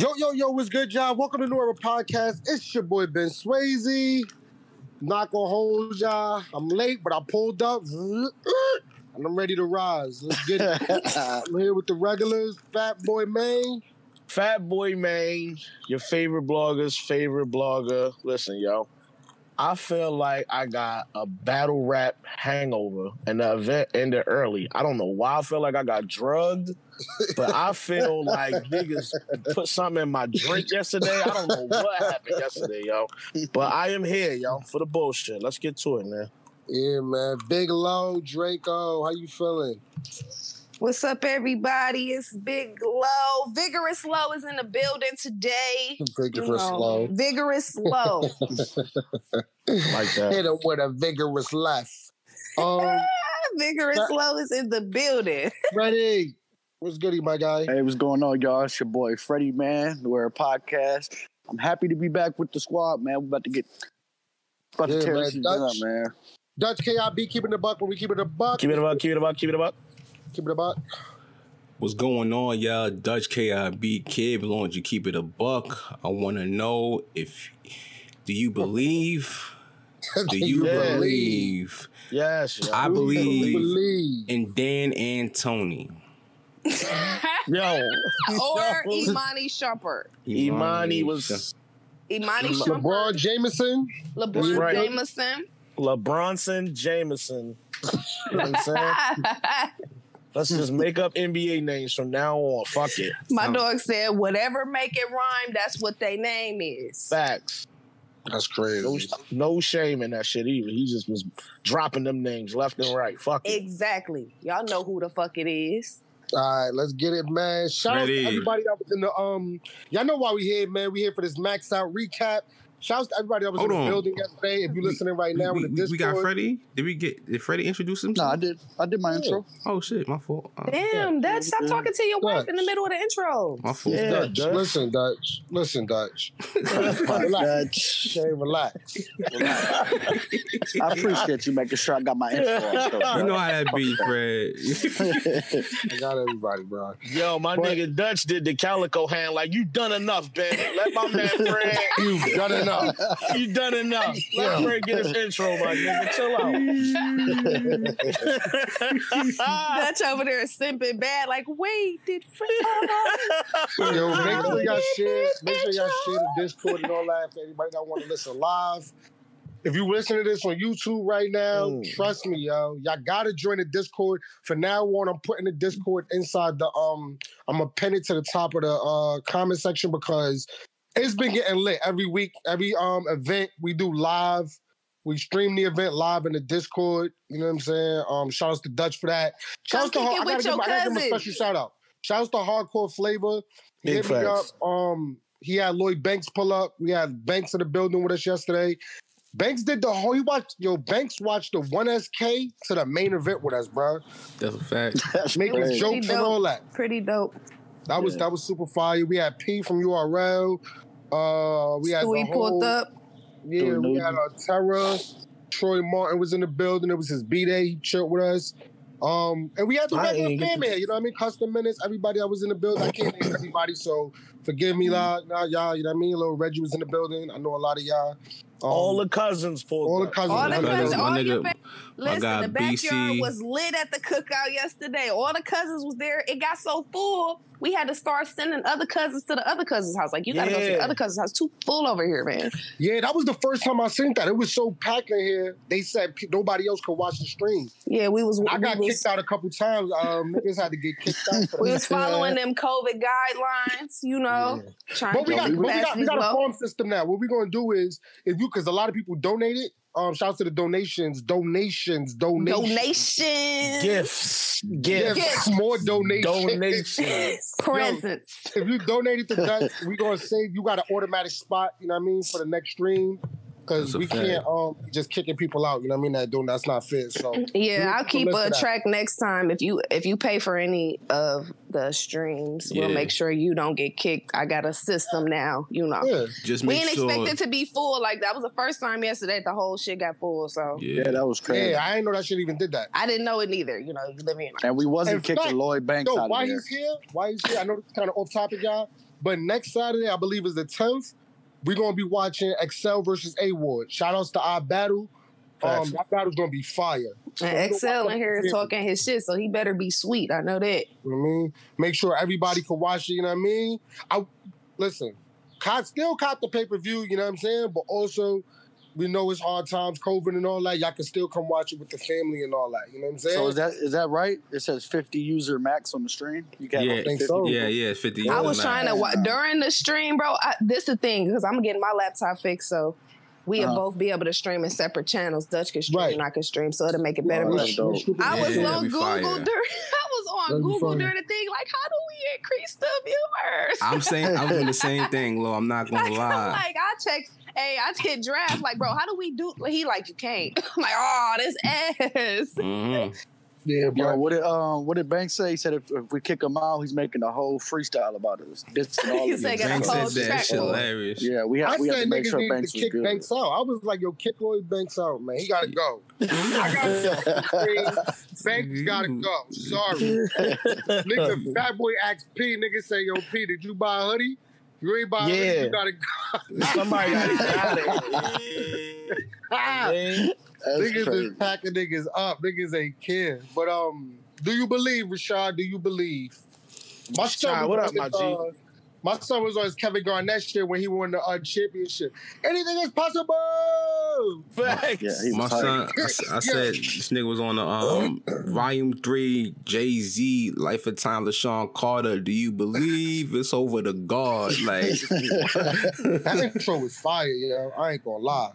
Yo, yo, yo, what's good, y'all? Welcome to New Era Podcast. It's your boy Ben Swayze. Not gonna hold y'all. I'm late, but I pulled up. And I'm ready to rise. Let's get it. I'm here with the regulars, Fat Boy Main. Fat Boy Main, your favorite blogger's favorite blogger. Listen, yo, I feel like I got a battle rap hangover and the event ended early. I don't know why I feel like I got drugged, but I feel like niggas put something in my drink yesterday. I don't know what happened yesterday, yo. But I am here, yo, for the bullshit. Let's get to it, man. Yeah, man. Big Low, Draco. How you feeling? What's up, everybody? It's Big Low. Vigorous Low is in the building today. Vigorous You know, Low. Vigorous Low. Like that. Hit him with a vigorous left. Um, Vigorous Low is in the building. Freddie, what's goody, my guy? Hey, what's going on, y'all? It's your boy Freddie, man. We're a podcast. I'm happy to be back with the squad, man. We're about to get about Yeah, to tear man. this shit up, man. Dutch KIB keeping the buck when we keep it a buck. Keep it about, keep it about, keep it about. Keep it a buck. What's going on, y'all? Dutch KIB kid, as long as you keep it a buck. I want to know if do you believe? Do you Yeah. believe? Yes, yo. I believe believe. in Dan and Tony. Yo, or Imani Shumpert. Imani was Imani LeBron Shumpert. Jameson. LeBron Right. Jameson. LeBronson Jameson. You know what I'm saying? Let's just make up NBA names from now on. Fuck it. My dog said, whatever make it rhyme, that's what they name is. Facts. That's No, crazy. no shame in that shit either. He just was dropping them names left and right. Fuck it. Exactly. Y'all know who the fuck it is. All right, let's get it, man. Shout out to everybody that was in the um. Y'all know why we here, man. We here for this max out recap. Shout out to everybody that was Hold in the on. building yesterday. If you're listening right now we, in the we- we got Freddie. Did we get? Did Freddie introduce himself? No. I did. I did my intro. Oh shit, my fault. Uh, Damn, Dutch, stop talking to your wife in the middle of the intro. my fault. Yeah. Dutch, Dutch. listen, Dutch, listen, Dutch. relax, okay, relax. I appreciate you making sure I got my intro. on, though, You know how that be, Fred. I got everybody, bro. Yo, my But- nigga Dutch did the calico hand like you done enough, Ben. Let my man Fred. You've done enough. You done enough. Let Yeah. Fred get his intro, my nigga. Chill out. Dutch over there is simping bad, like, wait, did Fred? Yo, make sure y'all share. Make sure y'all share the Discord and all that for anybody that want to listen live. If you listen to this on YouTube right now, Mm. trust me, yo, y'all gotta join the Discord. For now on, I'm putting the Discord inside the um. I'm gonna pin it to the top of the uh comment section because it's been getting lit every week. Every um event we do live. We stream the event live in the Discord. You know what I'm saying? Um, shout out to Dutch for that. Shout out to kick Har- it I gotta give, your I gotta give him a special shout out. Shout out to Hardcore Flavor. He Big hit me up. facts. Um, he had Lloyd Banks pull up. We had Banks in the building with us yesterday. Banks did the whole. He watched. Yo, Banks watched the one SK to the main event with us, bro. That's a fact. Making jokes and all that. Pretty dope. That was that was super fire. We had P from URL. Uh, we had Stewie the whole, pulled up. Yeah, Stewie we had uh, Terra. Troy Martin was in the building. It was his B day. He chilled with us. Um, and we had the I regular fam here. You know what I mean? Custom minutes. Everybody that was in the building. I can't name everybody, so forgive me, lah. Nah, y'all. You know what I mean? Little Reggie was in the building. I know a lot of y'all. Um, all the cousins pulled all the cousins. All the was cousins, building. nigga- all my your nigga- fa- Listen, guy the backyard BC. was lit at the cookout yesterday. All the cousins was there. It got so full, we had to start sending other cousins to the other cousins' house. Like, you gotta go to the other cousin's house. Too full over here, man. Yeah, that was the first time I seen that. It was so packed in here. They said pe- nobody else could watch the stream. Yeah, we was I got was, kicked out a couple times. Um, niggas had to get kicked out. We was following them COVID guidelines, you know, trying But we to got, but we got, we got a farm system now. What we're gonna do is, if you, because a lot of people donated. Um, shouts to the donations, donations, donations, Donations, Gifts. Gifts. Gifts. Gifts. more donations. Donations. presents. if you donated to that, we gonna save. You got an automatic spot. You know what I mean for the next stream. Because we fact. can't um just kicking people out. You know what I mean? That doing that's not fair. So Yeah, I'll keep a to that. track next time. If you if you pay for any of the streams, we'll make sure you don't get kicked. I got a system now, you know. yeah, Just We make didn't sure. expect it to be full. Like that was the first time yesterday the whole shit got full. So yeah. Yeah, that was crazy. yeah. I didn't know that shit even did that. I didn't know it neither. You know, you live in And we wasn't In kicking fact, Lloyd Banks Yo, out why of there. he's here? Why he's here? I know it's kind of off topic, y'all. But next Saturday, I believe is the 10th, we're gonna be watching Excel versus A Ward. Shout outs to our battle. Um, Facts. that battle's gonna be fire. And Excel in here talking his shit, so he better be sweet. I know that. You know what I mean? Make sure everybody can watch it, you know what I mean? I listen, cop still cop the pay-per-view, you know what I'm saying? But also we know it's hard times, COVID and all that. Y'all can still come watch it with the family and all that. You know what I'm saying? So is that is that right? It says 50 user max on the stream. You can Yeah, think 50. so. Yeah, yeah, fifty. I was now. trying to wa- during the stream, bro. I, this the thing because I'm getting my laptop fixed, so we'll Uh-huh. both be able to stream in separate channels. Dutch can stream, Right. and I can stream, so it'll make it better. Right. But I was Yeah, on Google fire. during. I was on That'd Google during the thing. Like, how do we increase the viewers? I'm saying I'm doing the same thing, Lo. I'm not gonna like, I'm lie. like, I checked. Hey, I hit draft. Like, bro, how do we do? He like, you can't. I'm like, oh, this ass. Mhm. yeah, Yo, bro. what did um what did Banks say? He said if, if we kick him out, he's making a whole freestyle about us. This and all He of said these. got a Banks whole said that track shit for it. hilarious. Yeah, we I have we have to make sure Banks to kick good. Banks out. I was like, yo, kick Lloyd Banks out, man. He gotta go. I gotta. Banks gotta go. Sorry. Nigga, Fat Boy asked P, nigga say, yo, P, did you buy a hoodie? You ain't buy a hoodie, Yeah. you gotta go. Somebody got to get out. Ah, Man. Niggas crazy. is packing niggas up. Niggas ain't care. But um, do you believe, Rashad? Do you believe? My son Rashad, what up, my G? uh, my son was on his Kevin Garnett shit when he won the uh, championship. Anything is possible. Facts. Yeah, My was son, I, I, s- I said this nigga was on the um volume three Jay Z Life of Time LaShawn Carter. Do you believe it's over the God? Like That intro was fire, yo. I ain't gonna lie.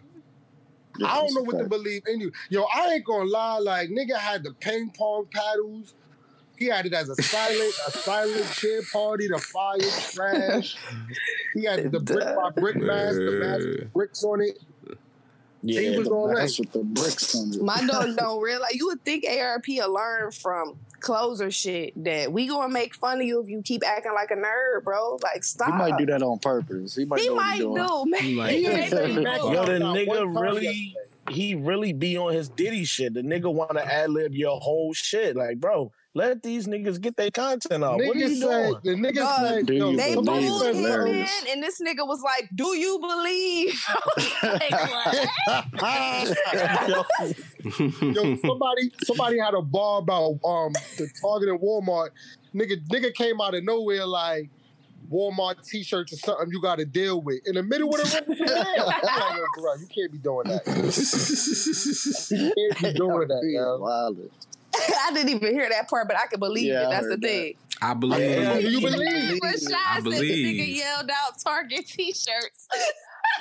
Yeah, I don't know what to believe in you. Yo, I ain't gonna lie. Like nigga had the ping pong paddles. He had it as a silent, a silent cheer party, the fire trash. He had the brick by brick mask, the mask with bricks on it. Yeah. He was on that. That's with the bricks on it. My dog don't realize. You would think ARP will learn from closer shit that we gonna make fun of you if you keep acting like a nerd, bro. Like stop. He might do that on purpose. He might He know might do, man. He might do. ain't say he maxed Yo, the nigga really, he really be on his Diddy shit. The nigga want to ad lib your whole shit. Like, bro, let these niggas get their content out. What are you said, doing? the nigga Dog, said, do yo, you They somebody believe booed said him, man, hilarious. and this nigga was like, "Do you believe?" Like, what? Yo, somebody somebody had a bar about um the Target and Walmart. Nigga, nigga came out of nowhere like Walmart t-shirts or something you got to deal with in the middle of the room. I'm like, yo, bro, you can't be doing that. You can't be doing that, yo. Wildin'. I didn't even hear that part, but I can believe Yeah, it. That's the heard that. thing. I believe. Yeah, Do you he believe? Rashad I said the nigga yelled out Target T-shirts.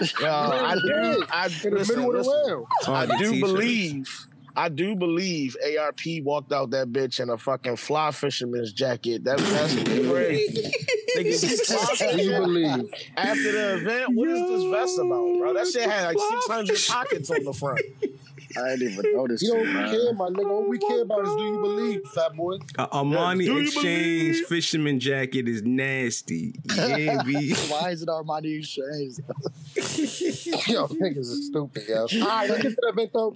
Yo, I do. I, In the middle of the listen. I do believe. I do believe ARP walked out that bitch in a fucking fly fisherman's jacket. That, that's crazy. Nigga, these fly Do you fishing- believe? After the event, what is this vest about, bro? That shit had like 600 pockets on the front. I didn't even notice. You don't man. care, my nigga. All we care about is do you believe, fat boy? A Armani Do you Exchange believe? fisherman jacket is nasty. Yeah, B. Why is it Armani Exchange? Yo, niggas is stupid, yo. All right, let's get to the event though.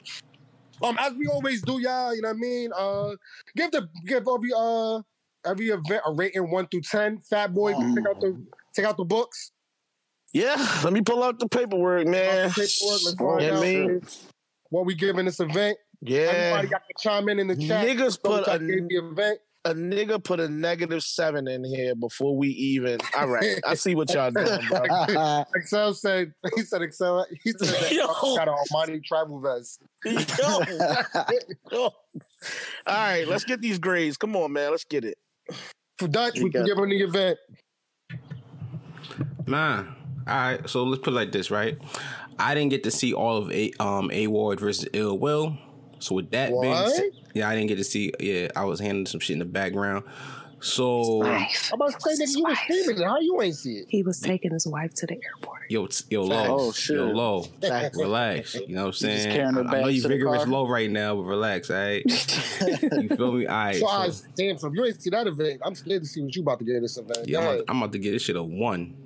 Um, as we always do, y'all, you know what I mean? Uh give the give every uh every event a rating one through ten. Fat boy, Oh. take out the take out the books. Yeah, let me pull out the paperwork, man. Paperwork, let's find Yeah, out man. What we giving this event. Yeah. Everybody got to chime in in the chat. Niggas put I a, gave the event. a nigga put a negative seven in here before we even. All right, I see what y'all doing, bro. Excel said he said Excel he said that Yo. got an Armani travel vest. Yo. Yo. All right, let's get these grades. Come on, man. Let's get it. For Dutch, You we can got- give him the event. Nah. All right. So let's put it like this, right? I didn't get to see all of a um A Ward versus Ill Will. So with that being said, yeah, I didn't get to see. Yeah, I was handling some shit in the background. So I'm about to say, nigga, you was streaming it. How you ain't see it? He was taking his wife to the airport. yo, t- yo, low, Oh, shit. yo, low, relax. You know what I'm saying? carrying I, I know you vigorous low right now, but relax, all right? you feel me? All right. So, I So, damn, so if you ain't see that event, I'm scared to see what you about to get in this event. yeah, I'm about, I'm about to get this shit a one, ahead.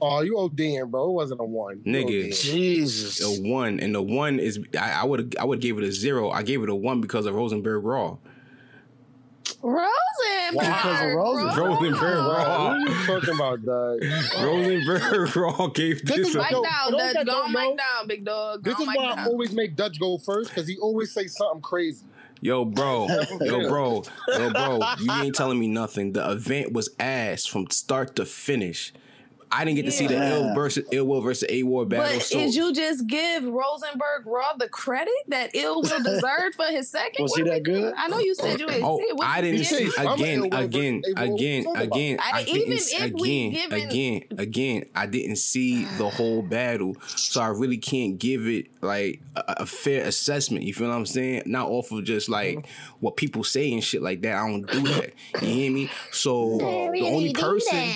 Oh, you ODing, bro. It wasn't a one. You Nigga. ODing. Jesus. a one, and the one is I, I would I would give it a zero. I gave it a one because of Rosenberg Raw. Rosenberg. Because of Rosen- bro. Rosenberg What Raw. are you talking about, dog? Rosenberg Raw gave This this. is a- Mike down, Dutch. Go don't on Mike down, big dog. Go This is Mike why I always make Dutch go first because he always say something crazy. Yo, bro, yo, bro, yo, bro. You ain't telling me nothing. The event was ass from start to finish. I didn't get to see the ill versus ill will versus a war battle. But so did you just give Rosenberg Raw the credit that Ill Will deserved for his second? Was he that good? I know you said you didn't Oh, see it. I didn't see? see again, again, again, again. I- I even didn't if we again, given- again, again. I didn't see the whole battle, so I really can't give it like a, a fair assessment. You feel what I'm saying? Not off of just like mm-hmm. what people say and shit like that. I don't do that. You hear me? So the only person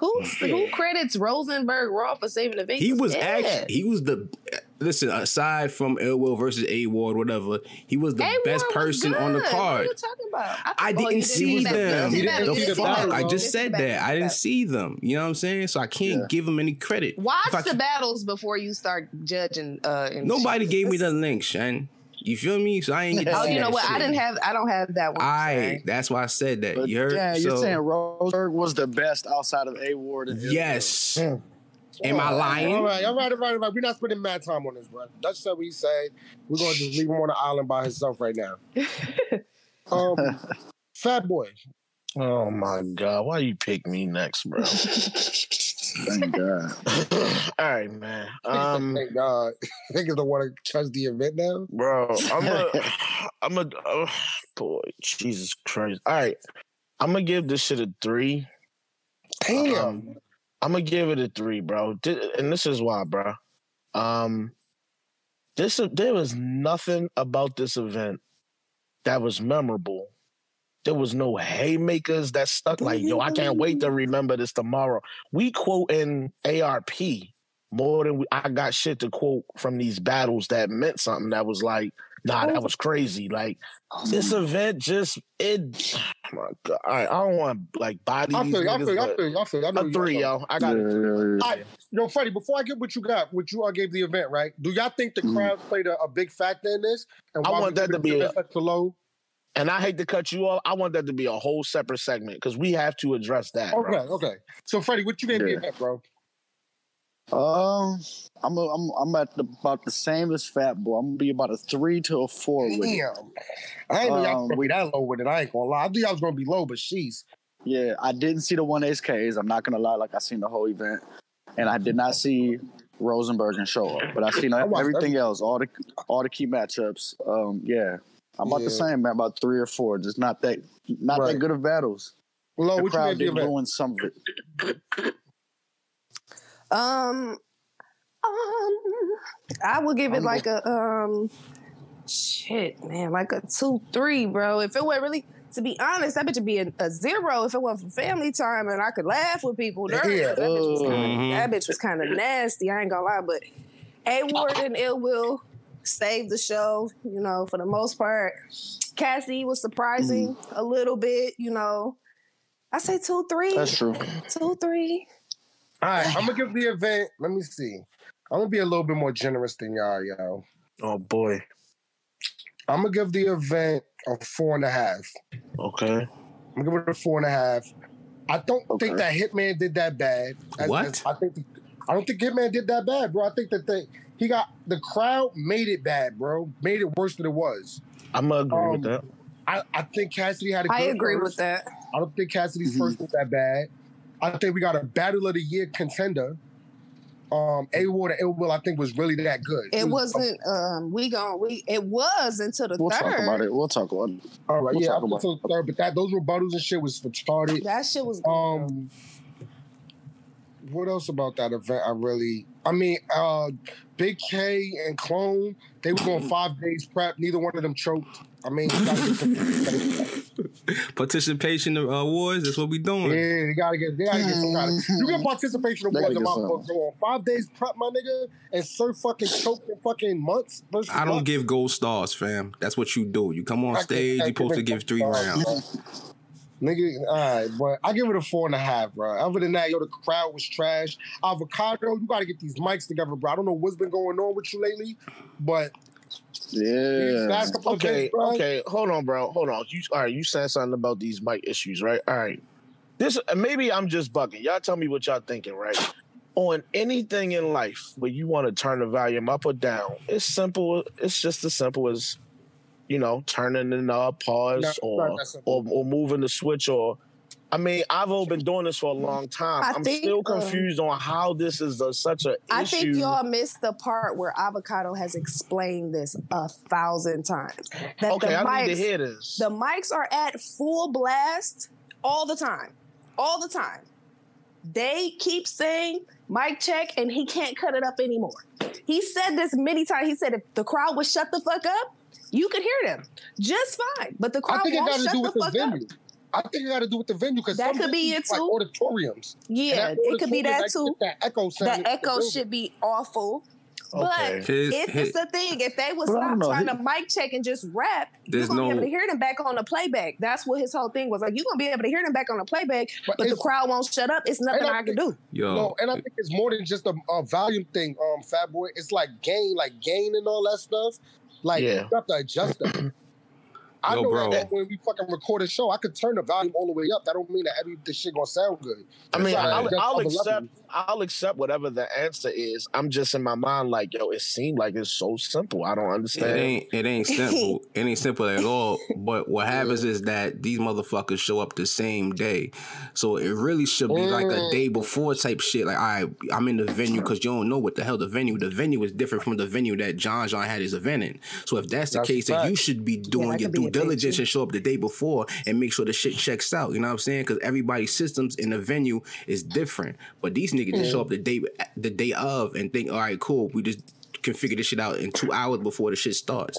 Who who credits Rosenberg Raw for saving the victim? he was Yeah. actually he was the listen aside from Ill Will versus A Ward, whatever. He was the A-Ward best was person on the card. What are you talking about? I oh, didn't you see that. them. Didn't didn't see see the You battle. I just said that. I didn't see them. You know what I'm saying? So I can't Yeah. give him any credit. Watch If I- the battles before you start judging. Uh, Nobody shit. gave me the link, Shan. You feel me? So I ain't get to Oh, you know that what? I didn't have. I don't have that one. I. That's why I said that. But you heard? yeah, you're So, saying Rosenberg was the best outside of A Ward and Ill Will. yes. Am I lying? All right, all right, all right, all right. We're not spending mad time on this, bro. That's what he said. We're gonna just leave him on the island by himself right now. Um, Fat Boy. Oh my god, why you pick me next, bro? Thank God. All right, man. Um, Thank God. Niggas don't want to trust the event now. bro, I'm a, I'm a, oh, boy, Jesus Christ. All right, I'm gonna give this shit a three. Damn. Um, I'm gonna give it a three, bro. And this is why, bro. Um, this there was nothing about this event that was memorable. There was no haymakers that stuck like, yo, I can't wait to remember this tomorrow. We quoting ARP more than we, I got shit to quote from these battles that meant something that was like, nah, that was crazy. Like this event just it. Oh my God. All right, I don't want like body. I these feel you, I niggas, feel you, I but- feel you, I feel you. I know a you three, got yo. I Yeah, got it. yeah, yeah. All right, yo, Freddie, before I get what you got, what you uh, gave the event, right? Do y'all think the Mm. played a, a big factor in this? And I want that to be the a- a low? And I hate to cut you off. I want that to be a whole separate segment because we have to address that. bro. Okay, okay. So, Freddie, what you gave the Yeah. event, bro? Um, I'm a, I'm I'm at the, about the same as Fat Boy. I'm gonna be about a three to a four with it. I ain't know y'all Um, was gonna be that low with it. I ain't gonna lie. I knew y'all was gonna be low, but she's Yeah, I didn't see the one ace Ks. I'm not gonna lie, like I seen the whole event, and I did not see Rosenberg and show up, but I seen I watched everything else, all the all the key matchups. Um, yeah, I'm about the Yeah. same, man. About three or four, just not that not Right. that good of battles. low. the What you crowd gave did ruin some of it. Um, um, I would give it I'm like a um, shit, man, like a two, three, bro. If it were really, to be honest, that bitch would be a, a zero if it wasn't for family time and I could laugh with people. Yeah. it. That bitch was kind Mhm. of that bitch was kind of nasty. I ain't gonna lie, but A Ward and Ill Will saved the show. You know, for the most part. Cassie was surprising mm. a little bit. You know, I say two, three, That's true. two, three. All right, I'm gonna give the event. Let me see. I'm gonna be a little bit more generous than y'all, yo. Oh boy. I'm gonna give the event a four and a half. Okay. I'm gonna give it a four and a half. I don't Okay. think that Hitman did that bad. As- What? as- I think I don't think Hitman did that bad, bro. I think that they, he got the crowd made it bad, bro. Made it worse than it was. I'm gonna agree Um, with that. I, I think Cassidy had a good I agree first. with that. I don't think Cassidy's Mhm. first was that bad. I think we got a battle of the year contender. Um, A Ward and Ill Will, I think, was really that good. It was- wasn't. Um, we gon' we. It was until the We'll third. talk about it. We'll talk about it. all right. we'll yeah, talk up about until the third, but that those rebuttals and shit was retarded. That shit was. Good. Um, what else about that event? I really, I mean, uh, Big K and Clone, they were going five days prep. Neither one of them choked. I mean, you gotta get some- Participation awards. That's what we doing. yeah, they gotta get, they gotta get some kind of. You get participation awards gotta in my book. Go on five days prep, my nigga, and serve fucking choke in fucking months. I don't months. give gold stars, fam. That's what you do. You come on I stage, you're supposed to give give three rounds. Nigga, all right, but I give it a four and a half, bro. Other than that, yo, the crowd was trash. Avocado, you gotta get these mics together, bro. I don't know what's been going on with you lately, but Yeah. last couple of Okay, bro, okay, hold on, bro. Hold on. You all right? You said something about these mic issues, right? All right. This uh, maybe I'm just bugging. Y'all tell me what y'all thinking, right? On anything in life where you want to turn the volume up or down, it's simple. It's just as simple as you know turning the knob, pause, No, or, not that simple. or or moving the switch. Or I mean, I've all been doing this for a long time. I I'm think, still um, confused on how this is a, such a I issue. I think y'all missed the part where Avocado has explained this a thousand times. That okay, the I mics, need to hear this. the mics are at full blast all the time. All the time. They keep saying mic check and he can't cut it up anymore. He said this many times. He said if the crowd would shut the fuck up, you could hear them just fine. But the crowd I think it won't got to do the with the fuck up. venue. I think it got to do with the venue because That could be it like auditoriums. Yeah, that it could be that too. That echo. The echo should be awful. Okay. But His- if his- it's the thing, if they would stop don't trying he- to mic check and just rap, you're gonna be able to hear them back on the playback. That's what his whole thing was. Like you're gonna be able to hear them back on the playback, But but, the crowd won't shut up. It's nothing I I can do. Yo, No, and I think it's more than just a, a volume thing, um, Fat Boy. It's like gain, like gain and all that stuff. Like Yeah. you have to adjust that. I Yo, know bro. that when we fucking record a show, I could turn the volume all the way up. That don't mean that every the shit gonna sound good. I mean, That's I'll, right. That's I'll accept. I'll accept whatever the answer is. I'm just in my mind like, yo, it seemed like it's so simple. I don't It understand. ain't it ain't simple. it ain't simple at all. But what happens is that these motherfuckers show up the same day. So it really should be like a Mm. day before type shit. Like, all right, I'm in the venue because you don't know what the hell the venue. The venue is different from the venue that John John had his event in. So if that's the That's a case, then you should be doing that your could be due diligence too. and show up the day before and make sure the shit checks out. You know what I'm saying? Because everybody's systems in the venue is different. But these niggas just show hmm. up the day the day of and think, all right, cool, we just can figure this shit out in two hours before the shit starts.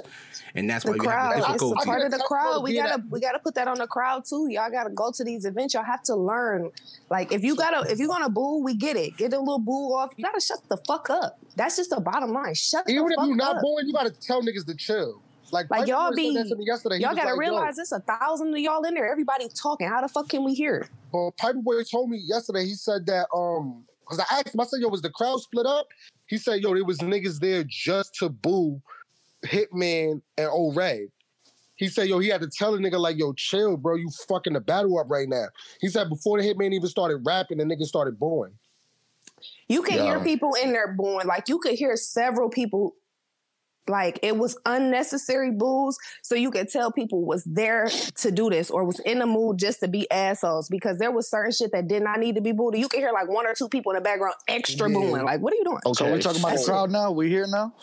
And that's why The you have crowd, the it's difficulty. a part of the crowd. We gotta we gotta put that on the crowd too. Y'all gotta go to these events. Y'all have to learn. Like if you gotta if you're gonna boo, we get it. Get a little boo off. You gotta shut the fuck up. That's just the bottom line. Shut Even the if you're not up. born, you gotta tell niggas to chill. Like, Like, y'all Boy said be- that to me yesterday. Y'all gotta like, yo, realize it's a thousand of y'all in there. Everybody talking. How the fuck can we hear? Well, Piper Boy told me yesterday. He said that um, because I asked him, I said, "Yo, was the crowd split up?" He said, "Yo, there was niggas there just to boo Hitman and O Red." He said, "Yo, he had to tell a nigga like, yo, chill, bro. You fucking the battle up right now." He said before the Hitman even started rapping, the nigga started booing. You can hear people in there booing. Like you could hear several people. Like it was unnecessary boos, so you could tell people was there to do this or was in the mood just to be assholes because there was certain shit that did not need to be booed. You could hear like one or two people in the background extra Yeah. booing. Like, what are you doing? Okay, So we talking about the That's crowd now? We here now?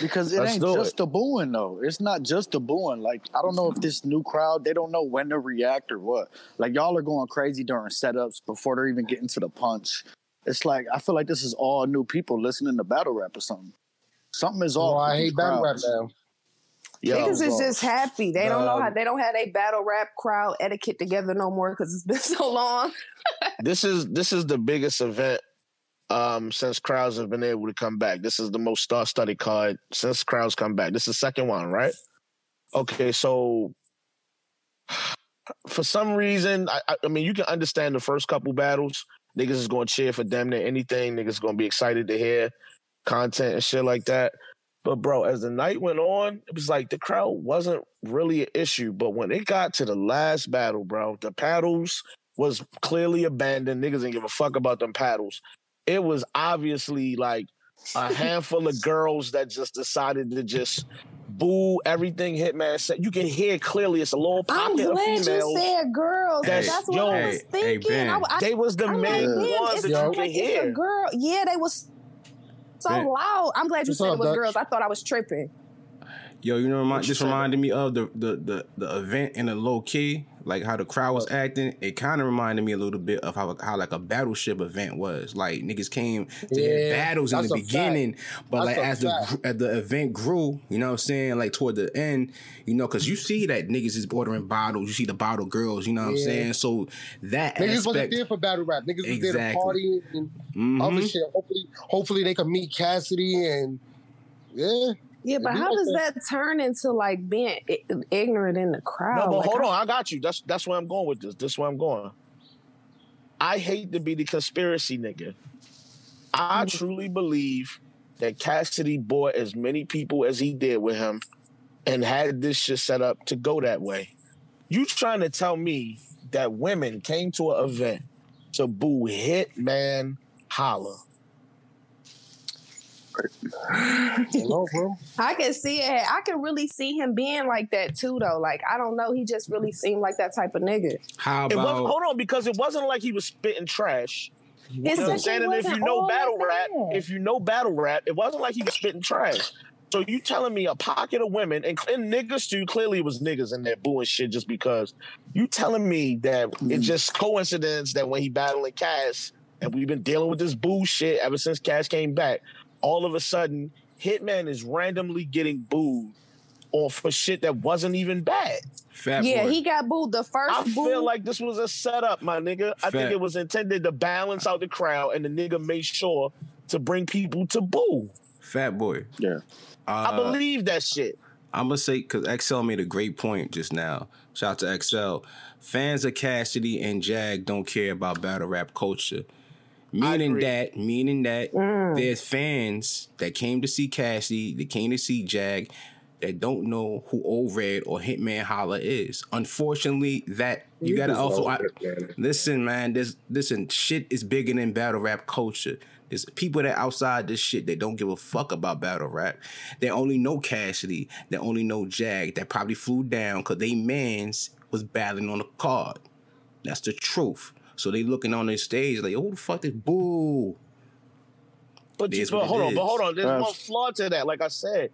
Because it Let's ain't do just the booing though. It's not just the booing. Like I don't know if this new crowd they don't know when to react or what. Like y'all are going crazy during setups before they're even getting to the punch. It's like I feel like this is all new people listening to battle rap or something. Something is off. Oh, I hate these battle rap now. Yo, Niggas is just happy. They don't know Um, how they don't have a battle rap crowd etiquette together no more because it's been so long. this is this is the biggest event um since crowds have been able to come back. This is the most star studded card since crowds come back. This is the second one, right? Okay, so for some reason, I, I- I mean, you can understand the first couple battles. Niggas is gonna cheer for damn near anything. Niggas is gonna be excited to hear content and shit like that. But bro, as the night went on, it was like the crowd wasn't really an issue. But when it got to the last battle, bro, the paddles was clearly abandoned. Niggas didn't give a fuck about them paddles. It was obviously like a handful of girls that just decided to just boo everything Hitman said. You can hear clearly it's a little I'm pocket of glad you females. said girls. That's- That's, what yo, I was hey, hey, thinking. I, I, They was the I'm main like, ones it's that Yo. you like can it's hear. a girl. Yeah, they was so loud. I'm glad you What's said up, it was Dutch? girls. I thought I was tripping. Yo, you know, remind, this reminded me of the, the the the event in the low key, like how the crowd was acting. It kind of reminded me a little bit of how how like a battleship event was. Like niggas came to Yeah, battles in the a fact. beginning, but That's like as the fact. gr- as the event grew, you know what I'm saying? Like toward the end, you know, because you see that niggas is ordering bottles. You see the bottle girls. You know what I'm saying? So that Niggas wasn't there for battle rap. Niggas was there to Exactly. party and Mhm. other shit. Hopefully, hopefully they can meet Cassidy and yeah. Yeah, but how does that- turn into like being ignorant in the crowd? No, but Like, hold on, I got you. That's that's where I'm going with this. This is where I'm going. I hate to be the conspiracy nigga. I Mm-hmm. truly believe that Cassidy bought as many people as he did with him and had this shit set up to go that way. You trying to tell me that women came to an event to boo Hitman Holla? Hello, bro. I can see it. I can really see him being like that too, though. Like I don't know, he just really seemed like that type of nigga. How about hold on, because it wasn't like he was spitting trash. His You know what I'm second saying? And if you know battle that rap, bad. if you know battle rap, it wasn't like he was spitting trash. So you telling me a pocket of women and, and niggas too? Clearly, it was niggas in there booing shit just because. You telling me that it's mm. just coincidence that when he battling Cass, and we've been dealing with this bullshit ever since Cass came back, all of a sudden Hitman is randomly getting booed or for shit that wasn't even bad. Fat yeah, Boy? he got booed the first I boo. feel like this was a setup, my nigga. I think it was intended to balance out the crowd, and the nigga made sure to bring people to boo. Fat Boy. Yeah. Uh, I believe that shit. I'm gonna say because XL made a great point just now. Shout out to XL. Fans of Cassidy and Jag don't care about battle rap culture. Meaning that, meaning that Mm. there's fans that came to see Cassie, that came to see Jag, that don't know who Old Red or Hitman Holla is. Unfortunately, that you gotta also I, listen, man. This listen, shit is bigger than battle rap culture. There's people that outside this shit that don't give a fuck about battle rap. They only know Cassidy. They only know Jag. That probably flew down because they mans was battling on the card. That's the truth. So they looking on their stage like, oh, who the fuck is boo? But, It is but what hold on, is. but hold on. There's That's- one flaw to that. Like I said,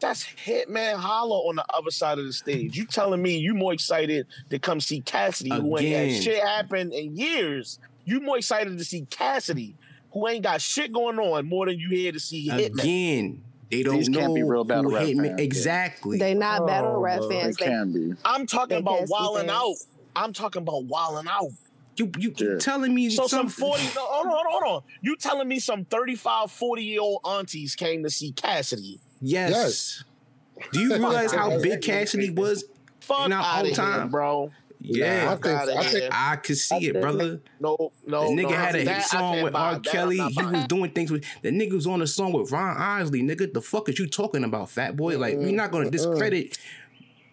that's Hitman Holla on the other side of the stage. You telling me you more excited to come see Cassidy, who ain't Again. had shit happen in years. You more excited to see Cassidy, who ain't got shit going on, more than you here to see Hitman. Again, they don't These know can't be real battle who rap Hitman- fans. Exactly. they not battle Oh, rap fans. They They, can be. I'm talking they about Cassidy wilding out. I'm talking about wilding out. You you Yeah. telling me So some some 40, no, hold on, hold on, hold on. You telling me some 35, 40 year old aunties came to see Cassidy? Yes. Yes. Do you realize how Yes. big Cassidy was? Fuck In our out whole of here, time. bro. Yeah. I think, outta I here. think I could see I it, think- brother. No, no, The nigga no, had a that hit I song can't with buy. R. That I'm Kelly. not He buying. was doing things with the nigga was on a song with Ron Isley. Nigga, the fuck is you talking about, fat boy? Like, we're mm, not gonna uh-uh. discredit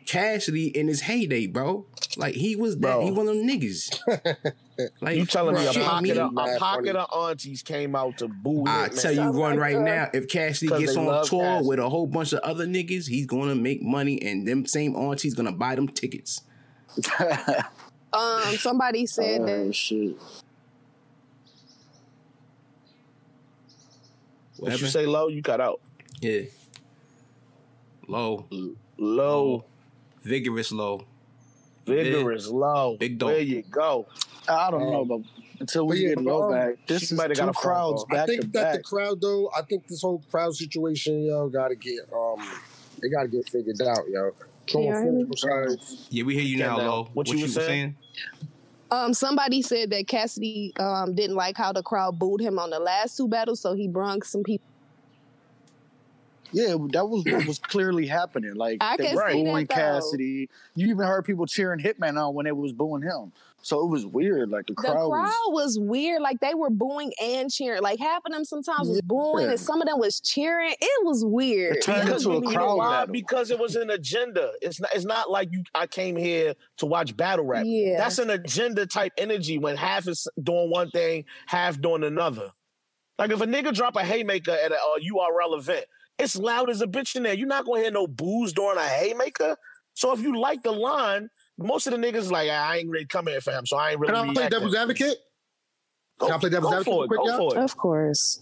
Cassidy in his heyday, bro. Like he was that Bro. he one of them niggas. Like You telling me a shit, pocket me- of, a pocket of aunties came out to boo I it, tell you one my right God. now, if Cassidy 'Cause gets on love tour Cassidy. with a whole bunch of other niggas, he's gonna make money and them same aunties gonna buy them tickets. um, somebody said oh that shit. What you say low, you cut out. Yeah. Low. Low, Vigorous low. vigorous, low. Big dog. There you go. I don't know, but until we yeah, get low um, back, this is might have got two a crowds call. I back to think that the crowd though, I think this whole crowd situation, yo, gotta get um they gotta get figured out, yo. Can you hear me? Yeah, we hear you now, now. Low. What you was saying? um somebody said that Cassidy um didn't like how the crowd booed him on the last two battles, so he brung some people. Yeah, that was what was clearly happening. Like I they can were booing though. Cassidy. You even heard people cheering Hitman on when they was booing him. So it was weird. Like the The crowd, crowd was was weird. Like they were booing and cheering. Like half of them sometimes was booing and some of them was cheering. It was weird. It turned was into a crowd. Why? battle. Because it was an agenda. It's not. It's not like you. I came here to watch battle rap. Yeah. That's an agenda type energy when half is doing one thing, half doing another. Like if a nigga drop a haymaker at a uh, URL event, it's loud as a bitch in there. You're not gonna hear no booze during a haymaker. So if you like the line, most of the niggas like "Ah, I ain't really coming here for him, so I ain't really. Can I play devil's advocate? Go, Can I play devil's go advocate for it. quick, Go for it. Of course.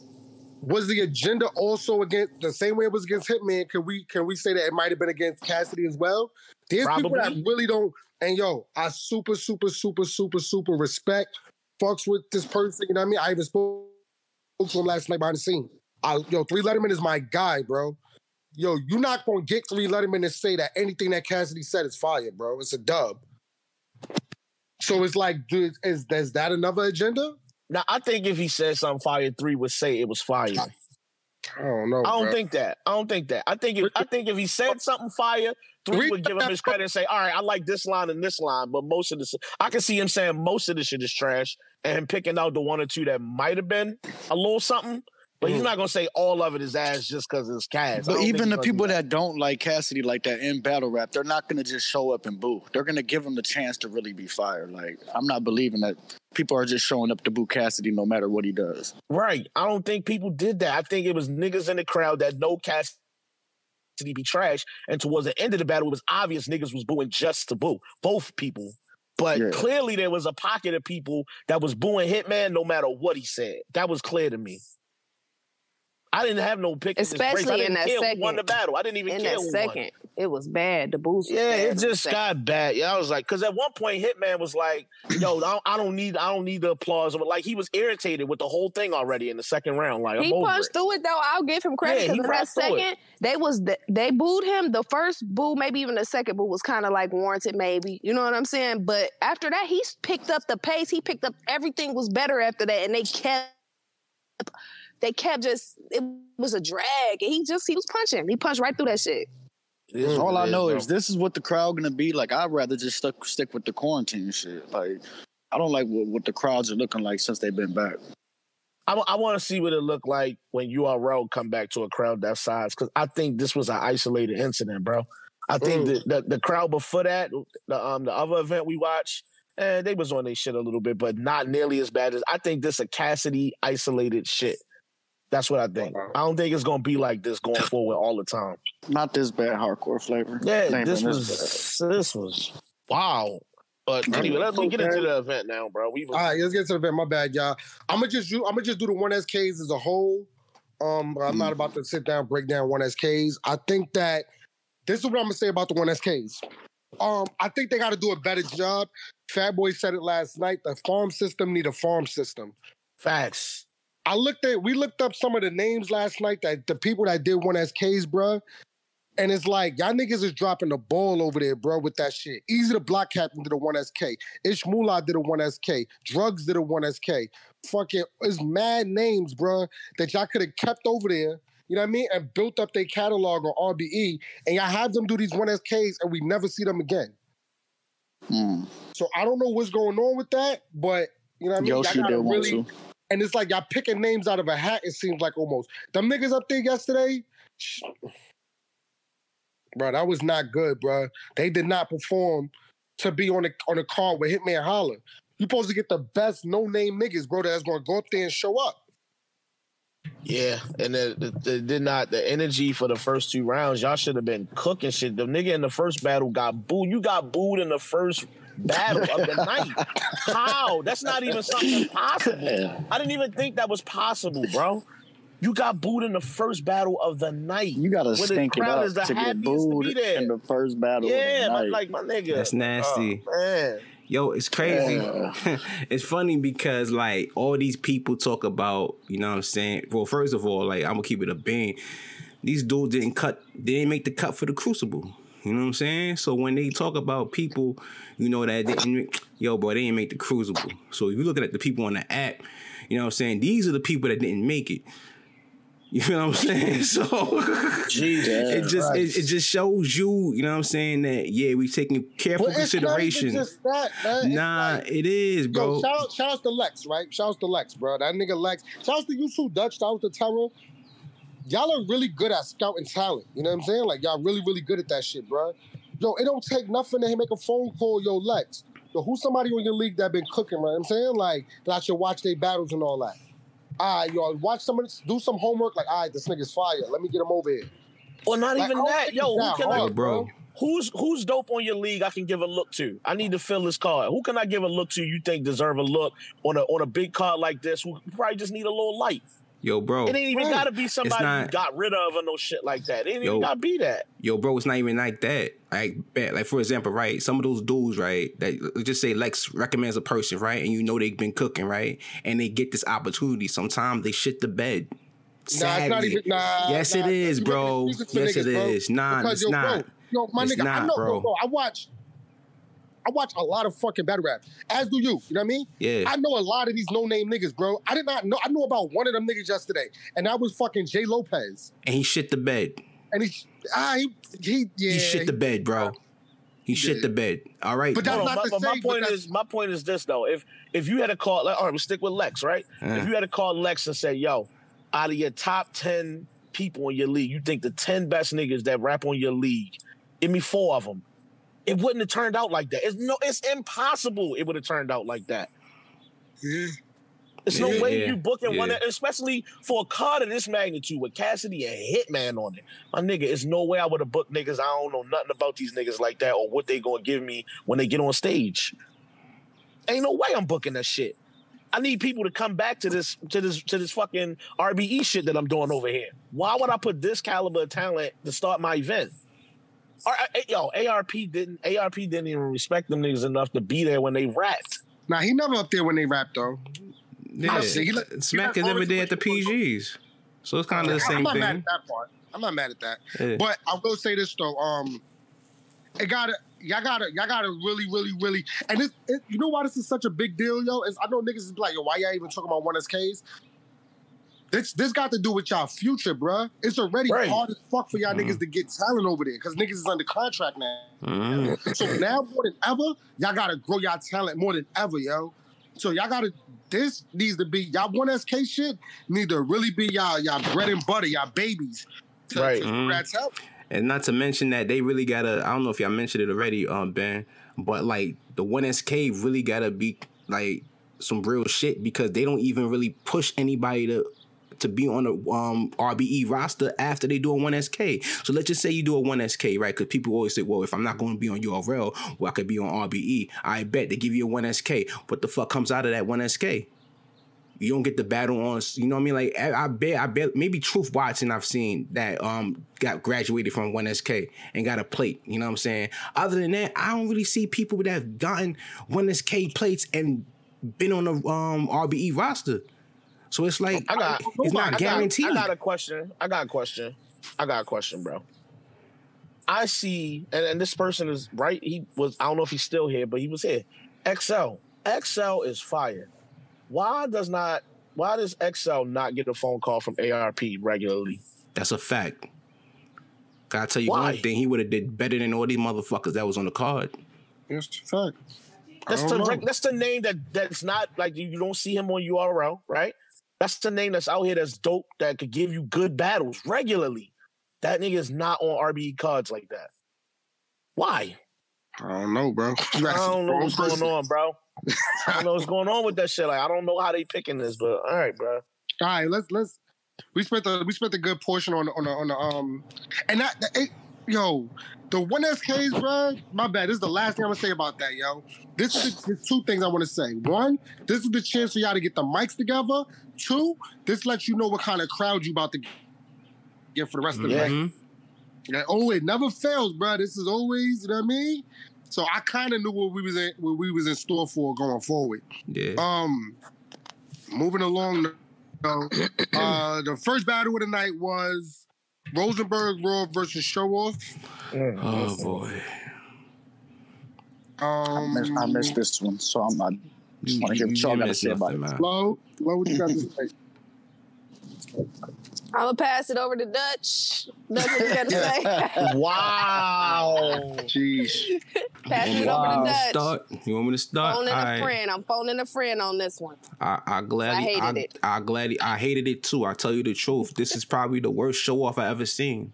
Was the agenda also against the same way it was against Hitman? Can we can we say that it might have been against Cassidy as well? There's people that really don't. And yo, I super super super super super respect fucks with this person. You know what I mean? I even spoke to him last night behind the scene. I, yo, Three Letterman is my guy, bro. Yo, you're not gonna get Three Letterman to say that anything that Cassidy said is fire, bro. It's a dub. So it's like, dude, is is that another agenda? Now I think if he said something fire, three would say it was fire. I don't know. I don't bro. think that. I don't think that. I think if I think if he said something fire, three Three- would give him his credit and say, "All right, I like this line and this line," but most of this, I can see him saying most of the shit is trash, and him picking out the one or two that might have been a little something. But he's Mhm. not gonna say all of it is ass just because it's Cass. But even the do people that don't like Cassidy like that in battle rap, they're not gonna just show up and boo. They're gonna give him the chance to really be fired. Like I'm not believing that people are just showing up to boo Cassidy no matter what he does. Right. I don't think people did that. I think it was niggas in the crowd that know Cassidy be trash. And towards the end of the battle, it was obvious niggas was booing just to boo. Both people. But Yeah. clearly there was a pocket of people that was booing Hitman no matter what he said. That was clear to me. I didn't have no pick. in this race. I Especially in didn't that who won the second. battle. I didn't even In care that who won. second, it was bad. The boost. Was Yeah, it just second. got bad. Yeah, I was like, because at one point, Hitman was like, "Yo, I don't, I don't need, I don't need the applause." But like, he was irritated with the whole thing already in the second round. Like, He punched it. through it though. I'll give him credit Yeah, because he in that through it. second, they was they booed him. The first boo, maybe even the second boo, was kind of like warranted, maybe. You know what I'm saying? But after that, he picked up the pace. He picked up everything was better after that, and they kept they kept just it was a drag. And he just he was punching. He punched right through that shit. It is All what I know bro. is this is what the crowd gonna be like. I'd rather just stuck stick with the quarantine shit. Like I don't like what, what the crowds are looking like since they've been back. I, want to see what it looked like when URL come back to a crowd that size because I think this was an isolated incident, bro. I think Mm. the, the the crowd before that, the um the other event we watched, eh, they was on their shit a little bit, but not nearly as bad as I think this a Cassidy isolated shit. That's what I think. Wow. I don't think it's gonna be like this going forward all the time. Not this bad hardcore flavor. Yeah, Ain't this was this was wow. But anyway, let's get into the event now, bro. We All right, let's get to the event. My bad, y'all. I'm gonna just do. I'm gonna just do the one SKs as a whole. Um, I'm not about to sit down break down one SKs. I think that this is what I'm gonna say about the one SKs. Um, I think they got to do a better job. Fat Boy said it last night. The farm system need a farm system. facts. I looked at. We looked up some of the names last night that the people that did one SKs, bro. And it's like y'all niggas is dropping the ball over there, bro, with that shit. Easy to block captain did a one SK. Ish Moolah did a one SK. Drugs did a one SK. Fucking, it, it's mad names, bro, that y'all could have kept over there. You know what I mean? And built up their catalog on RBE, and y'all have them do these one SKs, and we never see them again. Mm. So I don't know what's going on with that, but you know what I mean? Y'all Yoshi gotta did one really- too. And it's like y'all picking names out of a hat. It seems like almost them niggas up there yesterday. Bro, that was not good, bro. They did not perform to be on the on the card with Hitman Holla. You supposed to get the best no name niggas, bro. That's gonna go up there and show up. Yeah, and the, the, the did not the energy for the first two rounds. Y'all should have been cooking shit. The nigga in the first battle got booed. You got booed in the first battle of the night. How? That's not even something possible. I didn't even think that was possible, bro. You got booed in the first battle of the night. You gotta When stink it crowd up to get happiest to booed in the first battle. yeah, of my, the night. like my nigga. That's nasty. Oh, man. Yo, it's crazy. Yeah. it's funny because like all these people talk about, you know what I'm saying? Well, first of all, like I'm gonna keep it a bean. These dudes didn't cut, they didn't make the cut for the crucible. You know what I'm saying? So when they talk about people, you know, that didn't yo, boy, they didn't make the crucible. So if you're looking at the people on the app, you know what I'm saying? These are the people that didn't make it. You know what I'm saying? So Jesus. it just it, it just shows you, you know what I'm saying, that yeah, we taking careful But it's not even consideration. just that, man. Nah, like- it is, bro. Yo, shout out, shout out to Lex, right? Shout out to Lex, bro. That nigga Lex. Shout out to you too, Dutch. Shout out to Terror. Y'all are really good at scouting talent. You know what I'm saying? Like y'all really, really good at that shit, bro. Yo, it don't take nothing to make a phone call. Yo, Lex. Yo, who's somebody on your league that been cooking, right? I'm saying like that I should watch their battles and all that. All right, yo, watch somebody do some homework. Like, all right, this nigga's fire. Let me get him over here. Or not Like, even that. Yo, who can I, hard, Yo, bro. Who's who's dope on your league? I can give a look to. I need to fill this card. Who can I give a look to? You think deserve a look on a on a big card like this? Who probably just need a little light. Yo, bro. It ain't even right. got to be somebody you got rid of or no shit like that. It ain't Yo. even got to be that. Yo, bro, it's not even like that. Like, bet, like for example, right? Some of those dudes, right? That just say Lex recommends a person, right? And you know they've been cooking, right? And they get this opportunity. Sometimes they shit the bed. Nah, it's not even. Nah, yes, nah, it is, bro. excuses for Yes, it niggas, bro. is. Nah, Because, it's yo, not. Bro, yo, my It's nigga, I not, know, bro. Yo, bro, I watch, I watch a lot of fucking battle rap, as do you. You know what I mean? Yeah. I know a lot of these no name niggas, bro. I did not know. I knew about one of them niggas yesterday, and that was fucking Jay Lopez. and he shit the bed. And he, ah, he, he, yeah, he shit the bed, bro. He shit did. the bed. All right. But that's Hold on, not my, to my point is my point is this though. If if you had a call, like, all right, we stick with Lex, right? Uh. If you had to call Lex and say, "Yo, out of your top ten people in your league, you think the ten best niggas that rap on your league, give me four of them. It wouldn't have turned out like that. It's no, it's impossible. It would have turned out like that. Yeah. There's no Yeah, way yeah, you booking one, yeah. that- especially for a card of this magnitude with Cassidy and Hitman on it. My nigga, it's no way I would have booked niggas. I don't know nothing about these niggas like that or what they gonna give me when they get on stage. Ain't no way I'm booking that shit. I need people to come back to this to this to this fucking RBE shit that I'm doing over here. Why would I put this caliber of talent to start my event? Ar- uh, yo, ARP didn't ARP didn't even respect them niggas enough to be there when they rapped. Nah, he never up there when they rap though. Yeah, see, he let- Smack is let never there at the PGs, so it's kind of the same I'm same not mad thing. at that part. I'm not mad at that. Yeah. But I will say this though, um, it gotta, y'all gotta, y'all gotta really, really, really, and it, it, you know why this is such a big deal, yo? Is I know niggas is like, yo, why y'all even talking about one SKs? This this got to do with y'all future, bruh. It's already Right. hard as fuck for y'all Mhm. niggas to get talent over there because niggas is under contract now. Mhm. So now more than ever, y'all gotta grow y'all talent more than ever, yo. So y'all gotta. This needs to be y'all one SK shit need to really be y'all y'all bread and butter, y'all babies. To, Right. to grow Mhm. that. And not to mention that they really gotta. I don't know if y'all mentioned it already, um, Ben, but like the one SK really gotta be like some real shit because they don't even really push anybody to to be on the um RBE roster after they do a one SK. So let's just say you do a one SK, right? Because people always say, well, if I'm not going to be on URL, well, I could be on RBE. I bet they give you a one SK. What the fuck comes out of that one SK? You don't get the battle on, you know what I mean? Like I, I bet, I bet maybe Truth Watson I've seen that um got graduated from one SK and got a plate. You know what I'm saying? Other than that, I don't really see people that have gotten one SK plates and been on the um RBE roster. So it's like I got- it's I not got- guaranteed. I got, a question. I got a question. I got a question, bro. I see, and, and this person is right. He was. I don't know if he's still here, but he was here. XL. XL is fire. Why does not? Why does XL not get a phone call from ARP regularly? That's a fact. Gotta tell you Why? one thing, he would have did better than all these motherfuckers that was on the card. It's a fact. That's I the don't know. reg- that's the name that that's not like you, you don't see him on URL, right? That's the name that's out here that's dope that could give you good battles regularly. That nigga is not on RBE cards like that. Why? I don't know, bro. I don't know what's going on, bro. I don't know what's going on with that shit. Like I don't know how they picking this, but all right, bro. All right, let's let's. We spent the we spent a good portion on the, on the, on the um, and that, that it, yo, the one SKs, bro. My bad. This is the last thing I'm gonna say about that, yo. This is the, two things I want to say. One, this is the chance for y'all to get the mics together. Two, this lets you know what kind of crowd you about to get for the rest of the night. Mhm. Yeah, oh, it never fails, bro. This is always, you know what I mean. So I kind of knew what we was in, what we was in store for going forward. Yeah. Um, moving along. though, uh, the first battle of the night was Rosenberg Raw versus Show Off. oh boy. I Um, missed, I missed this one, so I'm not. Just want to hear what y'all got to say about it. nothing, man. Flo, Flo, what you got to say? I'm gonna pass it over to Dutch. Dutch, what you got to say? Wow. Jeez. pass You it want over me to to Dutch. start? You want me to start? Phoning All a friend. I'm phoning a friend on this one. I, I gladly, I I, it. I gladly, I hated it too. I tell you the truth. This is probably the worst show off I ever seen.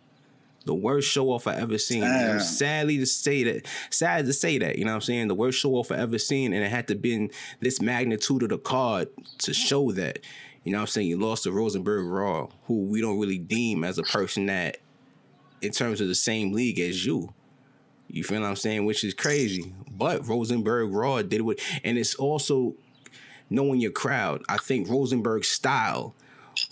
The worst show off I ever seen. I'm sadly to say that, sad to say that, you know what I'm saying? The worst show off I ever seen, and it had to been this magnitude of the card to show that. You know what I'm saying? You lost to Rosenberg Raw, who we don't really deem as a person that, in terms of the same league as you. You feel what I'm saying? Which is crazy. But Rosenberg Raw did what, and it's also knowing your crowd. I think Rosenberg's style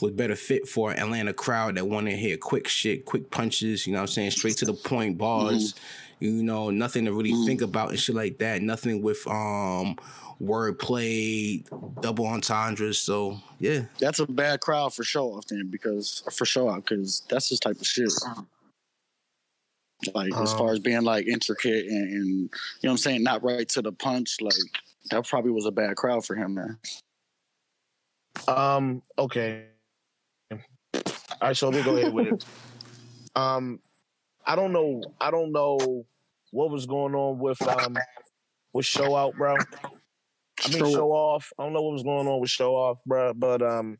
was better fit for an Atlanta crowd that want to hear quick shit, quick punches, you know what I'm saying? Straight to the point bars. You know, nothing to really think about and shit like that. Nothing with um wordplay, double entendres. So yeah. That's a bad crowd for show off then, because for show off, because that's his type of shit. Like as far Um, as being like intricate and, and you know what I'm saying, not right to the punch. Like that probably was a bad crowd for him, man. Um. Okay. All right. So let me go ahead with it. Um. I don't know. I don't know what was going on with um with show out, bro. I mean Show- off. I don't know what was going on with show off, bro. But um,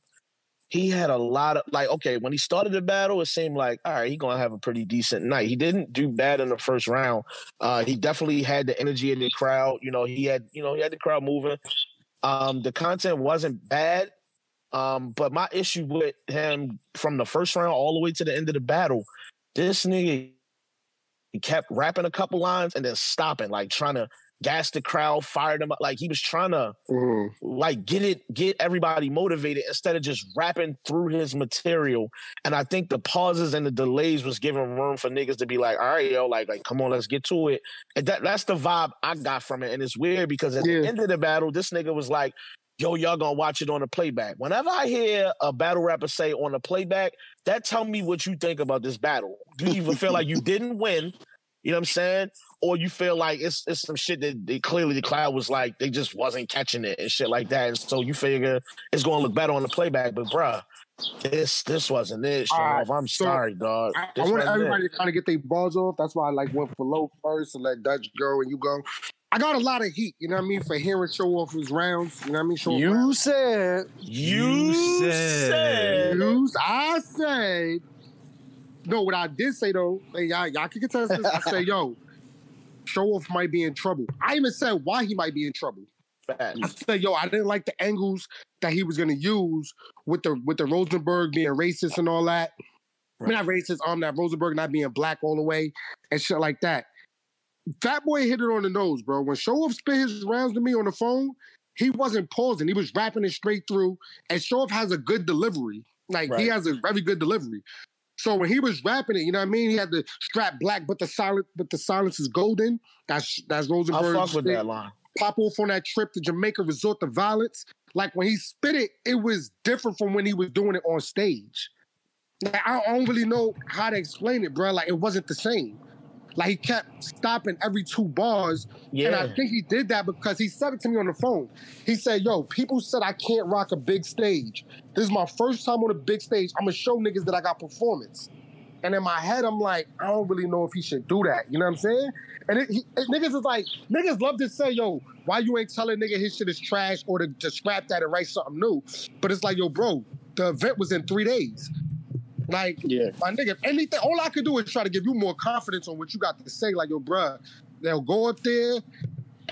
he had a lot of like okay when he started the battle it seemed like all right he gonna have a pretty decent night he didn't do bad in the first round uh he definitely had the energy in the crowd you know he had you know he had the crowd moving um the content wasn't bad um but my issue with him from the first round all the way to the end of the battle this nigga he kept rapping a couple lines and then stopping like trying to gas the crowd, fired them up. Like he was trying to Mhm. like get it, get everybody motivated instead of just rapping through his material. And I think the pauses and the delays was giving room for niggas to be like, all right, yo, like, like come on, let's get to it. And that that's the vibe I got from it. And it's weird because at Yeah. the end of the battle, this nigga was like, yo, y'all gonna watch it on the playback. Whenever I hear a battle rapper say on the playback, that tell me what you think about this battle. Do you even feel like you didn't win? You know what I'm saying? Or you feel like it's it's some shit that they, clearly the cloud was like they just wasn't catching it and shit like that. And so you figure it's gonna look better on the playback, but bruh, this this wasn't it. Right, Sharif. I'm so sorry, dog. I, I want wasn't it. everybody to kind of get their balls off. That's why I like went for low first and let Dutch go and you go. I got a lot of heat, you know what I mean, for hearing show off his rounds. You know what I mean? Show off You rounds. said You, You said, said- News, I said. No, what I did say though, hey, y'all, y'all can contest this. I said, yo, show off might be in trouble. I even said why he might be in trouble. I said, yo, I didn't like the angles that he was gonna use with the with the Rosenberg being racist and all that. I mean, not racist, um, that Rosenberg not being black all the way and shit like that. Fat Boy hit it on the nose, bro. When Show Off spit his rounds to me on the phone, he wasn't pausing. He was rapping it straight through. And Show Off has a good delivery. Like he has a very good delivery. So when he was rapping it, you know what I mean? He had the strap black, but the silent, but the silence is golden. That's that's Rosenberg. I fuck with that line. Pop off on that trip to Jamaica, resort to violence. Like when he spit it, it was different from when he was doing it on stage. Like, I don't really know how to explain it, bro. Like it wasn't the same. Like he kept stopping every two bars, and I think he did that because he said it to me on the phone. He said, "Yo, people said I can't rock a big stage. This is my first time on a big stage. I'm gonna show niggas that I got performance." And in my head, I'm like, I don't really know if he should do that. You know what I'm saying? And it, he, it- niggas is like, niggas love to say, yo, why you ain't telling nigga his shit is trash or to, to scrap that and write something new? But it's like, yo, bro, the event was in three days. Like, yeah. my nigga, if anything, all I could do is try to give you more confidence on what you got to say. Like, yo, bruh, they'll go up there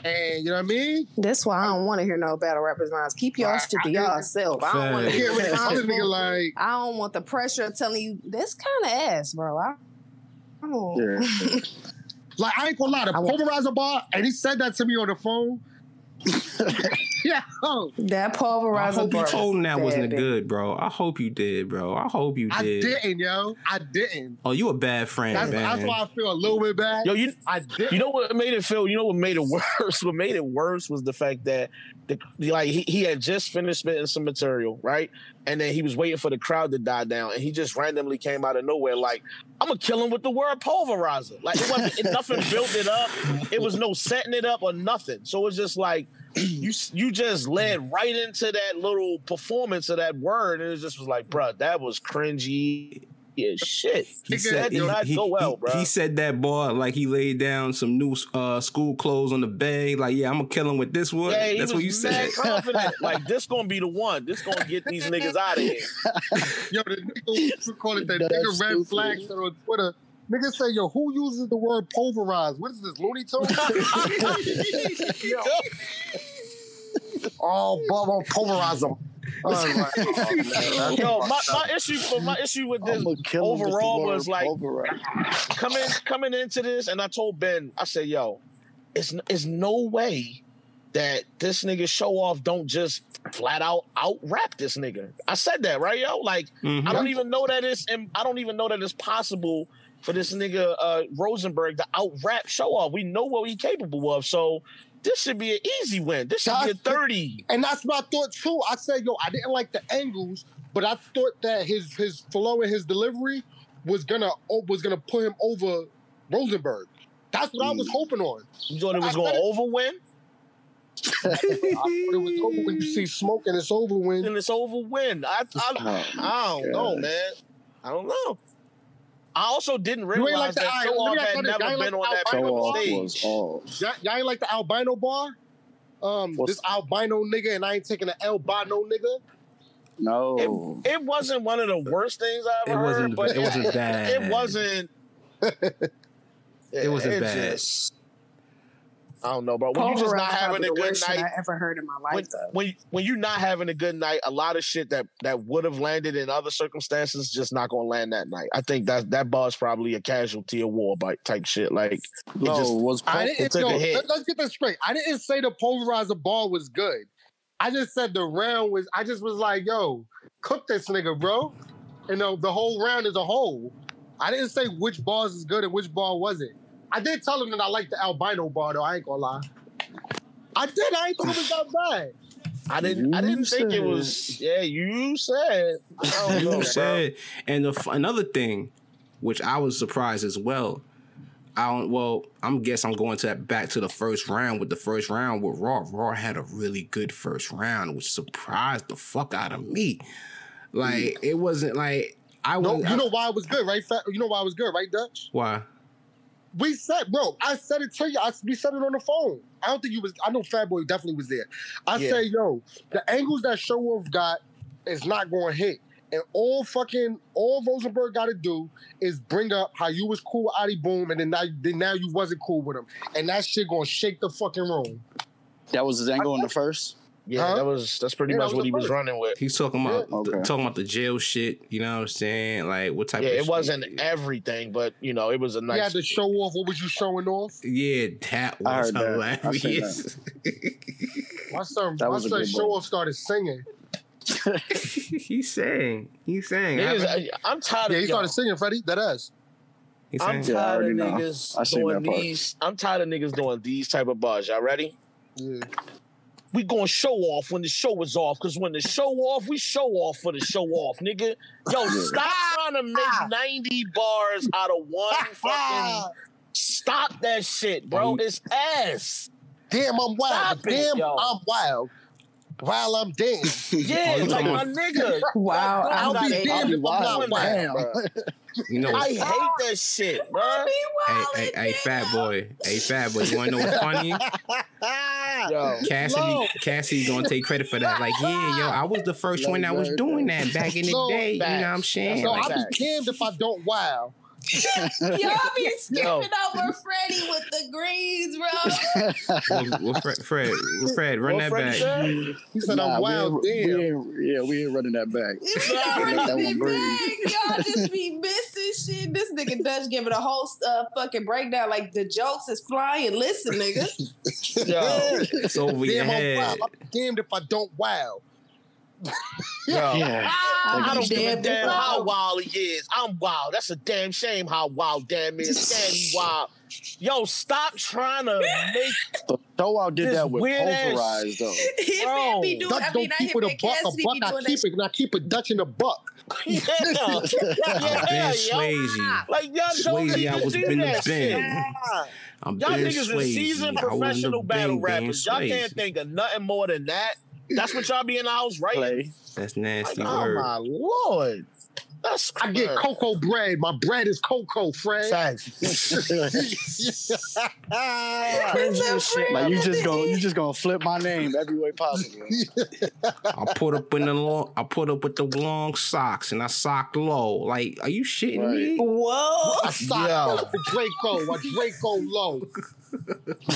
and, you know what I mean? That's why I don't want to hear no battle rappers minds. Keep your Right, shit to I get yourself. I don't want I to can't hear really tell a nigga, I don't want the pressure of telling you this kind of ass, bro. I, I don't. Yeah. like, I ain't gonna lie, the I want- polarizer bar, and he said that to me on the phone. yeah, oh, That I pulverizer. hope you bar told him that wasn't bad. good, bro. I hope you did, bro. I hope you did. I did. didn't, yo. I didn't. Oh, you a bad friend, That's, man. that's why I feel a little bit bad. Yo, you I did. You know what made it feel? You know what made it worse? What made it worse was the fact that the like he, he had just finished spitting some material, right? And then he was waiting for the crowd to die down, and he just randomly came out of nowhere like, "I'm gonna kill him with the word pulverizer." Like it wasn't nothing built it up. It was no setting it up or nothing. So it's just like you you just led right into that little performance of that word, and it just was like, "Bruh, that was cringy." Yeah, shit. he Nigga, said that did not he- go well, he- bro. he said that boy like he laid down some new uh, school clothes on the bed. Like, yeah, I'm gonna kill him with this one. Yeah, That's what you said. confident. like this gonna be the one. This gonna get these niggas out of here. Yo, the nigga, we call it the That's nigga red stupid. flag shit on Twitter. Niggas say, yo, who uses the word pulverize? What is this, Looney Tunes? oh, Bob, I'll pulverize them. I was like, oh, Yo, my, my issue, but my issue with this I'ma kill him with overall was like pulverizer. coming coming into this, and I told Ben, I said, "Yo, it's it's no way that this nigga show off don't just flat out out rap this nigga." I said that right, yo. Like Mhm. I don't even know that it's I don't even know that it's possible for this nigga uh, Rosenberg to out rap show off. We know what he's capable of, so. This should be an easy win. This should be a That's the- 30. And that's my thought too. I said, yo, I didn't like the angles, but I thought that his his flow and his delivery was gonna was gonna put him over Rosenberg. That's what I was hoping on. You thought it was I going said to it- overwin? I thought it was over when you see smoke and it's over when and it's over when. I, I, Oh, I don't know, man. I don't know. I also didn't ain't like realize the- that all right, Show Off had never been like on that Show big albino of off a was stage. off. Y'all, y'all ain't like the albino bar? Um, What's- this albino nigga and I ain't taking an albino nigga. No. It wasn't one of the worst things I It ever wasn't. heard, but It wasn't bad. It wasn't. It wasn't bad. just- I don't know, bro. When you just not having a good night, I ever heard in my life. when, though. when when you're not having a good night, a lot of shit that that would have landed in other circumstances just not gonna land that night. I think that that bar's probably a casualty of war bite type shit. Like it No, just- was I didn't. took Yo, a hit. let, us get this straight. I didn't say the polarizer ball was good. I just said the round was. I just was like, yo, cook this nigga, bro. You know, the whole round as a whole. I didn't say which bars is good and which ball wasn't. I did tell him that I like the albino bar though. I ain't gonna lie. I did. I ain't think it was that bad. I didn't I didn't think it was. Yeah, you said. I don't know, You bro. said, and the, f- another thing, which I was surprised as well. I don't. Well, I'm guess I'm going to that back to the first round with the first round with Raw. Raw had a really good first round, which surprised the fuck out of me. Like it wasn't like I No, was. you know why it was good, right? You know why it was good, right, Dutch? why? We said, bro, I said it to you. I, we said it on the phone. I don't think you was. I know Fat Boy definitely was there. I Yeah. say, yo, the angles that Show Off got is not going to hit. And all fucking all Rosenberg got to do is bring up how you was cool with Adi Boom, and then now, then now you wasn't cool with him, and that shit gonna shake the fucking room. that was his angle in the first. Yeah, Huh? that was that's pretty Yeah, much was what the he was running with. He's talking about Yeah. Okay. talking about the jail shit. You know what I'm saying? Like what type? Yeah, of it shit- wasn't everything, but you know, it was a nice. You had nice. to show off. What was you showing off? Yeah, that I was heard that. I seen hilarious. My son, That my was son Show. Off started singing. he sang. He sang. Niggas, I- I, am tired Yeah, of he started singing, Freddie. That ass. he I'm sang. Yeah, tired of niggas doing these. I'm tired of niggas doing these type of bars. Y'all ready? Yeah. We gonna show off when the show is off, cause when the show off, we show off for the show off, nigga. Yo, stop trying to make 90 bars out of one fucking. Stop that shit, bro. It's ass. Damn, I'm wild. Stop Damn, yo. I'm wild. While I'm dancing. Yeah, oh, you like talking my nigga. Wow, Like, I'll don't be gotta damned hate if I'm not doing wild. That, bro. You know, I hey, hate that shit, bro. hey, hey, fat boy, hey, fat boy. You wanna know what's funny? Yo, Cassidy, No. Cassidy gonna take credit for that. Like, yeah, yo, I was the first No, one that was doing that back in the No, day. You know what I'm saying? So Like I'll that. be damned if I don't wow. Y'all be skipping Yo. over Freddie with the greens, bro. well, well, Fred, Fred, Fred, run What that Freddie back. said? He said I'm wild. we ain't, we ain't, yeah, we ain't running that back. Y'all Let that really one be breathe. big. Y'all just be missing shit. This nigga Dutch giving a whole uh, fucking breakdown like the jokes is flying. Listen, nigga. Yo, It's over your Damn, I'm head. wild. I'll be damned if I don't wow. Yo. Yeah. I don't give a Damn, damn how wild he is. I'm wild. That's a damn shame how wild damn is. Damn, he wild. Yo, stop trying to make. The show out did that with weird ass- pulverized though. Him Bro. and be doing. Dutch I mean, don't I keep it a and buck. A buck, I keep that. it, I keep it Dutch in the buck. Yeah, I've yeah, yo. Swayze. Like y'all don't Swayze, I was do been that the shit. Ben. I'm Y'all Ben niggas is Swayze. seasoned I was the professional battle bang bang rappers. Y'all can't think of nothing more than that. That's what y'all be in the house right? Play. That's Like, nasty oh my lord. That's I get cocoa bread. My bread is cocoa, Fred. facts. Crazy shit. like you just gonna you just gonna flip my name every way possible. I put up in the long. I put up with the long socks and I socked low. Like, are you shitting me? Whoa. I sock Yo. up the Draco. A Draco low.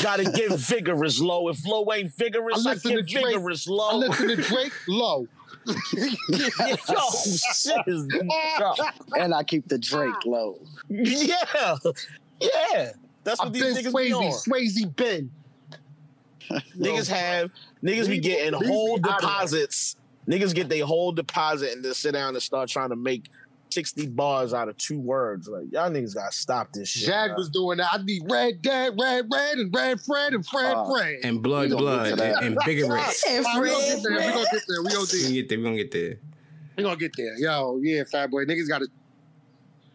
Gotta get vigorous low. If low ain't vigorous, I I, listen get to Drake. vigorous I low. listen to Drake low. Yo, shit is yo. and I keep the Drake low. Yeah. Yeah. That's what I've these been niggas be on. Swayze, Swayze Ben. Niggas have niggas be getting whole me out of that. deposits. Niggas get their whole deposit and then sit down and start trying to make 60 bars out of two words. Like y'all niggas gotta stop this shit. Jag bro. was doing that. I'd be Red Dad, Red Red, and Red Fred, and Fred Uh, Fred. And blood, blood, and, and bigger rich. And Nah, we gonna get Fred, there. We Fred. gonna get there. We gonna get gonna get there. We gonna get there. we gonna get there. Yo, yeah, fat boy. Niggas gotta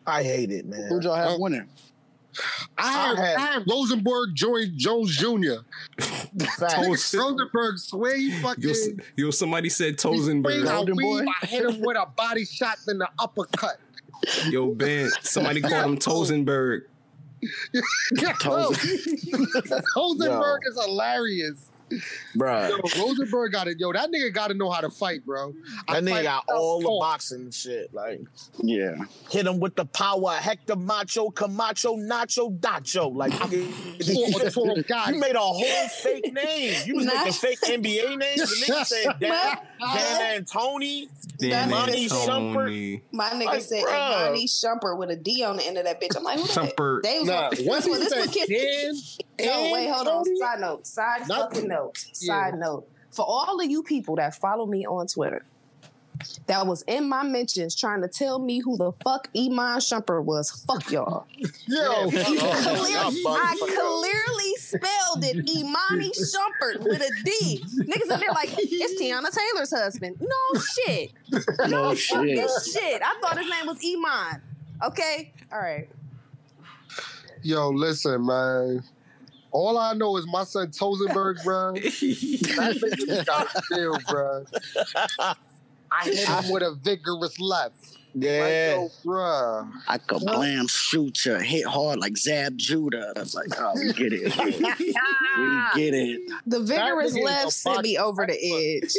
I hate it, man. Who'd y'all have Oh. winning? I had, I had- I had Rosenberg Joy Jones Jr. Facts. Rosenberg sway fucking Yo, yo, somebody said swing Tozenberg. weave. I hit him with a body shot in the uppercut. Yo, Ben. Somebody called him Tozenberg. Yo, Rosenberg is hilarious. Bruh. Yo, Rosenberg got it. Yo, that nigga got to know how to fight, bro. I That nigga got all the boxing shit. Like, Yeah. hit him with the power, Hector Macho, Camacho, Nacho, Dacho. Like, Four- four guys. you made a whole fake name. You was Nah. making fake NBA names. The nigga said Dan, Dan Antoni. Dan Monty Antoni. My nigga Like, said bruh. Imani Shumper with a D on the end of that bitch. I'm like, who that? Shumpert. They was Nah, on, once this he this said. Dan, No, and wait, hold on. Side note. Side Not- fucking note. Yeah. Side note. For all of you people that follow me on Twitter, that was in my mentions trying to tell me who the fuck Iman Shumper was. Fuck y'all. Yo, Clearly, Y'all. I clearly spelled it Imani Shumpert with a D. Niggas in there like, it's Teyana Taylor's husband. No shit. No Fucking shit. shit. I thought his name was Iman. Okay? All right. yo, listen, man. All I know is my son Tozenberg, bro. That nigga got a feel, bro. I hit him with a vigorous left. Yeah. Like, yo, bruh. I could blam shoot you, hit hard like Zab Judah. I was like, oh, we get it. we get it. The vigorous left sent me over the edge.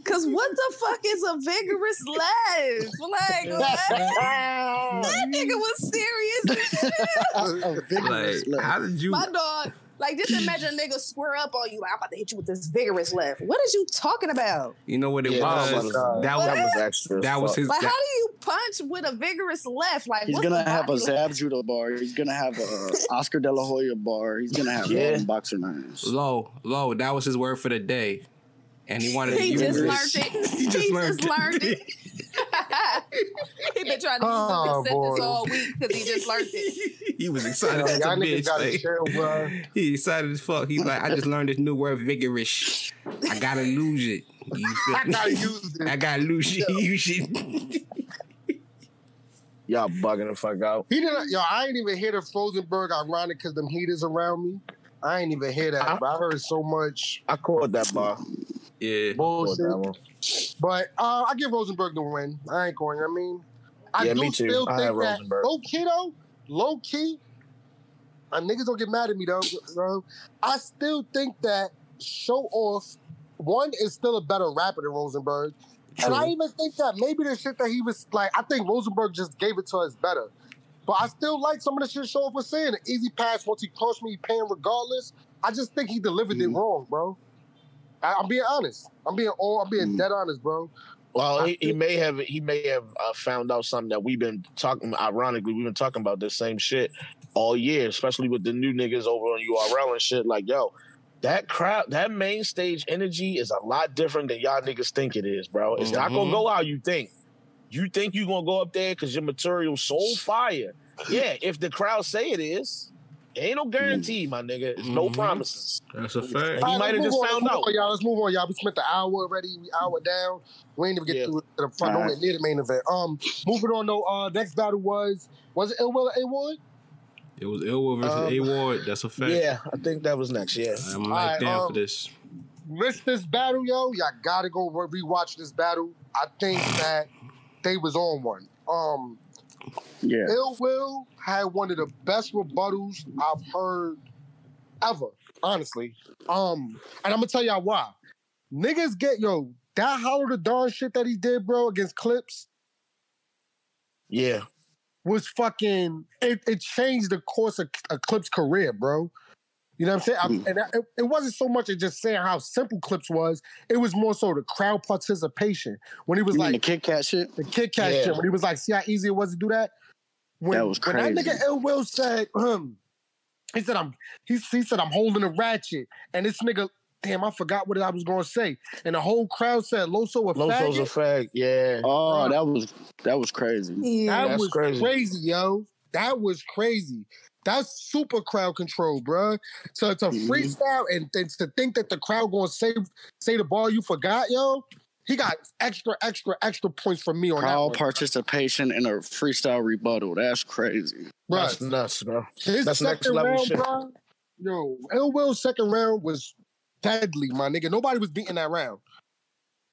Cause what the fuck is a vigorous left? Like what? that nigga was serious. A, a vigorous Like, how did you? My dog. Like just imagine a nigga square up on you. Like I'm about to hit you with this vigorous left. What is you talking about? You know what it Yeah, was? that was- that That was was extra. that was his. Like that- how do you punch with a vigorous left? Like He's gonna have a body- Zab Judah bar. He's gonna have a Oscar De La Hoya bar. He's gonna have Yeah. boxer names. low, low. That was his word for the day, and he wanted. He to just use learned it. it. he just learned it. he been trying to use Oh, this sentence all week because he just learned it. he was excited Yo, as a y'all niggas gotta like, chill, bro. he excited as fuck. He's like, I just learned this new word, vigorous. I gotta lose it. You feel I gotta use it. I gotta lose it. Use it. Y'all bugging the fuck out. He didn't. Yo, I ain't even hear the Frozenberg ironic because them heaters around me. I ain't even hear that, I- but I heard so much I caught that bar. Yeah. Caught bullshit. But uh, I give Rosenberg the win. I ain't going. I mean, I Yeah, do me too. still I think that Rosenberg. low key though, low key. And niggas don't get mad at me though, bro. I still think that show off one is still a better rapper than Rosenberg. And I even think that maybe the shit that he was like, I think Rosenberg just gave it to us better. But I still like some of the shit Show off was saying. The easy pass, once he crossed me, he paying regardless. I just think he delivered it Mhm. wrong, bro. I, I'm being honest. I'm being all. I'm being dead honest, bro. Well, he, he may have he may have uh, found out something that we've been talking. Ironically, we've been talking about this same shit all year, especially with the new niggas over on URL and shit. Like, yo, that crowd, that main stage energy is a lot different than y'all niggas think it is, bro. It's not gonna Mhm. go how you think. You think you're gonna go up there because your material so fire? Yeah, if the crowd say it is, ain't no guarantee, my nigga. It's no Mhm. promises. That's a fact. he All right, might have just on, found out. on, y'all. Let's move on, y'all. We spent the hour already. We hour down. We ain't even get Yeah. through the front. All Nowhere right. near the main event. Um, moving on though. Uh, next battle was was it Ill Will or A Ward? It was Ilwa versus Um, A Ward. That's a fact. Yeah, I think that was next. Yeah. I'm All like right, down um, for this. Missed this battle, yo. Y'all gotta go re- rewatch this battle. I think that they was on one. Um, Yeah. Ill Will had one of the best rebuttals I've heard ever, honestly. Um, and I'm gonna tell y'all why. Niggas get yo that hollow the darn shit that he did, bro, against Clips Yeah. was fucking. It, it changed the course of, of Clips' career, bro. You know what I'm saying? I- Mm. and I- it, it wasn't so much of just saying how simple Clips was. It was more so the crowd participation when he was You mean like the Kit Kat shit? the Kit Kat Yeah. shit when he was like, see how easy it was to do that. When, That was When that nigga Ill Will said, um, he said I'm he, he said I'm holding a ratchet, and this nigga, damn, I forgot what I was gonna say, and the whole crowd said Loso a Loso's faggot. effect. Yeah. Oh, that was that was crazy. Yeah. that That's was crazy. crazy. yo. That was crazy. That's super crowd control, bro. So to Mhm. freestyle and, and to think that the crowd gonna say say the ball you forgot, yo. He got extra, extra, extra points from me on that Crowd participation in a freestyle rebuttal. That's crazy. Bruh. That's nuts, bro. His That's next level round, shit. bro. Yo, Ill Will's second round was deadly, my nigga. Nobody was beating that round.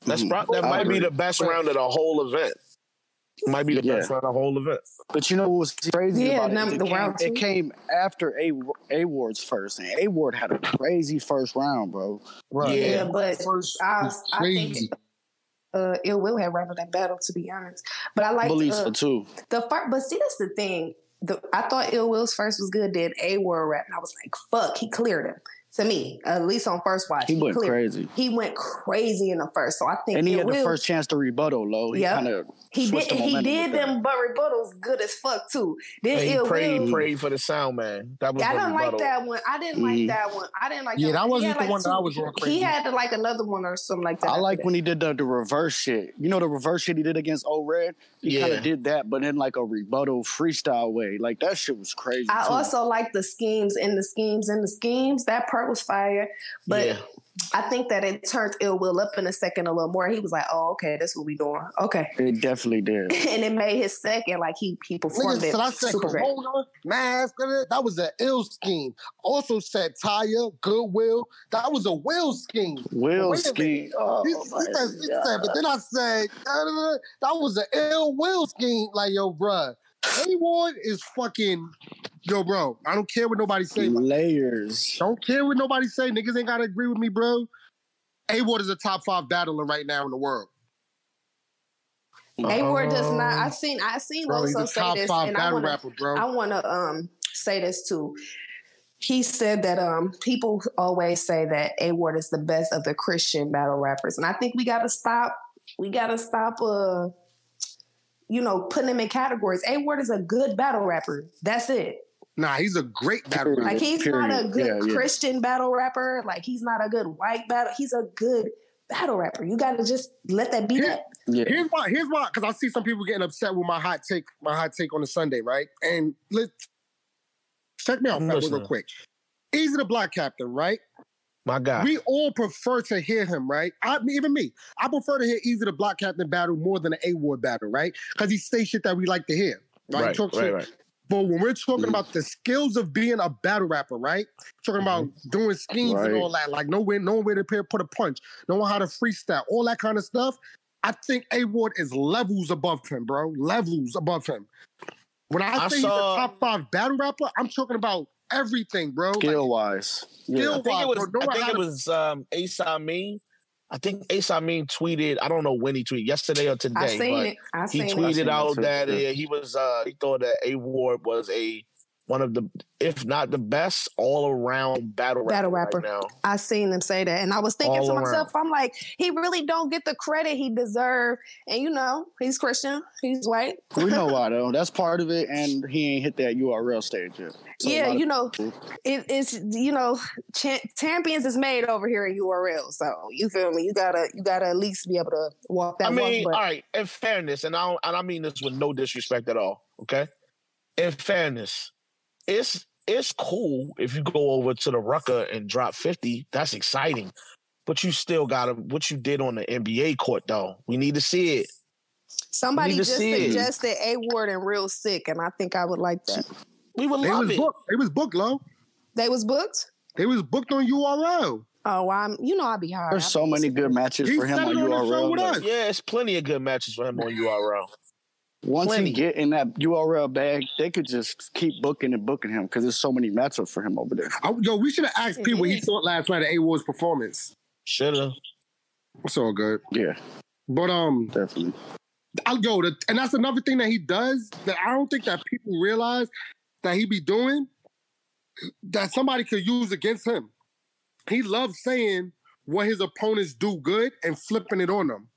That's pro- that I might be the best round of the whole event. Might be the Yeah. best round of the whole event. But you know what was crazy Yeah, about num- it? It the came, round it came after A A Ward's first, and A Ward had a crazy first round, bro. Right. Yeah. Yeah, but First I, was I think crazy. uh, Ill Will had rather that battle, to be honest. But I like believe uh, so too. the first. But see, that's the thing. The, I thought Ill Will's first was good. Then A Ward rap, and I was like, "Fuck!" He cleared him. To me, at least on first watch, He went cleared crazy, He went crazy in the first. So I think and he Ill had the first chance to rebuttal. Low, he Yep. kind of He did. the He did them, but rebuttals good as fuck too. Then And he Ill prayed, Will. prayed for the sound man. That was Yeah, I didn't like that one. I didn't like Mhm. that one. I didn't like. Yeah, that, that one. He wasn't had, the like, one that I was going He crazy. had like another one or something like that. I like that. when he did the, the reverse shit. You know the reverse shit he did against O Red. He kind of did that, but in like a rebuttal freestyle way. Like that shit was crazy. I too. also like the schemes and the schemes and the schemes. That part was fire, but Yeah. I think that it turned Ill Will up in a second a little more. He was like, "Oh, okay, that's what we doing." Okay, it definitely did. and it made his second like he he performed Niggas it said I said super. Corona, mask, that was an ill scheme. Also said Taya, Goodwill. That was a will scheme. Will scheme. Oh, He, he my said, he God. said, but then I said, that was an ill will scheme. Like, yo, bruh, A Ward is fucking, yo, bro. I don't care what nobody say. layers. Don't care what nobody say. Niggas ain't gotta agree with me, bro. A Ward is a top five battler right now in the world. A word does not. Uh, I seen I seen Bro, he's Loso a say top this, five and I battle wanna rapper, bro. I want to um say this too. He said that um people always say that A Ward is the best of the Christian battle rappers, and I think we got to stop. We got to stop. Uh, you know, putting him in categories. A Ward is a good battle rapper. That's it. Nah, he's a great battle rapper. Like he's not a good Yeah, yeah. Christian battle rapper. Like he's not a good white battle. He's a good battle rapper. You got to just let that be Yeah. that. Yeah. Here's why. Here's why. Because I see some people getting upset with my hot take. My hot take on the Sunday, right? And let's check me out real quick. Eazy the Block Captain, right? My God. We all prefer to hear him, right? I even me. I prefer to hear Eazy the Block Captain battle more than an A Ward battle, right? Because he say shit that we like to hear. Right. right, Talk right, shit. right. But when we're talking Mhm. about the skills of being a battle rapper, right? Talking about doing schemes and all that, like knowing knowing where to put a punch, knowing how to freestyle, all that kind of stuff. I think A Ward is levels above him, bro. Levels above him. When I, I say saw- he's a top five battle rapper, I'm talking about everything, bro. Like, Skill wise. Yeah. Skill- I think it was. Bro, know I think it to- was um, Ace Amin. I think Ace Amin tweeted. I don't know when he tweeted. Yesterday or today. I seen but it. I He seen it. I tweeted seen out too, that yeah. uh, he was. Uh, he thought that A Ward was a one of the, if not the best, all around battle rapper. Battle right rapper. now. I seen him say that, and I was thinking All to around. myself, I'm like, he really don't get the credit he deserve. And you know, he's Christian, he's white. We know why though. That's part of it, and he ain't hit that URL stage yet. So yeah, you know, it, it's you know, cha- champions is made over here at URL. So you feel me? You gotta you gotta at least be able to walk that I mean, walk. all But right. In fairness, and I don't, and I mean this with no disrespect at all. Okay. In fairness, it's it's cool if you go over to the Rucker and drop fifty. That's exciting. But you still got to what you did on the NBA court, though. We need to see it. somebody just see it. suggested A Ward and Real Sick, and I think I would like that. We would they love was it. booked. They was booked, low. They was booked. They was booked on URL. Oh, I'm you know I'd be hard. There's so many good matches He for him on it on URL. with like, us. Yeah, it's plenty of good matches for him on URL. Once Plenty. he get in that URL bag, they could just keep booking and booking him because there's so many matchups for him over there. I, yo, we should have asked P what he thought last night of A Ward's performance. Shoulda. It's all good. Yeah, But um, definitely. I'll go to, and that's another thing that he does that I don't think that people realize that he be doing that somebody could use against him. He loves saying what his opponents do good and flipping it on them.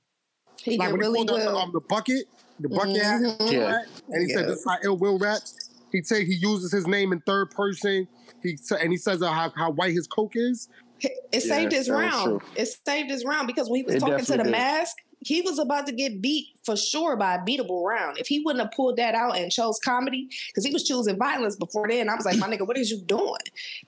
He like did when really he pulled good. the, um, the bucket, the bucket hat, Mhm. Yeah. and he said Yeah. this is how ill will raps. He say he uses his name in third person. He sa- and he says uh, how, how white his coke is. It Yeah, saved his round. It saved his round because when he was It talking to the did. mask, he was about to get beat for sure by a beatable round. If he wouldn't have pulled that out and chose comedy, because he was choosing violence before then, I was like, my nigga, what is you doing?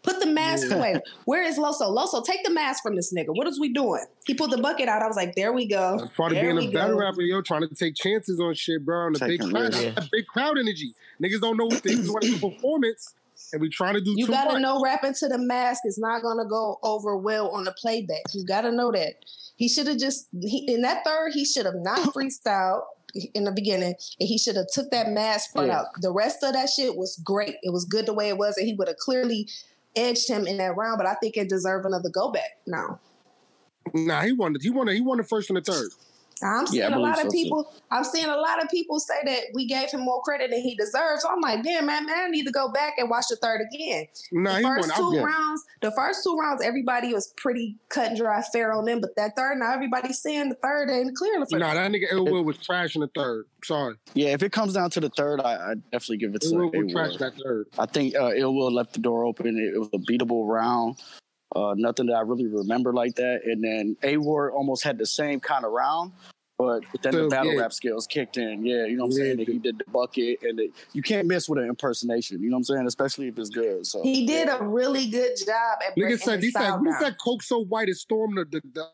Put the mask Yeah. away. Where is Loso? Loso, take the mask from this nigga. What is we doing? He pulled the bucket out. I was like, there we go. That's part of There being we a battle go. rapper, yo, trying to take chances on shit, bro. And the big crowd, risks. big crowd energy. Niggas don't know what they just want to performance, and we trying to do You too gotta much. know rapping to the mask is not gonna go over well on the playback. You gotta know that. He should have just he, in that third. He should have not freestyled. in the beginning, and he should have took that mask part Yeah. out. The rest of that shit was great. It was good the way it was, and he would have clearly edged him in that round. But I think it deserved another go back. No. Nah, he won. He won. He won the first and the third. I'm seeing Yeah, I a lot believe of so, too. people. I'm seeing a lot of people say that we gave him more credit than he deserves. So I'm like, damn, man, man, I need to go back and watch the third again. Nah, the he won. first two rounds, the first two rounds, everybody was pretty cut and dry, fair on them. But that third, now everybody's saying the third ain't clear for Nah, that nigga Ill Will was trash in the third. Sorry, Yeah, if it comes down to the third, I, I definitely give it Ill to Will A trash that third. I think uh, Ill Will left the door open. It, it was a beatable round. Uh, nothing that I really remember like that. And then A Ward almost had the same kind of round, but then So, the battle yeah. rap skills kicked in. Yeah, you know what I'm Yeah, saying? That he did the bucket, and it, you can't miss with an impersonation. You know what I'm saying? Especially if it's good. So He did a really good job at Nigga breaking said he said style that Coke so white it stormed the the, the,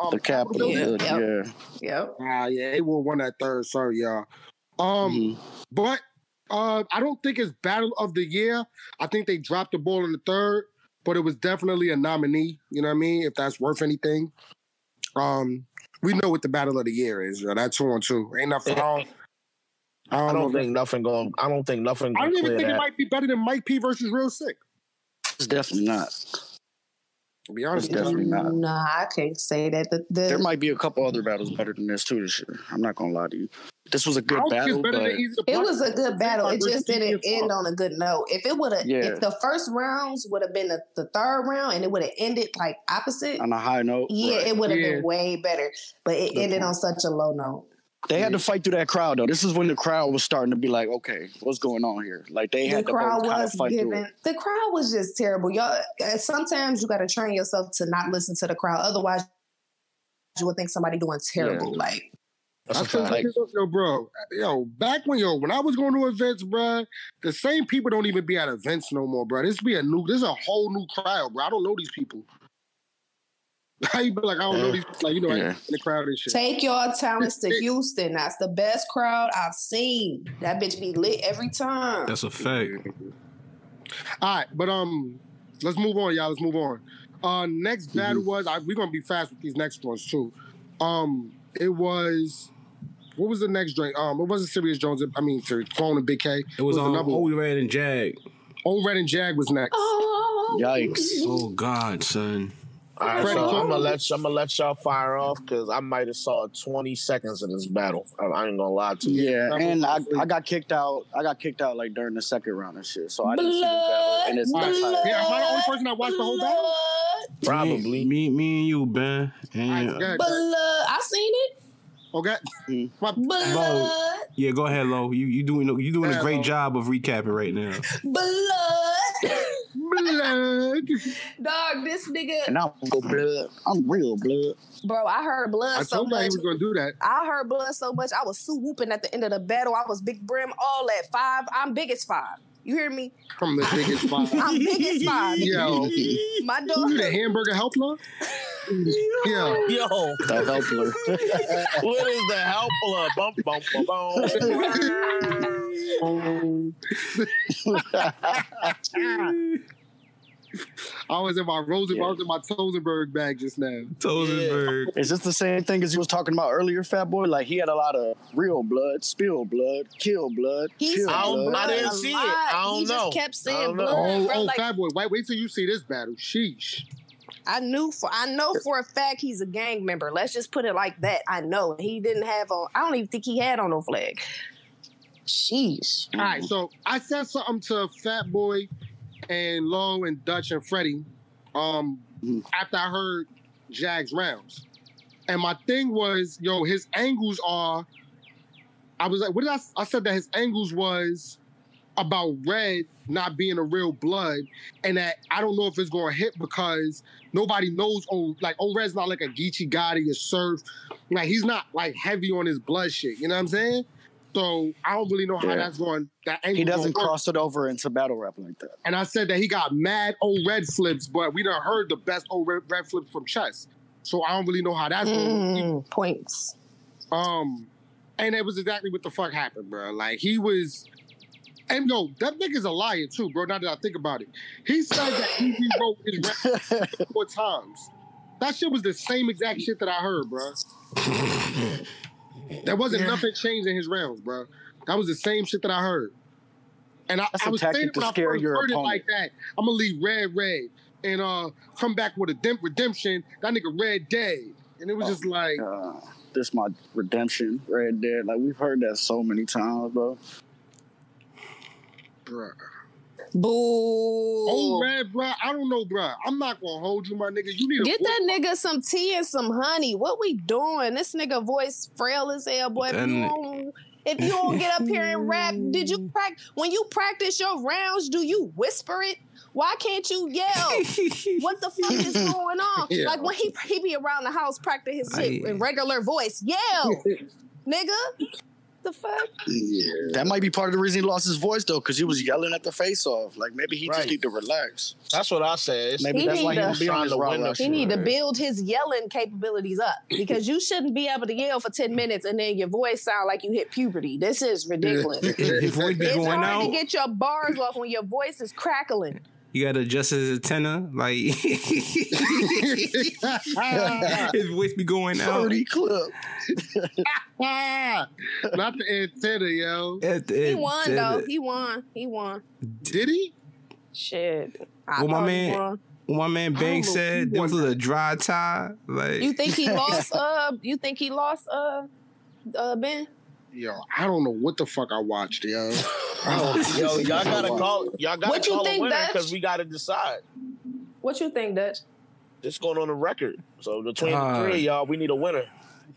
um, the Capitol. Yeah, Yeah, yep. yeah. Yep. Ah, yeah, it will won that third. Sorry, y'all. Um, Mhm. but uh, I don't think it's battle of the year. I think they dropped the ball in the third, but it was definitely a nominee. You know what I mean? If that's worth anything. Um, we know what the battle of the year is. Yo. That's two on two. Ain't nothing. I don't, I I don't, don't think nothing going. I don't think nothing. I don't even think that. it might be better than Mike P versus Real Sick. It's definitely not. To be honest, It's definitely not. Nah, I can't say that. The, the, There might be a couple other battles better than this too this year. I'm not gonna lie to you. This was a good battle, but than either the It was a good battle. It just didn't end on a good note. If it would have, Yeah. if the first rounds would have been the, the third round and it would have ended like opposite, on a high note. yeah, right. it would have Yeah. been way better. But it Good ended point. on such a low note. They had to fight through that crowd though. This is when the crowd was starting to be like, okay, what's going on here? Like they The had to crowd both was fight through giving. it. The crowd was just terrible. Y'all. uh, Sometimes you got to train yourself to not listen to the crowd. Otherwise, you would think somebody doing terrible. Like That's I a feel like, yo, bro, yo, back when yo, when I was going to events, bro, the same people don't even be at events no more, bro. This be a new, this is a whole new crowd, bro. I don't know these people. How you be like, I don't know these, like you know, Yeah. in the crowd and shit. take your talents to Houston. That's the best crowd I've seen. That bitch be lit every time. That's a fact. All right, but um, let's move on, y'all. Let's move on. Uh, next Mm-hmm. battle was I, we're gonna be fast with these next ones too. Um, it was what was the next drink? Um, it wasn't Serius Jones. I mean, Serious Clone and Big K. It was on another one. Old Red and Jag. Old Red and Jag was next. Oh, Yikes. Oh God, son. All right, so I'm gonna let I'm gonna let y'all fire off because I might have saw 20 seconds of this battle. I, I ain't gonna lie to you. Yeah, that was and I, I got kicked out. I got kicked out like during the second round and shit. So I didn't see this battle. And it's All right. not Yeah, am I the only person that watched the whole battle? Probably. Me, me and you, Ben. All And, right, go ahead. Blood. I seen it. Okay. Mm. My- Blood. yeah, go ahead, Lo. You you doing you doing a great Lo. job of recapping right now. Blood. blood. Dog, this nigga. And I'm real blood. I'm real blood. Bro, I heard blood I so told you he much. was gonna do that. I heard blood so much. I was Sue whooping at the end of the battle. I was big brim, all at five. I'm big as five. You hear me? From the biggest spot. I'm big as five. Yo, My dog. you the hamburger help love? Yo, Yo, The helper. what is the help of bump bump bump? I was in my Rosen, I was in my Tosenberg bag just now. Tozenberg. Is this the same thing as you was talking about earlier, Fat Boy? Like he had a lot of real blood, spill blood, kill blood, He chill said I blood. I didn't see it. I don't he know. just kept I saying blood. Oh, bro. oh, Like, fat boy, wait, wait till you see this battle. Sheesh. I knew for I know for a fact he's a gang member. Let's just put it like that. I know he didn't have on. I don't even think he had on no flag. Sheesh. All right, so I said something to Fat Boy and Low and Dutch and Freddie um, Mhm. after I heard Jag's rounds. And my thing was, yo, his angles are. I was like, what did I? I said that his angles was about Red not being a real blood, and that I don't know if it's going to hit because nobody knows. Oh, like oh, Red's not like a Geechee Gotti or Surf. Like he's not like heavy on his blood shit. You know what I'm saying? So I don't really know how Yeah. that's going. That angle He doesn't gonna work. cross it over into battle rap like that. And I said that he got mad old red flips, but we done heard the best old red, red flips from Chess. So I don't really know how that's going. Mm, points. Um, and it was exactly what the fuck happened, bro. Like he was, and yo, that nigga's a liar too, bro. Now that I think about it, he said that he rewrote his rap four times. That shit was the same exact shit that I heard, bro. There wasn't nothing changed in his rounds, bro. That was the same shit that I heard. And I, I was thinking when I first heard it like that, I'm gonna leave red red and uh come back with a dim- redemption. That nigga red dead, and it was just like, Uh, this my redemption red there. Like we've heard that so many times, bro. bruh. Boo. Oh, man, bro. I don't know, bro. I'm not gonna hold you, my nigga. You need to Get a that nigga some tea and some honey. What we doing? This nigga voice frail as hell, boy. If you, ni- don't, if you don't get up here and rap, did you practice when you practice your rounds? Do you whisper it? Why can't you yell? What the fuck is going on? Yeah. Like when he he be around the house practice his shit I- in regular voice. Yell, nigga. The fuck? Yeah. That might be part of the reason he lost his voice though, because he was yelling at the face off. Like maybe he just need to relax. That's what I said. Maybe He that's why need he to- don't be on Trying his to raw win the- rap He need to build his yelling capabilities up because you shouldn't be able to yell for 10 minutes and then your voice sound like you hit puberty. This is ridiculous. His voice be it's going hard to get your bars off when your voice is crackling. You gotta adjust his antenna. Like his voice be going out. Thirty clip. Not the antenna, yo. At- He at- won at- though. He won. He won. Did he? Shit. I Well, my man- won. My man I Banks don't know if said he this was a dry tie. Like You think he lost uh you think he lost uh uh Ben? Yo, I don't know what the fuck I watched, yo. I don't- Yo, y'all gotta call. Y'all gotta What you call a winner because we gotta decide. What you think, Dutch? It's going on the record. So between Uh, the three y'all, we need a winner.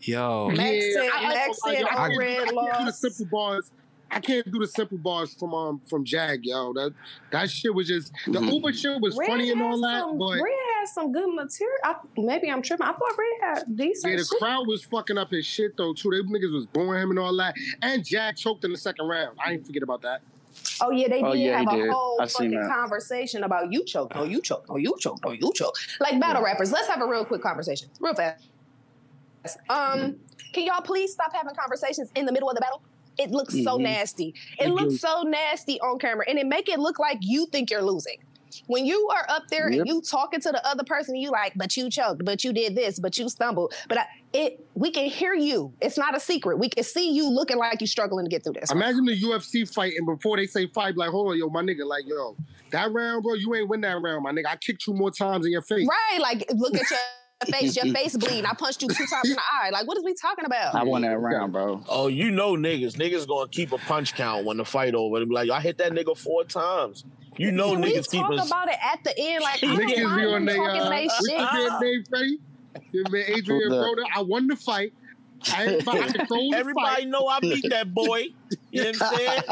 yo, Max said- I- I- Max I- said I can't do- Red I can't do the simple bars. I can't do the simple bars from um from Jag, yo. That that shit was just the Mhm. Uber shit was funny and all that, some, but Red has some good material. I, maybe I'm tripping. I thought Red had decent yeah, the shit. crowd was fucking up his shit though too. They niggas was booing him and all that. And Jack choked in the second round. I didn't forget about that. Oh yeah, they did Oh, yeah, have a did. whole I seen fucking that. conversation about you choke, Oh, you choke, Oh, you choke, Oh, you choke. Like battle rappers. Let's have a real quick conversation, real fast. Um, can y'all please stop having conversations in the middle of the battle? It looks so Mhm. nasty. It It looks do. so nasty on camera, and it make it look like you think you're losing. When you are up there Yep. and you talking to the other person, you like, but you choked, but you did this, but you stumbled, but I, it we can hear you. It's not a secret. We can see you looking like you're struggling to get through this. Imagine the UFC fight and before they say fight, like, hold on, yo, my nigga, like, yo, that round, bro, you ain't win that round, my nigga. I kicked you more times in your face. Right, like look at your face, your face bleeding. I punched you two times in the eye. Like, what is we talking about? I won that round, bro. Oh, you know niggas. Niggas gonna keep a punch count when the fight over. They be like, I hit that nigga four times. You know we niggas keep talk a about it at the end? Like, I don't Niggas be mind on them they, talking uh, they what's shit. your man name, Freddie? Your man Adrian Who? Broner. I won the fight. I, ain't- I controlled the Everybody fight. know I beat that boy. You know what I'm saying?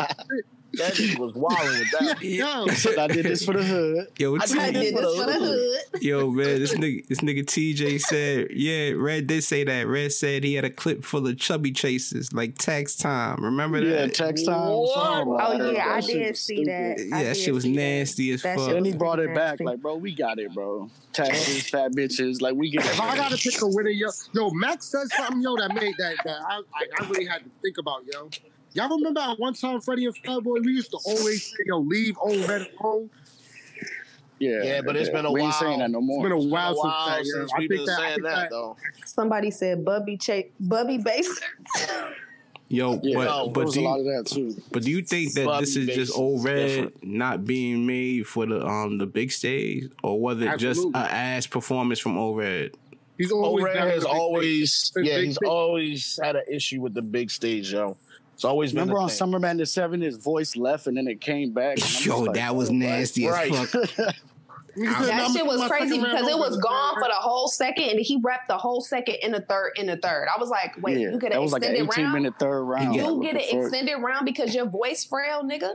That nigga was wilding with that. Yo, I did this for the hood. yo, I did this for the hood. yo, man, this nigga, this nigga TJ said, yeah, Red did say that. Red said he had a clip full of chubby chases, like tax time. Remember that? Yeah, that? text time. What? Oh yeah, I That shit did see stupid. that. yeah, I that shit was see that. nasty as That fuck. And Then he was brought it back, like, bro, we got it, bro. Taxes, fat bitches, like we get it. if I gotta pick a winner, yo, yo, Max said something, yo, that made that that I, I, I really had to think about, yo. Y'all remember at one time Freddie and Fatboy, we used to always say, yo, leave old red at home. Yeah, Yeah, but it's been a we while. ain't saying that no more. It's been while a while since that, yo. since we've been that, saying that, that, though. Somebody said Bubby Ch- Bubby Baser. Yo, yeah, but no, there but was do a lot you, of that too. but do you think that Bobby this is just is old red different. not being made for the um the big stage, or was it just Absolutely. a ass performance from old red? he's always O'Red down has to the big always, yeah, he's always had an issue with the big stage, yo. It's always Remember a on thing. Summer Madness 7, his voice left and then it came back. and I'm just Yo, like, that was oh, nasty as fuck. That shit I'm was crazy because it was gone for the whole second, and he wrapped the whole second in the third in the third. I was like, wait, yeah, you get that an was like an extended 18 round? minute third round. You You Like, get an extended round because your voice frail, nigga.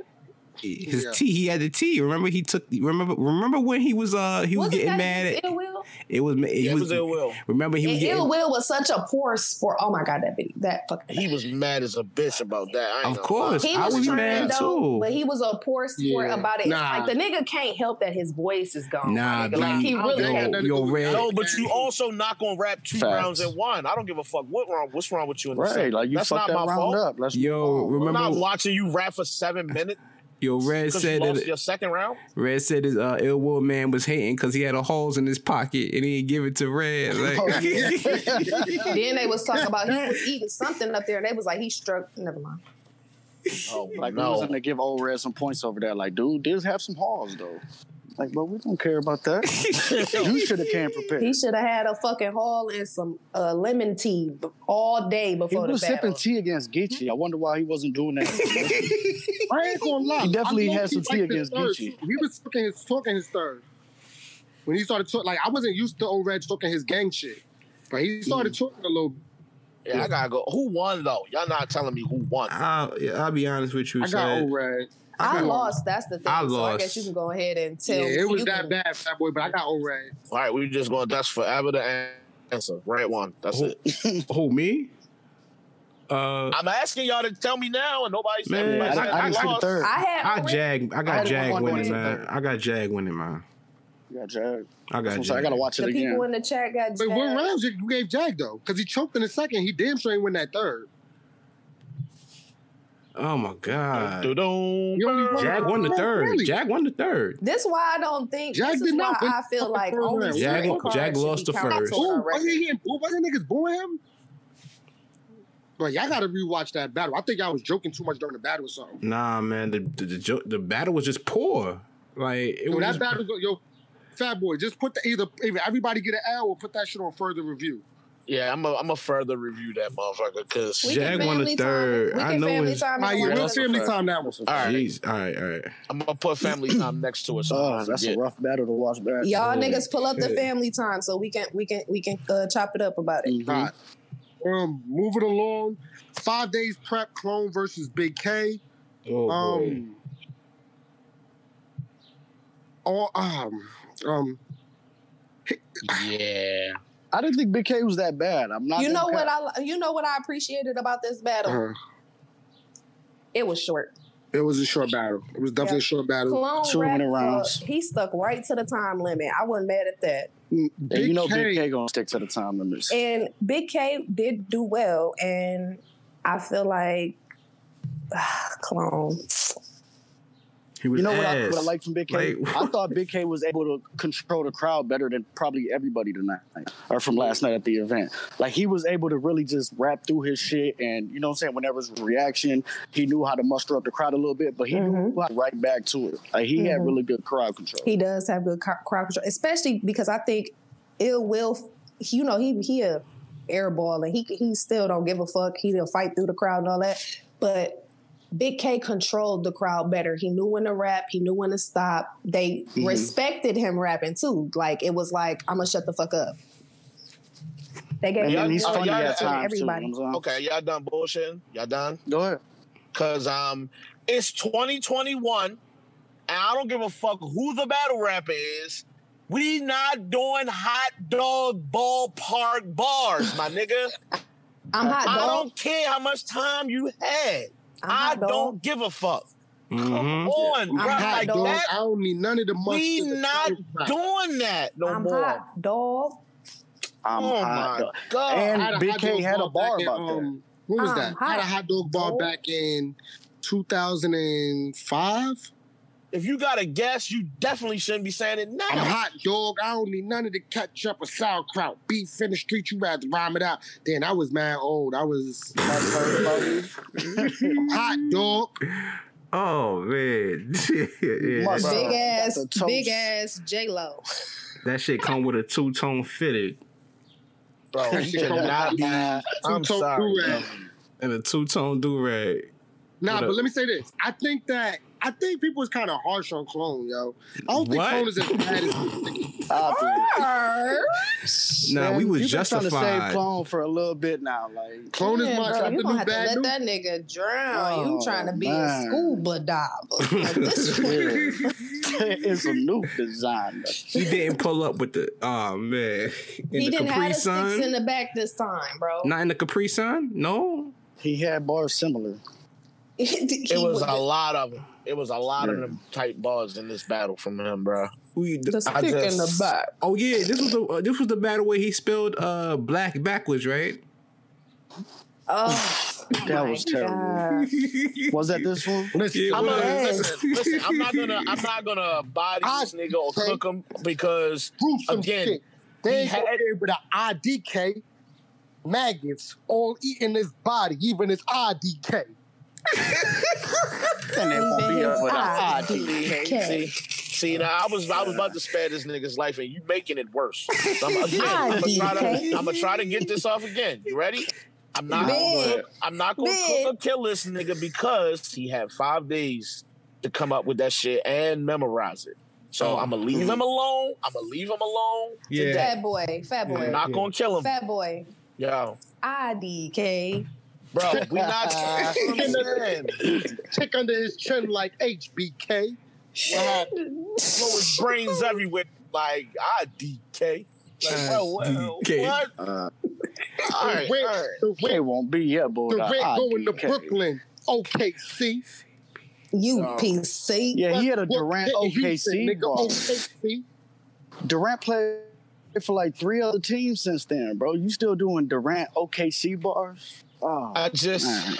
His Yeah. T, he had the T. Remember he took. Remember, remember when he was uh he was Wasn't getting mad at Ill Will? it was he Yeah, it was, was Ill Will. remember he was getting Ill Will was such a poor sport. Oh my god, that video, that fucking. He was mad as a bitch about that. I Of course. He I was, was mad though, too. but he was a poor sport Yeah. about it. Nah. Like the nigga can't help that his voice is gone. Nah, nigga. like B. he really don't can't. yo, yo, red. No, but you also not gonna rap two Facts. rounds in one. I don't give a fuck what wrong. What's wrong with you in the Right, second? like you That's fucked not that my round fault. up. Let's Yo, move on. I'm remember not watching you rap for seven minutes. Yo, Red Because you said that your second round. Red said his uh, Ill Will man was hating because he had a Halls in his pocket and he didn't give it to Red. Like, Oh, then they was talking about he was eating something up there, and they was like he struck. Never mind. Oh Like we no. was gonna give old red some points over there. Like, dude, this have some Halls though. Like, but we don't care about that. you should have came prepared. He should have had a fucking haul and some uh, lemon tea b- all day before He was the sipping tea against Geechee. I wonder why he wasn't doing that. I ain't gonna lie. He definitely had some tea against third. Gucci. He was talking his talking his third. When he started talking, like I wasn't used to old Red talking his gang shit, but he started Mm. talking a little. Yeah, I gotta go. Who won though? Y'all not telling me who won. I'll, yeah, I'll be honest with you. I got son. old Red. I got- lost. That's the thing. I So I guess you can go ahead and tell. Yeah, it was you that can- bad, fat boy. But I got old Red. All right, we just going. That's forever the answer. Right one. That's Who, it. who me? Uh, I'm asking y'all to tell me now, and nobody said. Man, everybody I, said I didn't see the lost. third. I had. I already- jag. I I got had Jag one winning, man. third. I got Jag winning, man. Yeah, Jag. I got I'm Jag. I gotta watch it The again. people in the chat got. But what rounds you you gave Jag though? Because he choked in the second. He damn sure ain't win that third. Oh my god. Doo-doo. You only won the third. really. Jag won the third. This is why I don't think. Jack this did is why not I feel like first only round. Jag- certain cards Jack lost the first. toward our Ooh, wasn't record. he? Ooh, wasn't niggas booing him? But y'all gotta rewatch that battle. I think y'all was joking too much during the battle or something. Nah, man. The the the, jo- the battle was just poor. Like it Yo, was. that just- battle, go, yo, fat boy, just put the either, either everybody get an L or put that shit on further review. Yeah, I'm a, I'm a further review that motherfucker because We Jag can won the third. Time. We I can know family it's- time. And yeah, one real other. family fair. time that one. All right. Jeez. All right, all right. I'm gonna put family time next to it. So Oh, that's a rough battle to watch back. Y'all Oh, niggas pull up the family time so we can we can we can uh, chop it up about it. Mhm. Right. Um, moving along. Five days prep clone versus Big K. Oh boy. Um, or um, um, Yeah. I didn't think Big K was that bad. I'm not. You know what. I you know what I appreciated about this battle? uh, It was short. it was a short battle. It was definitely Yeah. a short battle. Clone Two minute rounds. he stuck right to the time limit. I wasn't mad at that. Mm, Yeah, you know Big K gonna stick to the time limits. And Big K did do well, and I feel like clone. He was You know what I, ass. what I like from Big K? Like- I thought Big K was able to control the crowd better than probably everybody tonight, or from last night at the event. Like he was able to really just rap through his shit, and you know what I'm saying. Whenever it was a reaction, he knew how to muster up the crowd a little bit, but he knew how to right back to it. Like he had Mhm. really good crowd control. He does have good cr- crowd control, especially because I think Ill Will, you know, he he a airball and he he still don't give a fuck. He'll fight through the crowd and all that, but. Big K controlled the crowd better. He knew when to rap. He knew when to stop. They Mhm. respected him rapping too. Like it was like I'm gonna shut the fuck up. They gave and Yeah, him he's funny yeah, at yeah, times too. Everybody. what Okay, y'all done bullshitting? Y'all done? Go ahead. Cause um, it's 2021, and I don't give a fuck who the battle rapper is. We not doing hot dog ballpark bars, my nigga. I'm hot dog. I don't care how much time you had. I'm I dog. don't give a fuck. Come Mhm. on, I'm bro. hot hot, Like dog. that, I don't need none of the money. we the not doing that no I'm more. hot dog. I'm oh hot. my dog. god! And I had a Big K had a bar back in, about that. um, When was Um, that? I had a hot hot dog bar dog. back in 2005. If you got a guess, you definitely shouldn't be saying it now. I'm hot dog. I don't need none of the ketchup or sauerkraut. Beef in the street, you rather rhyme it out. Then I was mad old. I was hot dog. Oh man, yeah, My that, Bro, big ass, the toast. big ass J Lo. that shit come with a two tone fitted Bro, you should not be. I'm Two-tone sorry. do-rag. bro. and a two tone do rag. Nah, but let me say this. I think that I think people was kind of harsh on Clone, yo. I don't think What? Clone is as bad as people think. Nah, we Man, was you been trying to save. Clone for a little bit now. Like Clone is Yeah, my bro, shot. you gonna new have to bad let news. that nigga drown. Oh, you Oh, trying to be man. a scuba diver. Like, this it's a new design. He didn't pull up with the oh man. In he the didn't Capri have the sticks in the back this time, bro. Not in the Capri Sun. No. He had bars similar. It was a lot of them. It was a lot of them tight bars in this battle from him, bro. We. the I stick in the back. oh yeah, this was the uh, this was the battle where he spelled uh black backwards, right? Oh, That was terrible. God. Was that this one? Listen, I'm well, not, listen, listen, I'm not gonna I'm not gonna body this nigga or cook him because Again, shit. They he ain't gonna had- be able to IDK maggots all eating his body, even his IDK. And they won't be Even able IDK. IDK. see, see now I was I was about to spare this nigga's life and you making it worse. So I'm, again, I'm gonna try to I'm gonna try to get this off again. You ready? I'm not gonna I'm not gonna cook or kill this nigga because he had five days to come up with that shit and memorize it. So Oh. I'm gonna leave him alone. I'm gonna leave him alone. Yeah. today. Fat boy, fat boy, I'm not gonna kill him. fat boy. Yo, IDK. Bro, we not. That's what I'm. Tick under his chin like HBK. What Blow his brains everywhere. Like, I DK. Like, well, well, DK. what? Uh, All The right, all right. the they won't be yet, boy. Durant going to Brooklyn. OKC. You Oh. PC. Yeah, he had a Durant OKC. nigga. OKC. Durant played for like three other teams since then, bro. You still doing Durant OKC bars? Oh, I just. man.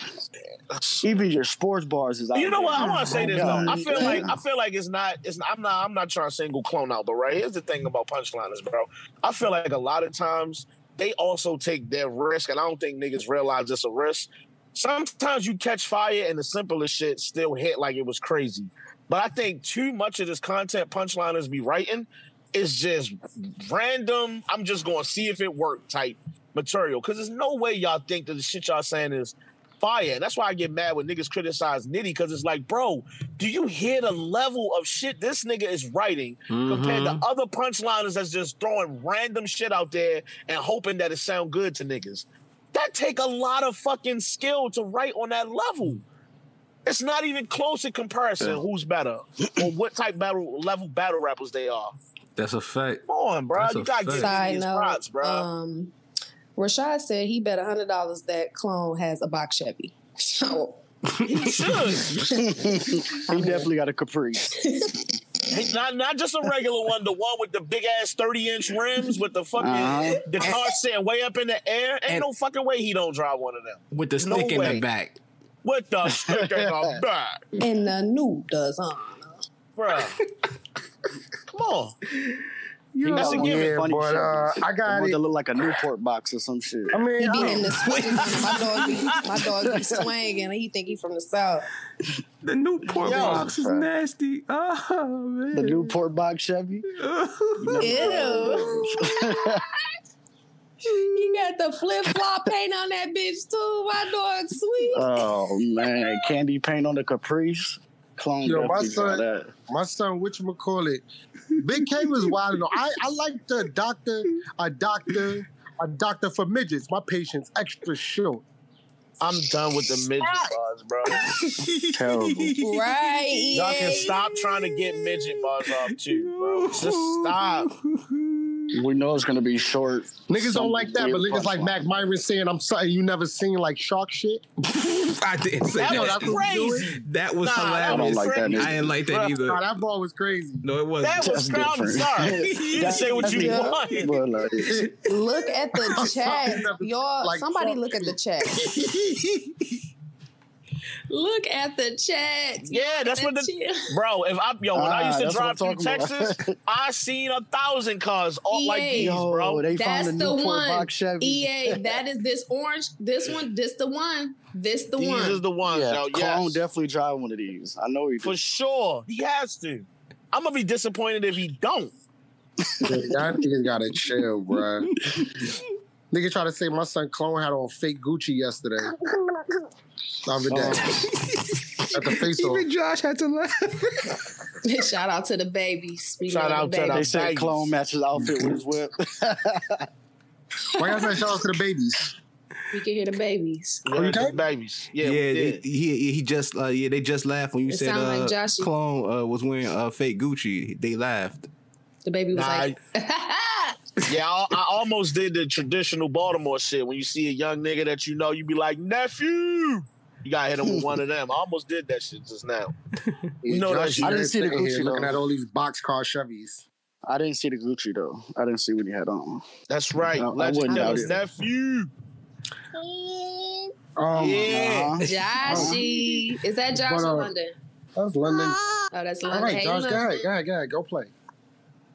even your sports bars is out You know what? I there. want to say this God. though. I feel like I feel like it's not. It's I'm not. I'm not trying to single clone out, but right here's the thing about punchliners, bro. I feel like a lot of times they also take their risk, and I don't think niggas realize it's a risk. Sometimes you catch fire, and the simplest shit still hit like it was crazy. But I think too much of this content punchliners be writing is just random. I'm just going to see if it worked type material because there's no way y'all think that the shit y'all saying is fire. And that's why I get mad when niggas criticize Nitty because it's like, bro, do you hear the level of shit this nigga is writing compared Mhm. to other punchliners that's just throwing random shit out there and hoping that it sound good to niggas? That take a lot of fucking skill to write on that level. It's not even close in comparison Yeah. who's better or what type battle level battle rappers they are. That's a fact. Come on, bro. That's you gotta give fact. Side these note, props, bro. um, Rashad said he bet hundred dollars that clone has a box Chevy. So he should. he definitely got a caprice. Not not just a regular one, the one with the big ass thirty inch rims with the fucking Uh-huh. the car sitting way up in the air. Ain't And- no fucking way he don't drive one of them. With the No stick in way. the back. What the stick in the back, and the new does honor. bro? Come on, He That's got a one of given. the Yeah, funny but uh, Chevys. I The got one it. that look like a Newport box or some shit. I mean, He be in the swing. my dog be my dog be swinging. He think he from the south. The Newport Yo. box is nasty. Oh man. The Newport box Chevy. Ew. He got the flip flop paint on that bitch too. My dog sweet. Oh man, candy paint on the caprice. Clone Yo, my son- that. my son, which call it, Big K was wild. I I like the doctor, a doctor, a doctor for midgets. My patient's extra short. I'm done with the midget bars, bro. Terrible. Right. Y'all can stop trying to get midget bars off too, bro. Just stop. We know it's gonna be short. Niggas Some don't like that, but niggas like. Mac Myron saying I'm sorry, you never seen like shark shit. I didn't say That that. was that's what we crazy. That was Nah, I I don't hilarious. like that. I didn't like that either. Nah, that ball was crazy. No, it wasn't. That was That's crowd different. sorry. You can say what you Yeah. want. Look at the chat. Y'all, like somebody look at the chat. look at the chat. Yeah, that's what the Shit. bro. If I yo, when I Ah, used to drive I'm through. Texas, I seen a thousand cars all like EA. these, yo, bro. they That's found a the one. box Chevy. EA, that is this orange. This one, this the one. This the These one. This is the one. yeah, yo. Clone Yes, definitely drive one of these. I know he for did. sure. He has to. I'm gonna be disappointed if he don't. That niggas gotta chill, bruh. Nigga try to say my son Clone had on fake Gucci yesterday. The other day. At the face off. Even Josh had to laugh. Shout out to the babies. Speaking Shout out the to the- They babies. said Clone matches outfit with his whip. Why y'all say shout out to the babies? We can hear the babies. Yeah, Okay. just babies. Yeah, Yeah, we he, did. he he just uh, yeah they just laughed when you It said sound like uh, Joshy. clone uh, was wearing uh, fake Gucci. They laughed. The baby was Nah, like, Yeah, I, I almost did the traditional Baltimore shit. When you see a young nigga that you know, you be like, nephew. You gotta hit him with one of them. I almost did that shit just now. You know that Josh shit. I didn't see the sitting here Gucci, looking at all these boxcar Chevys. I didn't see the Gucci though. I didn't see what he had on. That's right. I- I wouldn't doubt nephew. Um, Yeah. Joshy. Is that Josh But, or uh, London? That's London. Oh, that's All London. right, Hey, Josh, go London. ahead, go ahead, go ahead, go play.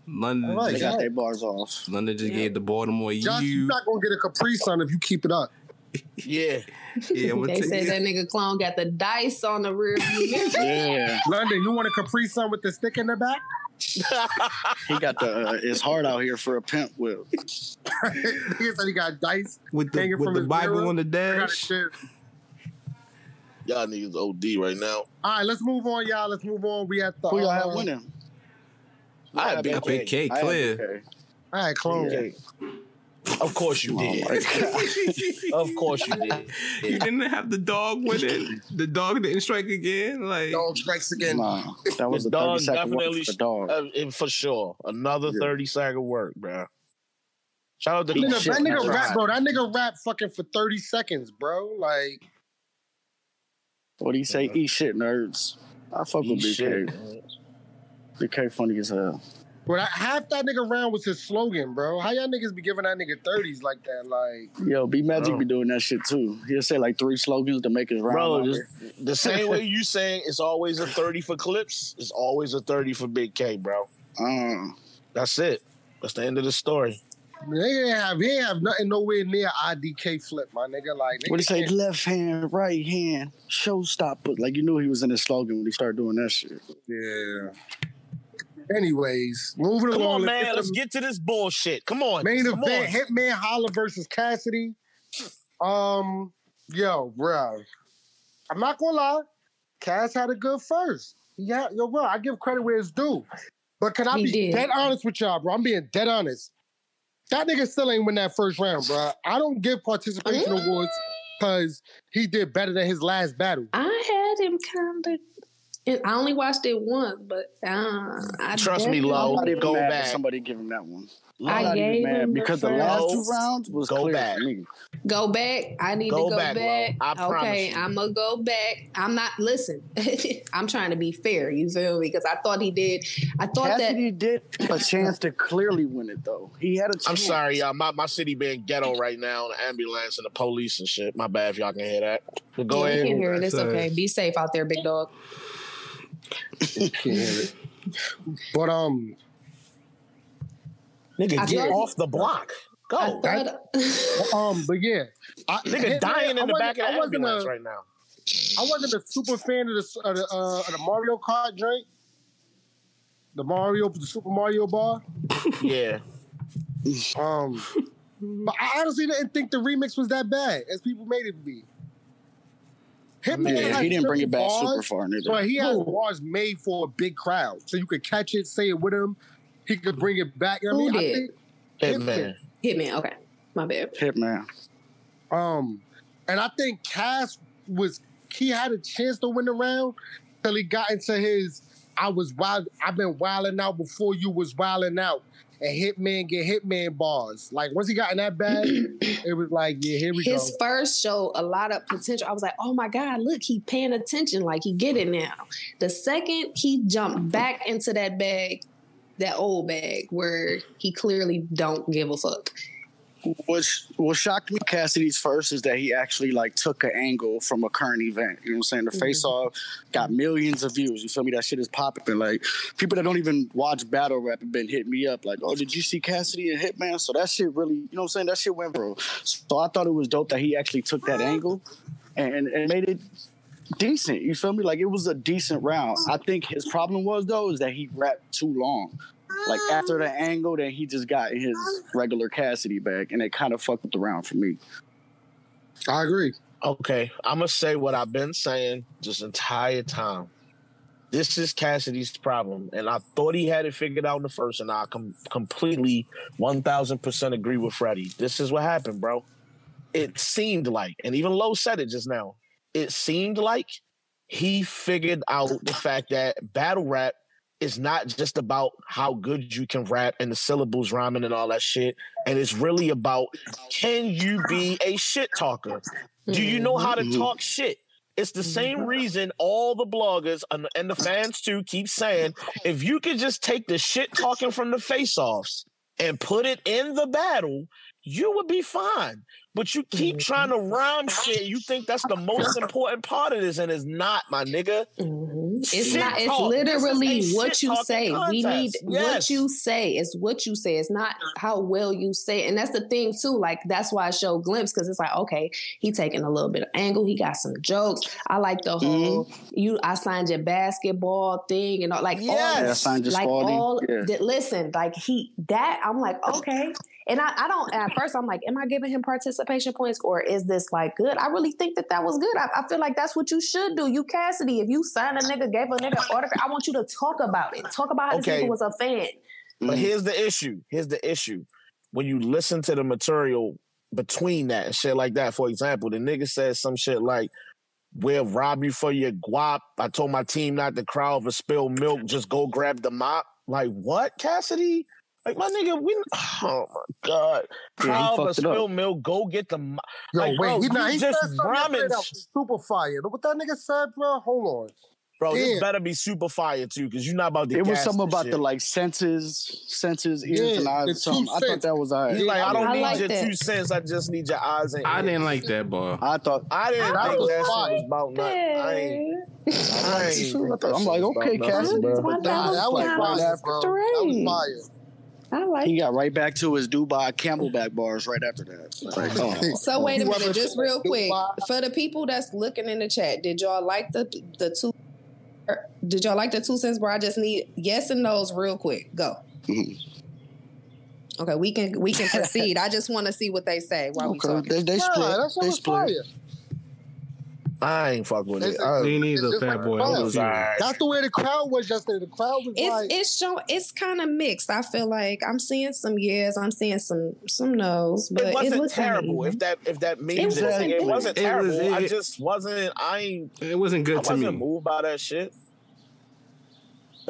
London, All right, just, got yeah. their bars off. London just Yeah. gave the Baltimore Josh, you. you're not gonna get a Capri Sun if you keep it up. Yeah. Yeah, I'm They take said that nigga clown got the dice on the rear view mirror. Yeah, London, you want a Capri Sun with the stick in the back? he got the uh, his heart out here for a pimp whip. Nigga said he got dice. with the with from the Bible mirror. on the I got a dash. Y'all niggas OD right now. All right, let's move on, y'all. Let's move on. We at the. Who y'all uh, have winning? I had Big Big K. K I had clear. BK. All right, clone. Okay. Of course you Oh did. my Of course you did. You didn't have the dog with it. The dog didn't strike again. Like Dog strikes again. Nah, that was The a 30 dog definitely for dog. Uh, for sure. Another Yeah. 30 second work, bro. Shout out to Nigga, the shit, that nigga rap, right. bro. That nigga rap fucking for 30 seconds, bro. Like, What do you say? Eat shit, nerds. I fuck with Eat BK. Shit. BK funny as hell. But that, half that nigga round was his slogan, bro. How y'all niggas be giving that nigga 30s like that? Like, Yo, B Magic be doing that shit too. He'll say like three slogans to make his round. Bro, just, the same way you saying it's always a 30 for clips, it's always a 30 for Big K, bro. Uh, That's it. That's the end of the story. they ain't have, he ain't have nothing nowhere near IDK flip, my nigga. Like, what do you say? Left hand, right hand, showstopper. Like you knew he was in his slogan when he started doing that shit. Yeah. Anyways, moving Come along. on, man. get Let's get to this bullshit. Come on. main Come event: on. Hitman Holla versus Cassidy. Um, yo, bro, I'm not gonna lie. Cass had a good first. Yeah, yo, bro, I give credit where it's due. But can I He be did. dead honest with y'all, bro? I'm being dead honest. That nigga still ain't win that first round, bro. I don't give participation Mm. awards because he did better than his last battle. I had him kind of. I only watched it once, but uh, I Trust me, Low. I'm not go back. somebody give him that one. I I'm not even gave him because the first- last two Go- rounds was go clear back. Go back. I need Go to go back, back. Lo. I promise okay, you. I'm gonna go back. I'm not. Listen, I'm trying to be fair. You feel me? Because I thought he did. I thought that. he did a chance to clearly win it though. He had a chance. I'm sorry, y'all. My, my city being ghetto right now, the ambulance and the police and shit. My bad if y'all can hear that. But go Yeah, we ahead. can hear it. It's okay. Be safe out there, big dog. Can't hear it. But um, Nigga, I get thought- off the block. Go. I thought. um, but yeah, I, Nigga Hitman, dying I in the back of wasn't- the wasn't ambulance a- right now. I wasn't a super fan of the of the, uh, of the Mario Kart drink. The Mario, the Super Mario bar. Yeah. Um, but I honestly didn't think the remix was that bad as people made it be. Hitman Yeah, he didn't bring it back bars, super far neither. But he has Who? bars made for a big crowd, so you could catch it, say it with him. He could bring it back. You know what I mean, I did? think, Hitman. Hitman. Okay, my bad. Hitman. Um, and I think Cass was he had a chance to win the round till he got into his I was wild I've been wilding out before you was wilding out. And Hitman get Hitman bars. Like once he got in that bag, it was like, yeah, here we go. His first show, a lot of potential. I was like, oh my God, look, he paying attention. Like he get it now. The second he jumped back into that bag, that old bag where he clearly don't give a fuck. Which what shocked me Cassidy's first is that he actually like took an angle from a current event. You know what I'm saying? The Mhm. face off got millions of views. You feel me? That shit is popping. Like people that don't even watch battle rap have been hitting me up like, oh, did you see Cassidy and Hitman? So that shit really, you know what I'm saying? That shit went bro. So I thought it was dope that he actually took that angle and, and made it decent. You feel me? Like it was a decent round. I think his problem was though is that he rapped too long. Like after the angle, then he just got his regular Cassidy back, and it kind of fucked with the round for me. I agree. Okay, I'm gonna say what I've been saying this entire time. This is Cassidy's problem, and I thought he had it figured out in the first, and I com- completely, one thousand percent agree with Freddie. This is what happened, bro. It seemed like, and even Lowe said it just now. It seemed like he figured out the fact that battle rap is not just about how good you can rap and the syllables rhyming and all that shit, and it's really about can you be a shit talker? Do you know how to Mhm. talk shit? It's the same reason all the bloggers and, and the fans too keep saying if you could just take the shit talking from the face offs and put it in the battle, you would be fine. But you keep trying to rhyme shit. You think that's the most important part of this, and it's not, my nigga. Mhm. It's Shit not. It's talk. literally This is a what you talking say. We need contest. what you say. It's what you say. It's not how well you say. it. And that's the thing too. Like that's why I show glimpse because it's like okay, he taking a little bit of angle. He got some jokes. I like the whole you. I signed your basketball thing and all like all Yes. Yeah, I signed your like Spalding. all Yeah. that listen like he that i'm like okay and I, I don't at first i'm like am i giving him participation points or is this like good i really think that that was good i, I feel like that's what you should do you cassidy if you sign a nigga gave a nigga autograph i want you to talk about it talk about how Okay. this nigga was a fan But here's the issue. Here's the issue. When you listen to the material between that and shit like that, for example, the nigga says some shit like, We'll rob you for your guap. I told my team not to cry over spilled milk. Just go grab the mop. Like, what, Cassidy? Like, my nigga, we. Oh, my God. Yeah, he Cry over fucked it up. spilled milk. Go get the mop. Yo, Like, wait, bro, he, nah, he just said something yesterday rhyming that was super fire. Look what that nigga said, bro. Hold on. Bro, this better be super fire, too, because you're not about to It was something about shit. the like senses, senses, ears Yeah, and the eyes. Or something. I thought that was alright. He's like, I don't I need your that. two cents. I just need your eyes and I didn't like that bar. I thought. I didn't That think was that shit was about nothing. I ain't. I ain't think that I'm like, okay, about nothing, Cassidy, bro. That Nah, was that was kinda fire, bro. That was fire. I like He got right back to his Dubai Camelback bars right after that. Like, oh. so wait a minute, just real quick for the people that's looking in the chat. Did y'all like the the two? Did y'all like the two cents? Bro, I just need yes and no's real quick. Go. Mhm. Okay, we can we can proceed. I just want to see what they say while we Okay, talking. they, they Nah, split. that shit they split. fire. I ain't fuck with it. It's- I, Me It's neither, just fat like boy. fun. I'm it with was you. alright. That's the way the crowd was yesterday. The crowd was It's like, it's show it's kind of mixed. I feel like I'm seeing some yes, I'm seeing some some no's, but It wasn't looked kinda terrible. even. If that if that means It anything, it wasn't wasn't bad. It terrible. was- I just wasn't. I ain't. It wasn't I good to wasn't me. moved by that shit.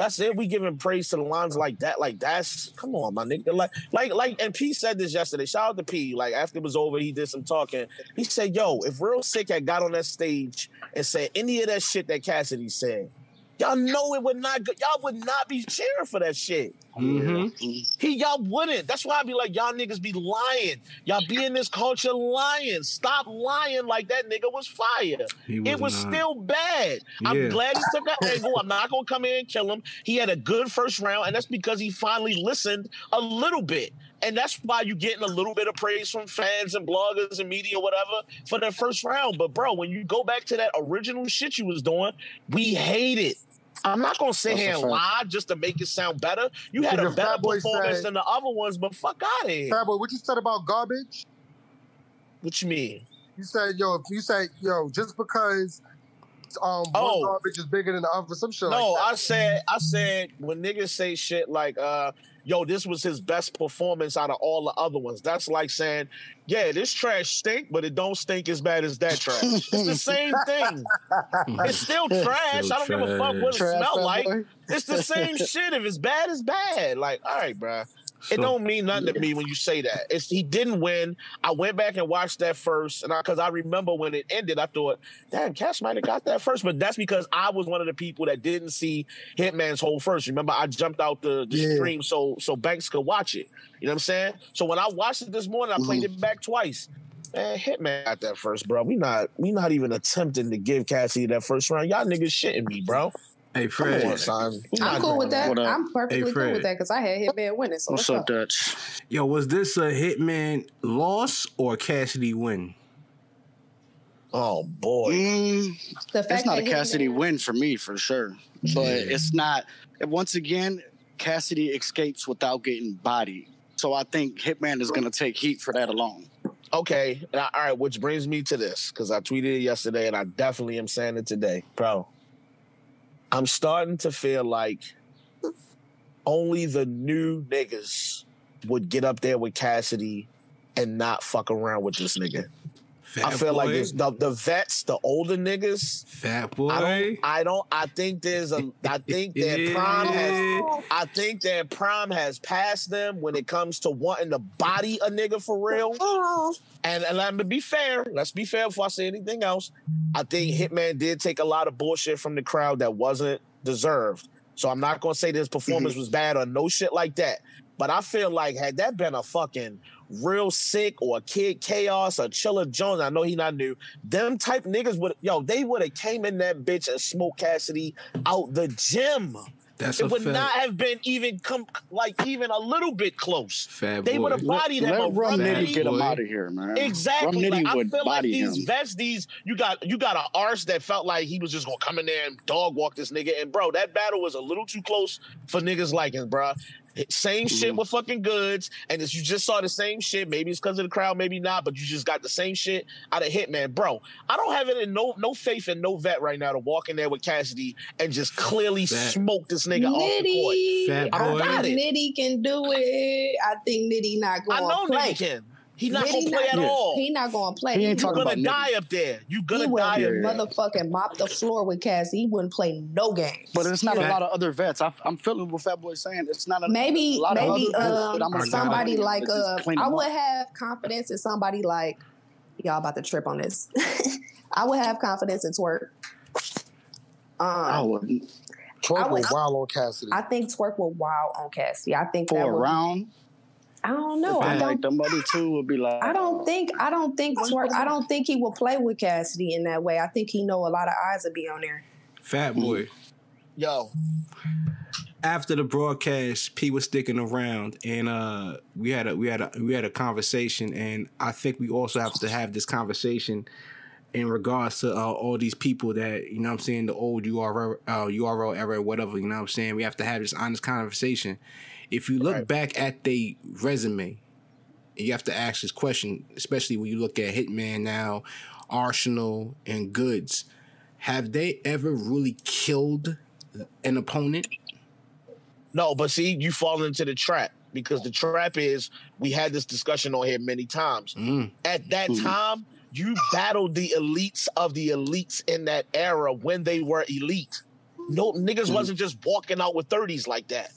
That's it. We giving praise to the lines like that. Like that's come on, my nigga. Like like like. And P said this yesterday. Shout out to P. Like after it was over, he did some talking. He said, "Yo, if Real Sikh had got on that stage and said any of that shit that Cassidy said." Y'all know it would not. go- Y'all would not be cheering for that shit. hmm He y'all wouldn't. That's why I be like, y'all niggas be lying. Y'all be in this culture lying. Stop lying like that nigga was fire. He it was not. still bad. I'm glad he took that angle. I'm not gonna come in and kill him. He had a good first round, and that's because he finally listened a little bit. And that's why you're getting a little bit of praise from fans and bloggers and media, whatever, for that first round. But bro, when you go back to that original shit you was doing, we hate it. I'm not gonna sit That's here and lie just to make it sound better. You had a better performance said- than the other ones, but fuck out of here. Fat boy, what you said about garbage? What you mean? You said, yo, you said, yo, just because um Oh. one garbage is bigger than the other, some shit No, like that. I said, I said when niggas say shit like, uh, yo, this was his best performance out of all the other ones. That's like saying, yeah, this trash stink, but it don't stink as bad as that trash. it's the same thing. It's still trash. Still I don't give a fuck what it Trash, smell fat like. It's the same shit. If it's bad, it's bad. Like, all right, bruh. It So- don't mean nothing to me when you say that. It's he didn't win. I went back and watched that first, and because I, remember when it ended, I thought, damn, Cash might have got that first, but that's because I was one of the people that didn't see Hitman's whole first. Remember, I jumped out the, the Yeah. stream so so Banks could watch it. You know what I'm saying? So when I watched it this morning, I played it back twice. Man, Hitman got that first, bro. We not we not even attempting to give Cassie that first round. Y'all niggas shitting me, bro. Hey Come on, Fred, son. I'm cool with that. I'm perfectly Hey, cool with that because I had Hitman winning. So What's up, Dutch? yo, was this a Hitman loss or Cassidy win? Oh boy. Mm, The fact it's not a Cassidy Hitman- win for me, for sure. But it's not. Once again, Cassidy escapes without getting bodied. So I think Hitman is going to take heat for that alone. Okay, now, all right. Which brings me to this because I tweeted it yesterday, and I definitely am saying it today, bro. I'm starting to feel like only the new niggas would get up there with Cassidy and not fuck around with this nigga. Fat I feel like boy? this, the the vets, the older niggas. Fat boy. I don't. I don't. I think there's a. I think their prime has. I think their prime has passed them when it comes to wanting to body a nigga for real. And, and let me be fair. Let's be fair before I say anything else. I think Hitman did take a lot of bullshit from the crowd that wasn't deserved. So I'm not gonna say this performance mm-hmm. was bad or no shit like that. But I feel like had that been a fucking Real Sikh or a kid chaos or Chilla Jones. I know he not new. Them type niggas would yo, they would have came in that bitch and smoked Cassidy out the gym. That's it a would fact. not have been even come like even a little bit close. Fat they would have bodied him. Let but Rum Rum Fat Nitty Nitty- get him out of here, man. Exactly. Rum Like, Nitty I would feel like these him. vets, these you got you got an arse that felt like he was just gonna come in there and dog walk this nigga. And bro, that battle was a little too close for niggas liking, bro. Same Mm-hmm. shit with fucking Goodz, and as you just saw the same shit. Maybe it's because of the crowd, maybe not, but you just got the same shit out of Hitman, bro. I don't have it no no faith in no vet right now to walk in there with Cassidy and just clearly Fat. smoke this nigga off the court. Fat I boy. Got it. Nitty can do it. I think Nitty not going. I know to play. nigga can. He not gonna play at not- all. He not going to play. He ain't You talking gonna about die Nitty. up there. You He gonna will die up motherfucking mop the floor with Cassie. He wouldn't play no games. But it's not a lot of other vets. I, I'm feeling what Fat Boy saying. It's not a maybe a lot of maybe other vets um, that I'm gonna somebody like that uh, I would up. have confidence in somebody like y'all about to trip on this. I would have confidence in Twork. I Um, wouldn't. Twork I would- was wild on Cassidy. I think Twork will wow on Cassie. I think For that a would, round, I don't know. I I don't like them other two would be like. I don't think I don't think Twork I don't think he will play with Cassidy in that way. I think he know a lot of eyes will be on there. Fat boy. Yo, after the broadcast, P was sticking around, and uh, we had a we had a we had a conversation, and I think we also have to have this conversation in regards to uh, all these people that you know what I'm saying the old URL uh, URL era whatever you know what I'm saying we have to have this honest conversation. If you look Right. back at the resume, you have to ask this question, especially when you look at Hitman now, Arsonal, and Goodz. Have they ever really killed an opponent? No, but see, you fall into the trap because the trap is we had this discussion on here many times. Mm. At that Mhm. time, you battled the elites of the elites in that era when they were elite. No niggas Mm-hmm. wasn't just walking out with 30s like that.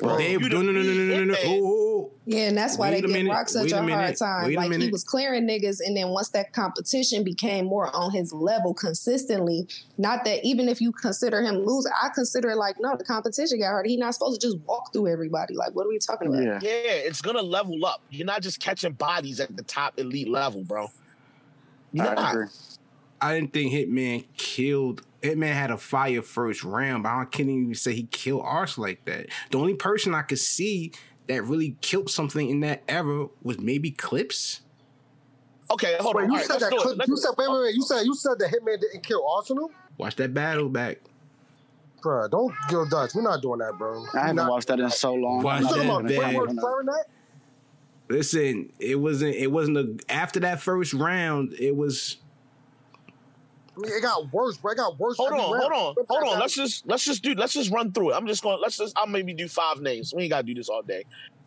But they, You no, the no, no, no, no, no, no. Hitman. Oh. Yeah, and that's why Wait they a give minute, Rock such wait a, a hard time. wait Like he was clearing niggas, and then once that competition became more on his level consistently, not that even if you consider him losing, I consider it like no, the competition got hard. He not supposed to just walk through everybody. Like, what are we talking about? Yeah. Yeah, it's gonna level up. You're not just catching bodies at the top elite level, bro. You're I not. agree. I didn't think Hitman killed. Hitman had a fire first round, but I can't even say he killed Arse like that. The only person I could see that really killed something in that era was maybe Clips. Okay, hold Wait, on. you All right, said that? do. Clip, you said wait, wait, wait. You said you said that Hitman didn't kill Arsonal, Watch that battle back. Bro, Don't kill Dutch. We're not doing that, bro. I haven't not- watched that in so long. Watch You not that about doing bad. firing that? Listen, it wasn't. It wasn't a. After that first round, it was. I mean, it got worse, bro. It got worse. Hold on, round. hold on, hold on. Let's just let's just do let's just run through it. I'm just going. Let's just I'll maybe do five names. We ain't gotta do this all day.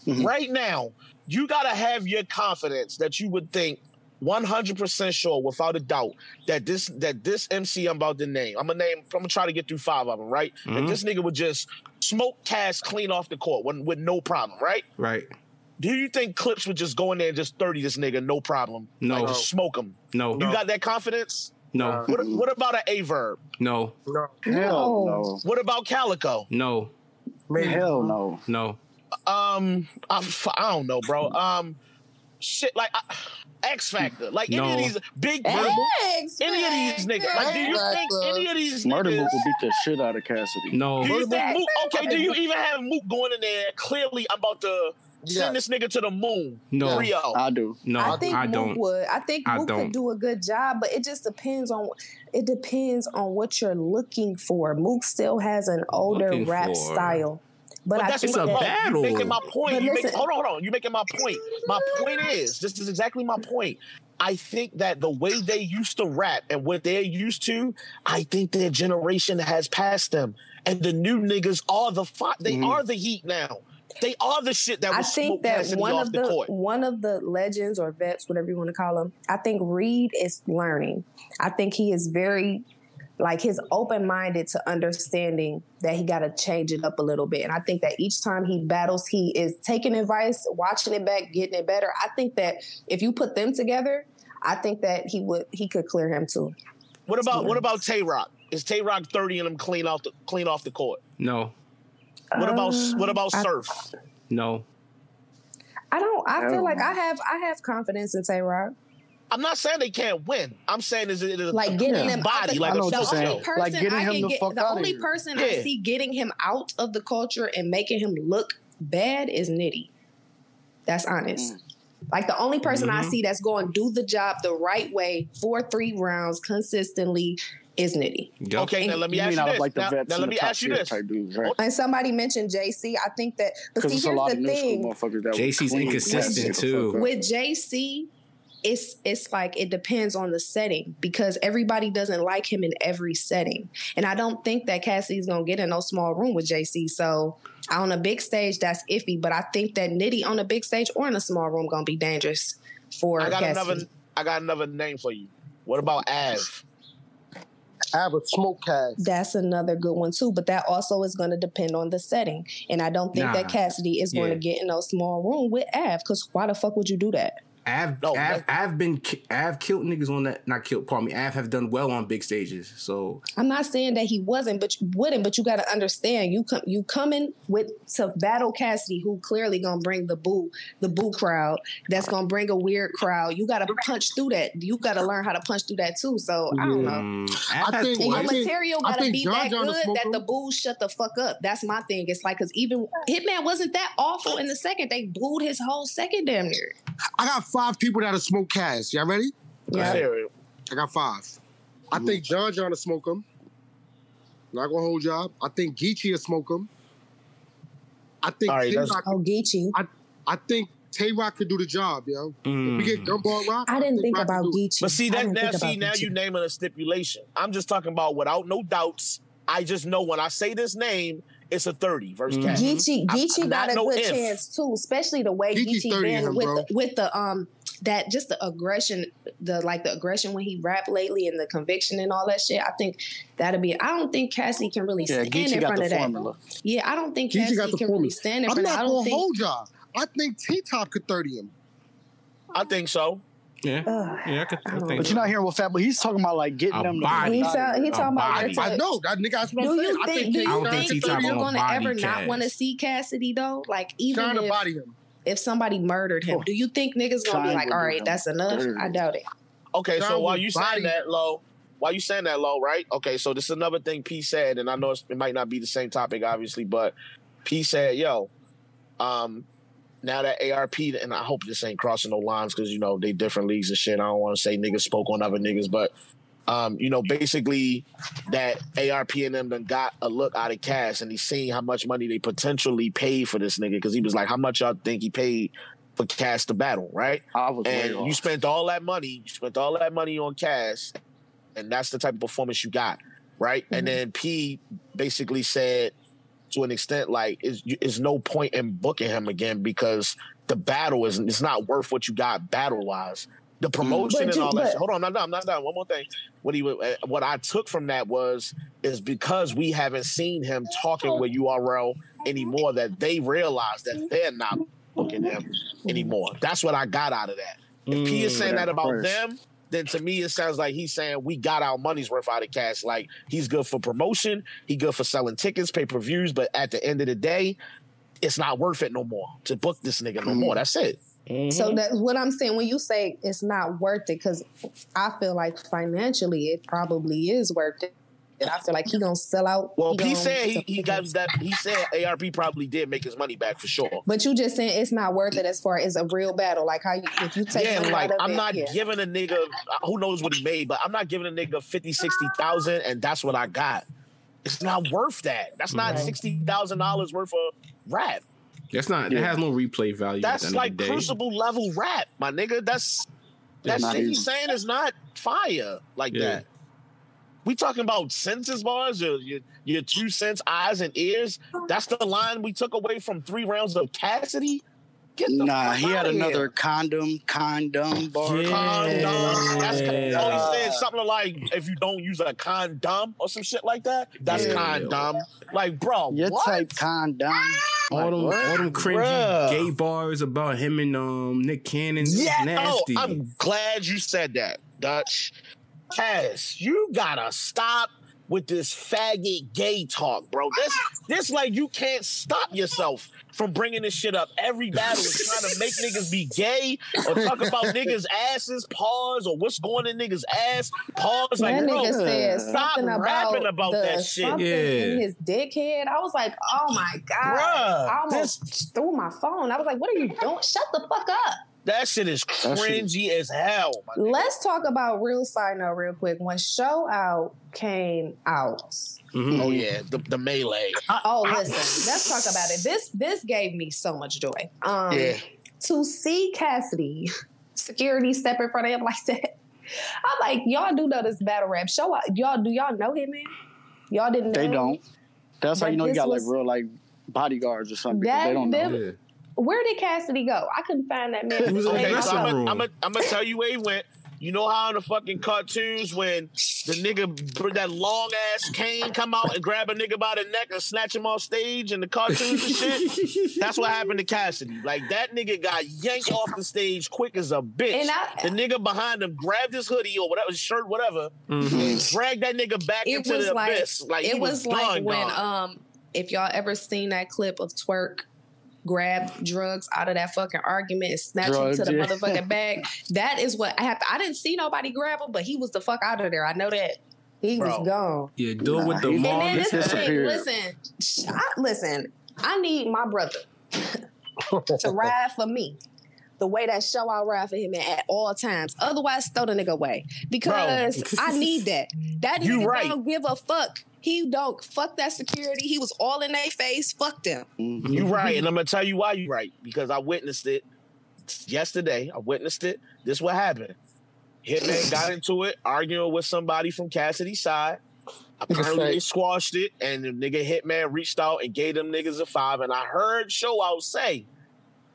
Mhm. Right now, you gotta have your confidence that you would think 100 percent sure, without a doubt, that this that this MC I'm about to name. I'm gonna name. I'm gonna try to get through five of them. Right? And this nigga would just smoke Cass clean off the court with, with no problem. Right? Right. Do you think Clips would just go in there and just 30 this nigga, no problem? No. Like, just smoke him. No. You got that confidence? No. Uh, What, what about an Aye Verb? No. No, Hell no. What about Calicoe? No. maybe. Hell no. No. Um, I'm, f- I don't know, bro. Um, shit, like I, X Factor, like any of these big, Eggs, any of these niggas. Like, do you think any of these Murda niggas? Mook will beat the shit out of Cassidy. No. Do you think Mook- Mook? Okay, do you even have Mook going in there? Clearly, I'm about to send Yes. this nigga to the moon. No. Rio. I do. No. I I, think Mook don't. would. I think I Mook don't. could do a good job, but it just depends on. It depends on what you're looking for. Mook still has an older Looking rap for- style, but, But I that's think It's a what, that, bro, battle. You making my point. But You make, hold on, hold on. You making my point. My point is, this is exactly my point. I think that the way they used to rap and what they're used to, I think their generation has passed them, and the new niggas are the fi- They Mhm. are the heat now. They are the shit that was I think that one of the, the, court. one of the legends or vets, whatever you want to call them. I think Reed is learning. I think he is very like his open minded to understanding that he got to change it up a little bit. And I think that each time he battles, he is taking advice, watching it back, getting it better. I think that if you put them together, I think that he would he could clear him too. What about what about Tay Roc? Is Tay Roc thirty and him clean off the clean off the court? No. What about Uh, what about I- Surf? No. I don't. I Hell feel like. I have. I have confidence in Tay Roc. I'm not saying they can't win. I'm saying is it is Like getting Yeah. them out body the, like I know a what the only person Like getting I him can the get, fuck the outta only here. person I see getting him out of the culture and making him look bad is Nitty. That's honest. Like the only person I Mhm. see that's going to do the job the right way for three rounds consistently is Nitty. Yep. Okay, now let me You ask mean you out this. of like the now, now and let me ask you this. dudes, right? And somebody mentioned JC. I think that, but Because see, a here's lot the of thing JC's inconsistent, that shit the too. with JC, it's it's like it depends on the setting because everybody doesn't like him in every setting. And I don't think that Cassie's gonna get in no small room with JC. So on a big stage, that's iffy. But I think that Nitty on a big stage or in a small room gonna be dangerous for I got Cassie. another I got another name for you. What about Av? I have a smoke cast. That's another good one too, but that also is going to depend on the setting, and I don't think that Cassidy is going to get in no small room with Av. Because why the fuck would you do that? I've, No, I've, that- I've been ki- I've killed niggas on that not killed pardon me I've have done well on big stages so I'm not saying that he wasn't, but you wouldn't. But you got to understand, you come you coming with to battle Cassidy, who clearly gonna bring the boo the boo crowd. That's gonna bring a weird crowd. You got to punch through that. You got to learn how to punch through that too. So I don't know. mm, I I've think- And your I think- material gotta be John that John good that the boo shut the fuck up. That's my thing. It's like because even Hitman wasn't that awful in the second. They booed his whole second damn near. I got five people that are smoke cast. Y'all ready? Yeah. Serial. I got five. I think John John will smoke him. Not gonna hold y'all. I think Geechee will smoke him. I think All right, Tay Roc, Oh, Geechee. I think Tay Roc could do the job, yo. If we get mm, Gumball Rock, I didn't think Rock about could. Geechee. But see that now think see now Geechee. you naming a stipulation. I'm just talking about without no doubts. I just know when I say this name, it's a 30 versus Mhm. Cass. Geechee, I- Geechee got a no good if. chance too, especially the way Geechee's Geechee 30 been him, with bro. the, with the um that just the aggression, the like the aggression when he rap lately and the conviction and all that shit. I think that'll be. I don't think Cassie can really Yeah, stand Geechee in got front the of that. Yeah, I don't think Geechee Cassie got the can formula. really stand in I'm front of not that. I gonna think. hold y'all. I think T Top could 30 him. I think so. Yeah Ugh. yeah I, could, I I think But you're not hearing what Fat, but he's talking about like getting A them. body. He To tell, he A talking about body. where I to- know that nigga. That's what Do I'm saying. you I think? think Do Tay you I think think could people him. gonna gonna body ever not want to see Cassidy though? Like even Trying to if, body him. if somebody murdered him, do you think niggas gonna be like, to all him that's enough? dirty. I doubt it. Okay, so John while you saying body- that low, while you saying that low, right? Okay, so this is another thing P said, and I know it's, it might not be the same topic, obviously, but P said, "Yo, um, now that ARP, and I hope this ain't crossing no lines because you know they different leagues and shit. I don't want to say niggas spoke on other niggas, but um, you know, basically that ARP and them done got a look out of cash, and he's seeing how much money they potentially paid for this nigga because he was like, how much y'all think he paid for Cash to battle, right? I was way and you spent all that money, you spent all that money on cash, and that's the type of performance you got, right? And then P basically said, to an extent, like, is is no point in booking him again because the battle is it's not worth what you got battle wise. The promotion But and you- all that. but- shit. Hold on, I'm not done. I'm not done. One more thing. What he uh, what I took from that was is because we haven't seen him talking with URL anymore that they realize that they're not booking him anymore. That's what I got out of that. If P is Mm, saying that about Chris. them, then to me it sounds like he's saying we got our money's worth out of cash. Like he's good for promotion, he good for selling tickets, pay per views, but at the end of the day, it's not worth it no more to book this nigga no more. Mm-hmm. That's it. So mm-hmm. that's what I'm saying. When you say it's not worth it, because I feel like financially it probably is worth it. And I feel like he gonna sell out. Well, he, gonna- said he, he got that. He said ARP probably did make his money back for sure. But you just saying it's not worth it as far as a real battle. Like how you, if you take yeah, money like out of I'm it, not yeah. giving a nigga uh, who knows what he made, but I'm not giving a nigga 50, 60,000 and that's what I got. It's not worth that. That's not Right. sixty thousand dollars worth of rap. that's not it has no replay value That's like of the day crucible level rap, my nigga. That's that not shit even. he's saying is not fire like Yeah. that. We talking about census bars, your, your your two cents, eyes and ears. That's the line we took away from three rounds of Cassidy. Get the Nah, he had outta here. another condom, condom bar. Yeah. condom. That's Yeah. oh, he said something like if you don't use a condom or some shit like that. That's Yeah. condom. Like, bro, Your what? type condom. all them, what? all them cringy Bruh. gay bars about him and um Nick Cannon. Yeah, nasty. oh, I'm glad you said that, Dutch. Cass, you gotta stop with this faggot gay talk, bro. This this like you can't stop yourself from bringing this shit up. Every battle is trying to make niggas be gay or talk about niggas' asses, pause, or what's going in niggas' ass, pause. Like, that bro, nigga said stop something rapping about, about the, that shit. Something Yeah. in his dickhead. I was like, oh my god! Bruh, I almost threw my phone. I was like, what are you doing? Shut the fuck up. That shit is That shit- cringy as hell. Let's talk about real side note real quick. When Show Out came out, Mhm. Oh yeah, the, the melee. oh listen, let's talk about it. This this gave me so much joy. Um, Yeah. to see Cassidy security step in front of him like that. I'm like, y'all do know this battle rap. Show out, y'all do y'all know him, man? Y'all didn't know They don't. That's how you know you got was- like real like bodyguards or something. because That- they don't know. them- Yeah. Where did Cassidy go? I couldn't find that man. He was in the Okay, dressing so I'm room. gonna I'm gonna tell you where he went. You know how in the fucking cartoons when the nigga bring that long ass cane come out and grab a nigga by the neck and snatch him off stage in the cartoons and shit? That's what happened to Cassidy. Like that nigga got yanked off the stage quick as a bitch. And I- the nigga behind him grabbed his hoodie or whatever his shirt, whatever, Mhm. and dragged that nigga back it into was the like abyss. Like he it was, like done, when gone. um if y'all ever seen that clip of Twork grab drugs out of that fucking argument and snatch Drugs, him to the yeah. motherfucking bag. That is what I have. To, I didn't see nobody grab him, but he was the fuck out of there. I know that he Bro. was gone. Yeah, do it with the Nah, And then mom. this thing. disappeared. Listen, sh- I, listen. I need my brother to ride for me. The way that show I ride for him at all times. Otherwise, throw the nigga away because I need that. That You nigga right. don't give a fuck. He don't fuck that security. He was all in their face. Fuck them. You mm-hmm. right, and I'm gonna tell you why you right because I witnessed it yesterday. I witnessed it. This what happened. Hitman got into it, arguing with somebody from Cassidy's side. Apparently they squashed it, and the nigga Hitman reached out and gave them niggas a five. And I heard Show Out say,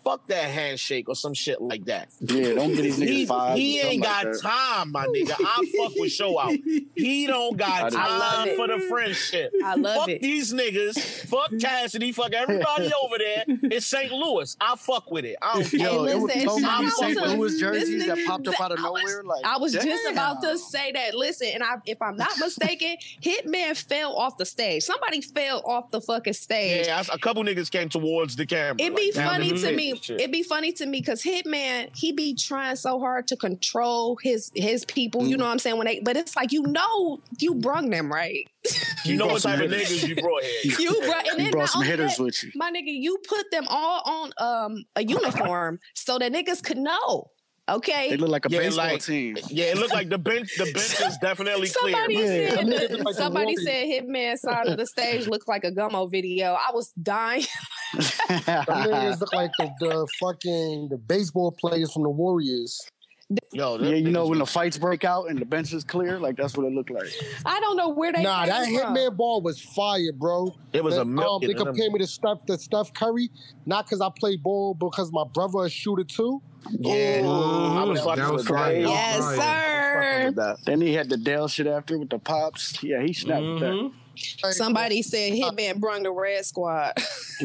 "Fuck that handshake" or some shit like that. Yeah, don't get these niggas He, five. he ain't got like time, my nigga. I fuck with Show Out. He don't got time for the friendship. I love fuck it. these niggas. Fuck Cassidy. Fuck everybody over there. It's St. Louis. I fuck with it. I don't care. Yo, Hey, it was so many St. to Louis this jerseys that popped up out of that I was- nowhere. Like I was just about to say that. Listen, and I, if I'm not mistaken, Hitman fell off the stage. Somebody fell off the fucking stage. Yeah, I- a couple niggas came towards the camera. It'd be like, funny to me. And shit. It'd be funny to me because Hitman, he be trying so hard to control his his people. You know what I'm saying? When they, but it's like you know, you brung them right. you know brought what type of niggas you brought here. You brought, and You then brought some hitters that, with you. my nigga, you put them all on um a uniform so that niggas could know. Okay. They look like a Yeah, baseball like- team. Yeah, it looked like the bench. The bench is definitely clear. Somebody man. Yeah. said Them niggas like the somebody said Hitman side of the stage looked like a Gummo video. I was dying. Them niggas look like the, the fucking the baseball players from the Warriors. Yo, yeah, you know when the fights break out and the bench is clear, like that's what it looked like. I don't know where they Nah, came that from. Hitman ball was fire, bro. it was They- a um. They of them. compared me to Steph, to Steph Curry, not because I play ball, but because my brother a shooter too. Yeah, I was Mhm. fucking That was with fire. that. Yes, Fire. Sir. Then he had the Dell shit after with the pops. Yeah, he snapped with that. Like, Somebody said Hitman brung the red squad.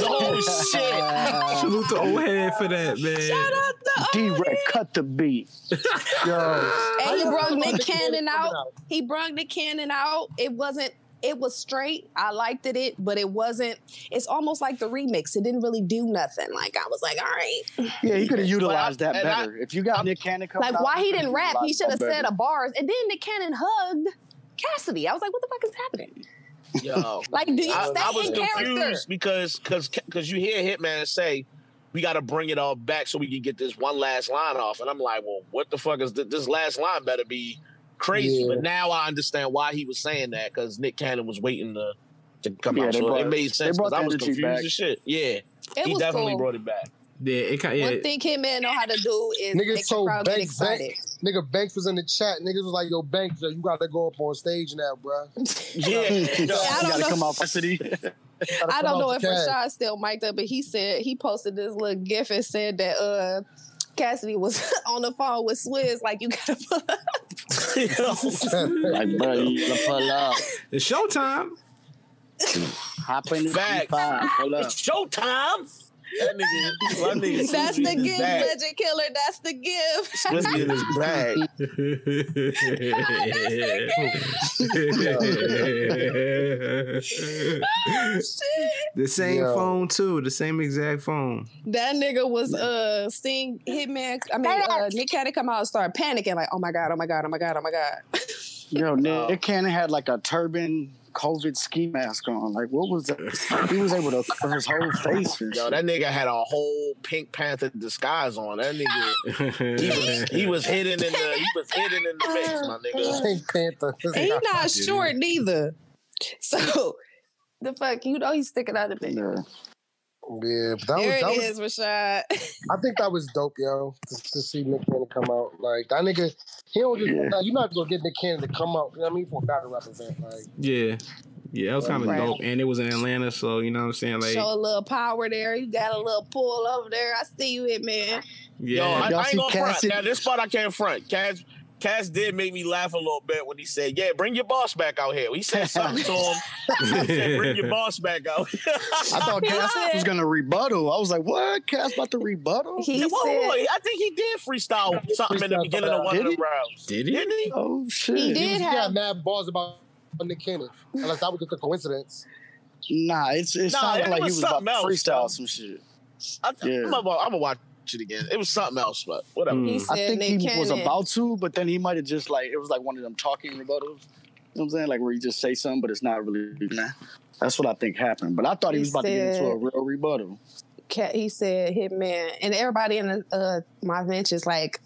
Oh shit! Salute to old head for that, man. Shout out to D Odie. Red cut the beat. Yo, And he How brung the Cannon out. He brung the cannon out. It wasn't. It was straight. I liked it, it, but it wasn't. It's almost like the remix. It didn't really do nothing. Like I was like, all right. Yeah, he could have utilized that and I- better. if you got Nick Cannon coming Like out, why he didn't rap? He should have said a bars. And then Nick Cannon hugged Cassidy. I was like, what the fuck is happening? Yo, Like, do you I, stay I was in character? confused because because because you hear Hitman say we got to bring it all back so we can get this one last line off, and I'm like, well, what the fuck is th- this last line? Better be crazy. Yeah. But now I understand why he was saying that because Nick Cannon was waiting to to come Yeah, out. they So brought- it made sense because I was energy confused back. as shit. Yeah, It he definitely cool. brought it back. Yeah, it kind One yeah. thing Hitman know how to do is Niggas make the told crowd get Banks, excited. Banks, nigga Banks was in the chat. Niggas was like, yo, Banks, yo, you got to go up on stage now, bro. Yeah, I you don't gotta know. come out Cassidy. I don't know if Rashad still mic'd up, but he said he posted this little gif and said that uh Cassidy was on the phone with Swizz, like you gotta pull up. like, bro, you gotta pull up. It's showtime. Hop in the Facts. Pull up. it's showtime. That nigga, my nigga That's the gift, bag. legend killer. That's the gift. Swizzy in his bag. the same Yo. phone too, the same exact phone. That nigga was uh seeing Hitman. I mean, uh, Nick Cannon come out and start panicking, like, oh my god, oh my god, oh my god, oh my god. Yo, Nick Cannon had like a turban COVID ski mask on. Like, what was that? He was able to cover his whole face. And Yo, shit. that nigga had a whole Pink Panther disguise on. That nigga, he was he was hidden in the he was hidden in the face, my nigga. Pink Panther. He not short neither. So the fuck, you know he's sticking out a bit. Yeah. Yeah, but that was, there that it was is, Rashad. I think that was dope, yo, to, to see Nick Cannon come out. Like that nigga, he don't just Yeah. you're not gonna get Nick Cannon to come out. You know what I mean for a battle rap event. Like Yeah. Yeah, that was kind of Right. dope. And it was in Atlanta, so you know what I'm saying? Like, Show a little power there. You got a little pull over there. I see you, Hitman. Yo, yeah. I, I ain't gonna front. Now this part I can't front. Cass Cass did make me laugh a little bit when he said, "Yeah, bring your boss back out here." He said something to him. He said, "Bring your boss back out." I thought He Cass said- was gonna rebuttal. I was like, what? Cass about to rebuttal? He Yeah, whoa, said whoa, I think he did freestyle something in the beginning of one Did of he? the rounds. Did he? Didn't he? Oh shit. He he, did was, he have- had mad balls about Nick Cannon. Unless that was just a coincidence. Nah, it's it Nah, sounded it like he was was about to else, freestyle some shit. I, Yeah. I'm gonna watch it again. It was something else, but whatever. Mm. he said I think Nick he Cannon. was about to, but then he might have just like it was like one of them talking rebuttals. You know what I'm saying? Like where you just say something, but it's not really nah. That's what I think happened. But I thought he He was about to get into a real rebuttal. Ca- he said Hitman, and everybody in the, uh, my bench is like,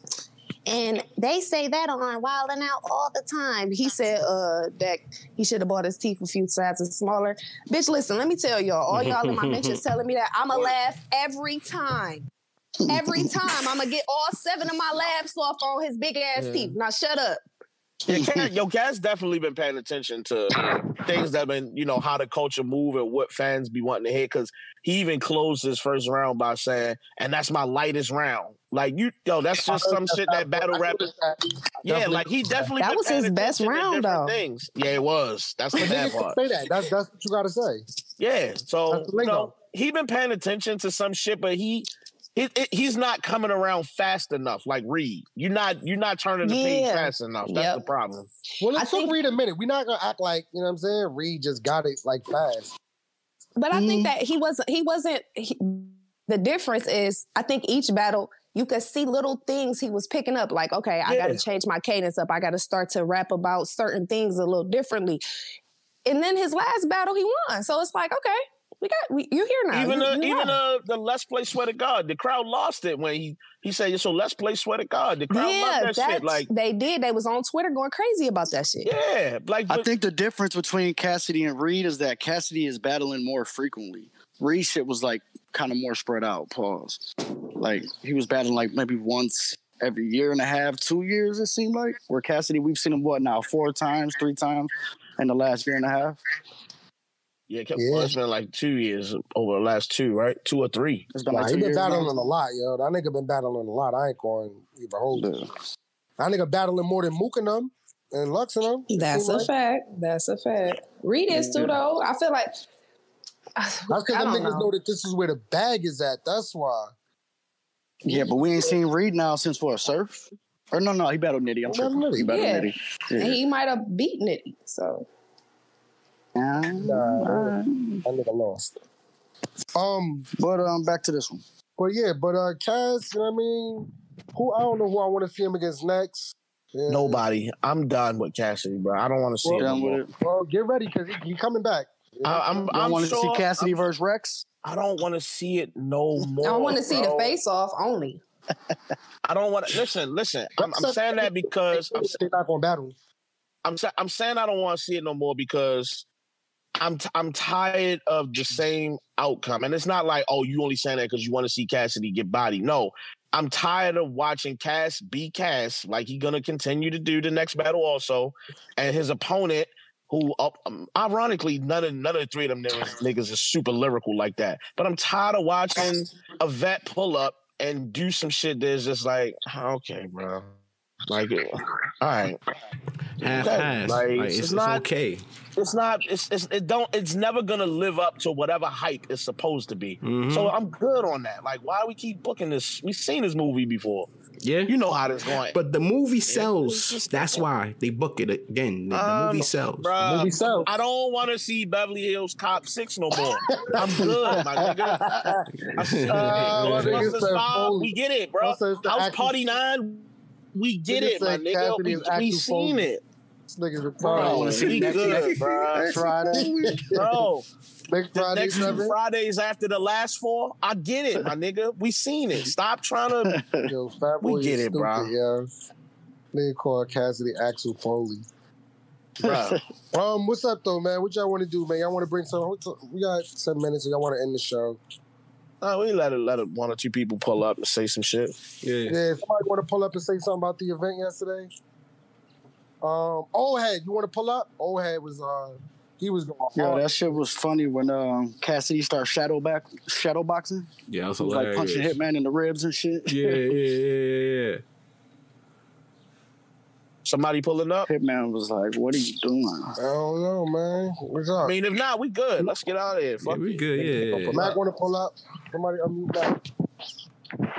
and they say that on Wild and Out all the time. He said uh, that he should have bought his teeth a few sizes smaller. Bitch, listen, let me tell y'all, all y'all in my bench is telling me that I'ma laugh every time. Every time I'm gonna get all seven of my laughs off on his big ass Yeah. teeth. Now shut up. Yeah, Cass, yo, Cass definitely been paying attention to things that been, you know, how the culture move and what fans be wanting to hear. Because he even closed his first round by saying, "And that's my lightest round." Like you, yo, that's just some shit that battle rap. Yeah, like he definitely That been was his best round, though. Things. Yeah, it was. That's the bad part. say that. That's that's what you gotta say. Yeah, so you know, he been paying attention to some shit, but he. It, it, he's not coming around fast enough, like Reed. You're not. You're not turning the page fast enough. That's Yep. the problem. Well, let's took think- Reed a minute. We're not gonna act like you know what I'm saying. Reed just got it like fast. But I Mm. think that he wasn't. He wasn't. He, the difference is, I think each battle you could see little things he was picking up. Like, okay, I got to change my cadence up. I got to start to rap about certain things a little differently. And then his last battle, he won. So it's like, okay, we got we, you here now. even You- uh, you even won. uh, the Let's Play Swear to God, the crowd lost it when he he said, "So let's play Swear to God." The crowd yeah, loved that that's, shit. Like, they did. They was on Twitter going crazy about that shit. yeah, like I but- think the difference between Cassidy and Reed is that Cassidy is battling more frequently. Reed shit was like kind of more spread out. Pause. Like he was battling like maybe once every year and a half, two years. It seemed like. Where Cassidy, we've seen him what now, four times, three times in the last year and a half. Yeah, it kept, Yeah. well, it's been like two years over the last two, right? Two or three. It's been Nah, like he been years. battling now. a lot, yo. That nigga been battling a lot. I ain't going to even hold it. Yeah. That nigga battling more than Mook and them and Lux and them. That's a like. fact. That's a fact. Reed is too, though. I feel like. That's because I them niggas know. that this is where the bag is at. That's why. Yeah, but we ain't seen Reed now since what surf. Or no, no, he battled Nitty. I'm He battled tripping. Nitty. He battled Yeah. Nitty. And he might have beaten Nitty. So Yeah. Nah, Alright. that nigga lost. Um, But um, back to this one. but yeah, but uh, Cass, you know what I mean? Who I don't know who I want to see him against next. Yeah. Nobody. I'm done with Cassidy, bro. I don't want to see Well, it no with it. Well, get ready because he, he coming back. I, I'm. You I'm want to sure, see Cassidy I'm- versus Rex? I don't want to see it no more. I want to see the face off only. I don't want to listen. Listen, I'm, I'm saying that because I'm, they're not gonna battle. I'm I'm saying I don't want to see it no more because I'm t- I'm tired of the same outcome. And it's not like oh you only saying that because you want to see Cassidy get body. No, I'm tired of watching Cass be Cass like he gonna continue to do the next battle also, and his opponent. Who, um, ironically, none of none of the three of them niggas, niggas is super lyrical like that. But I'm tired of watching a vet pull up and do some shit that's just like, okay, bro. Like, all right. half okay. ass. Like, Like, it's, it's, it's it's not. okay. It's not. It's, it's it don't. It's never gonna live up to whatever hype it's supposed to be. Mhm. So I'm good on that. Like, why we keep booking this? We've seen this movie before. Yeah. You know how this going. But the movie sells. just- That's why they book it again. The, the Um, movie sells. Bruh, Movie sells. I don't want to see Beverly Hills Cop Six no more. I'm good, my nigga. I see Uh, my nigga Ghostbusters said five, we get it, bro. It's House Party Nine, we get it, my nigga. We, we seen Foley. it, This nigga's bro. retarded. We good, bro. Friday. Bro, Next the Friday, next two. Fridays after the last four, I get it, my nigga. We seen it. Stop trying to. Yo, Fat We get it, stupid, bro. yo. Nigga called Cassidy Axel Foley. Bro. Um, what's up though, man? What y'all want to do, man? Y'all want to bring some? We got ten minutes, and y'all want to end the show. Uh, we let it, let it, one or two people pull up and say some shit. Yeah. Yeah, somebody want to pull up and say something about the event yesterday. Um, old head, you want to pull up? Old head was uh, he was going Yeah, that shit was funny when um, Cassidy started shadow back shadow boxing. Yeah, that's He was like hilarious. punching Hitman in the ribs and shit. Yeah, yeah, yeah, yeah, Somebody pulling up. Hitman was like, "What are you doing?" I don't know, man. What's I mean, if not, we good. Let's get out of here. yeah. We good. Yeah, yeah, Mac want to pull up? Somebody unmute Mac.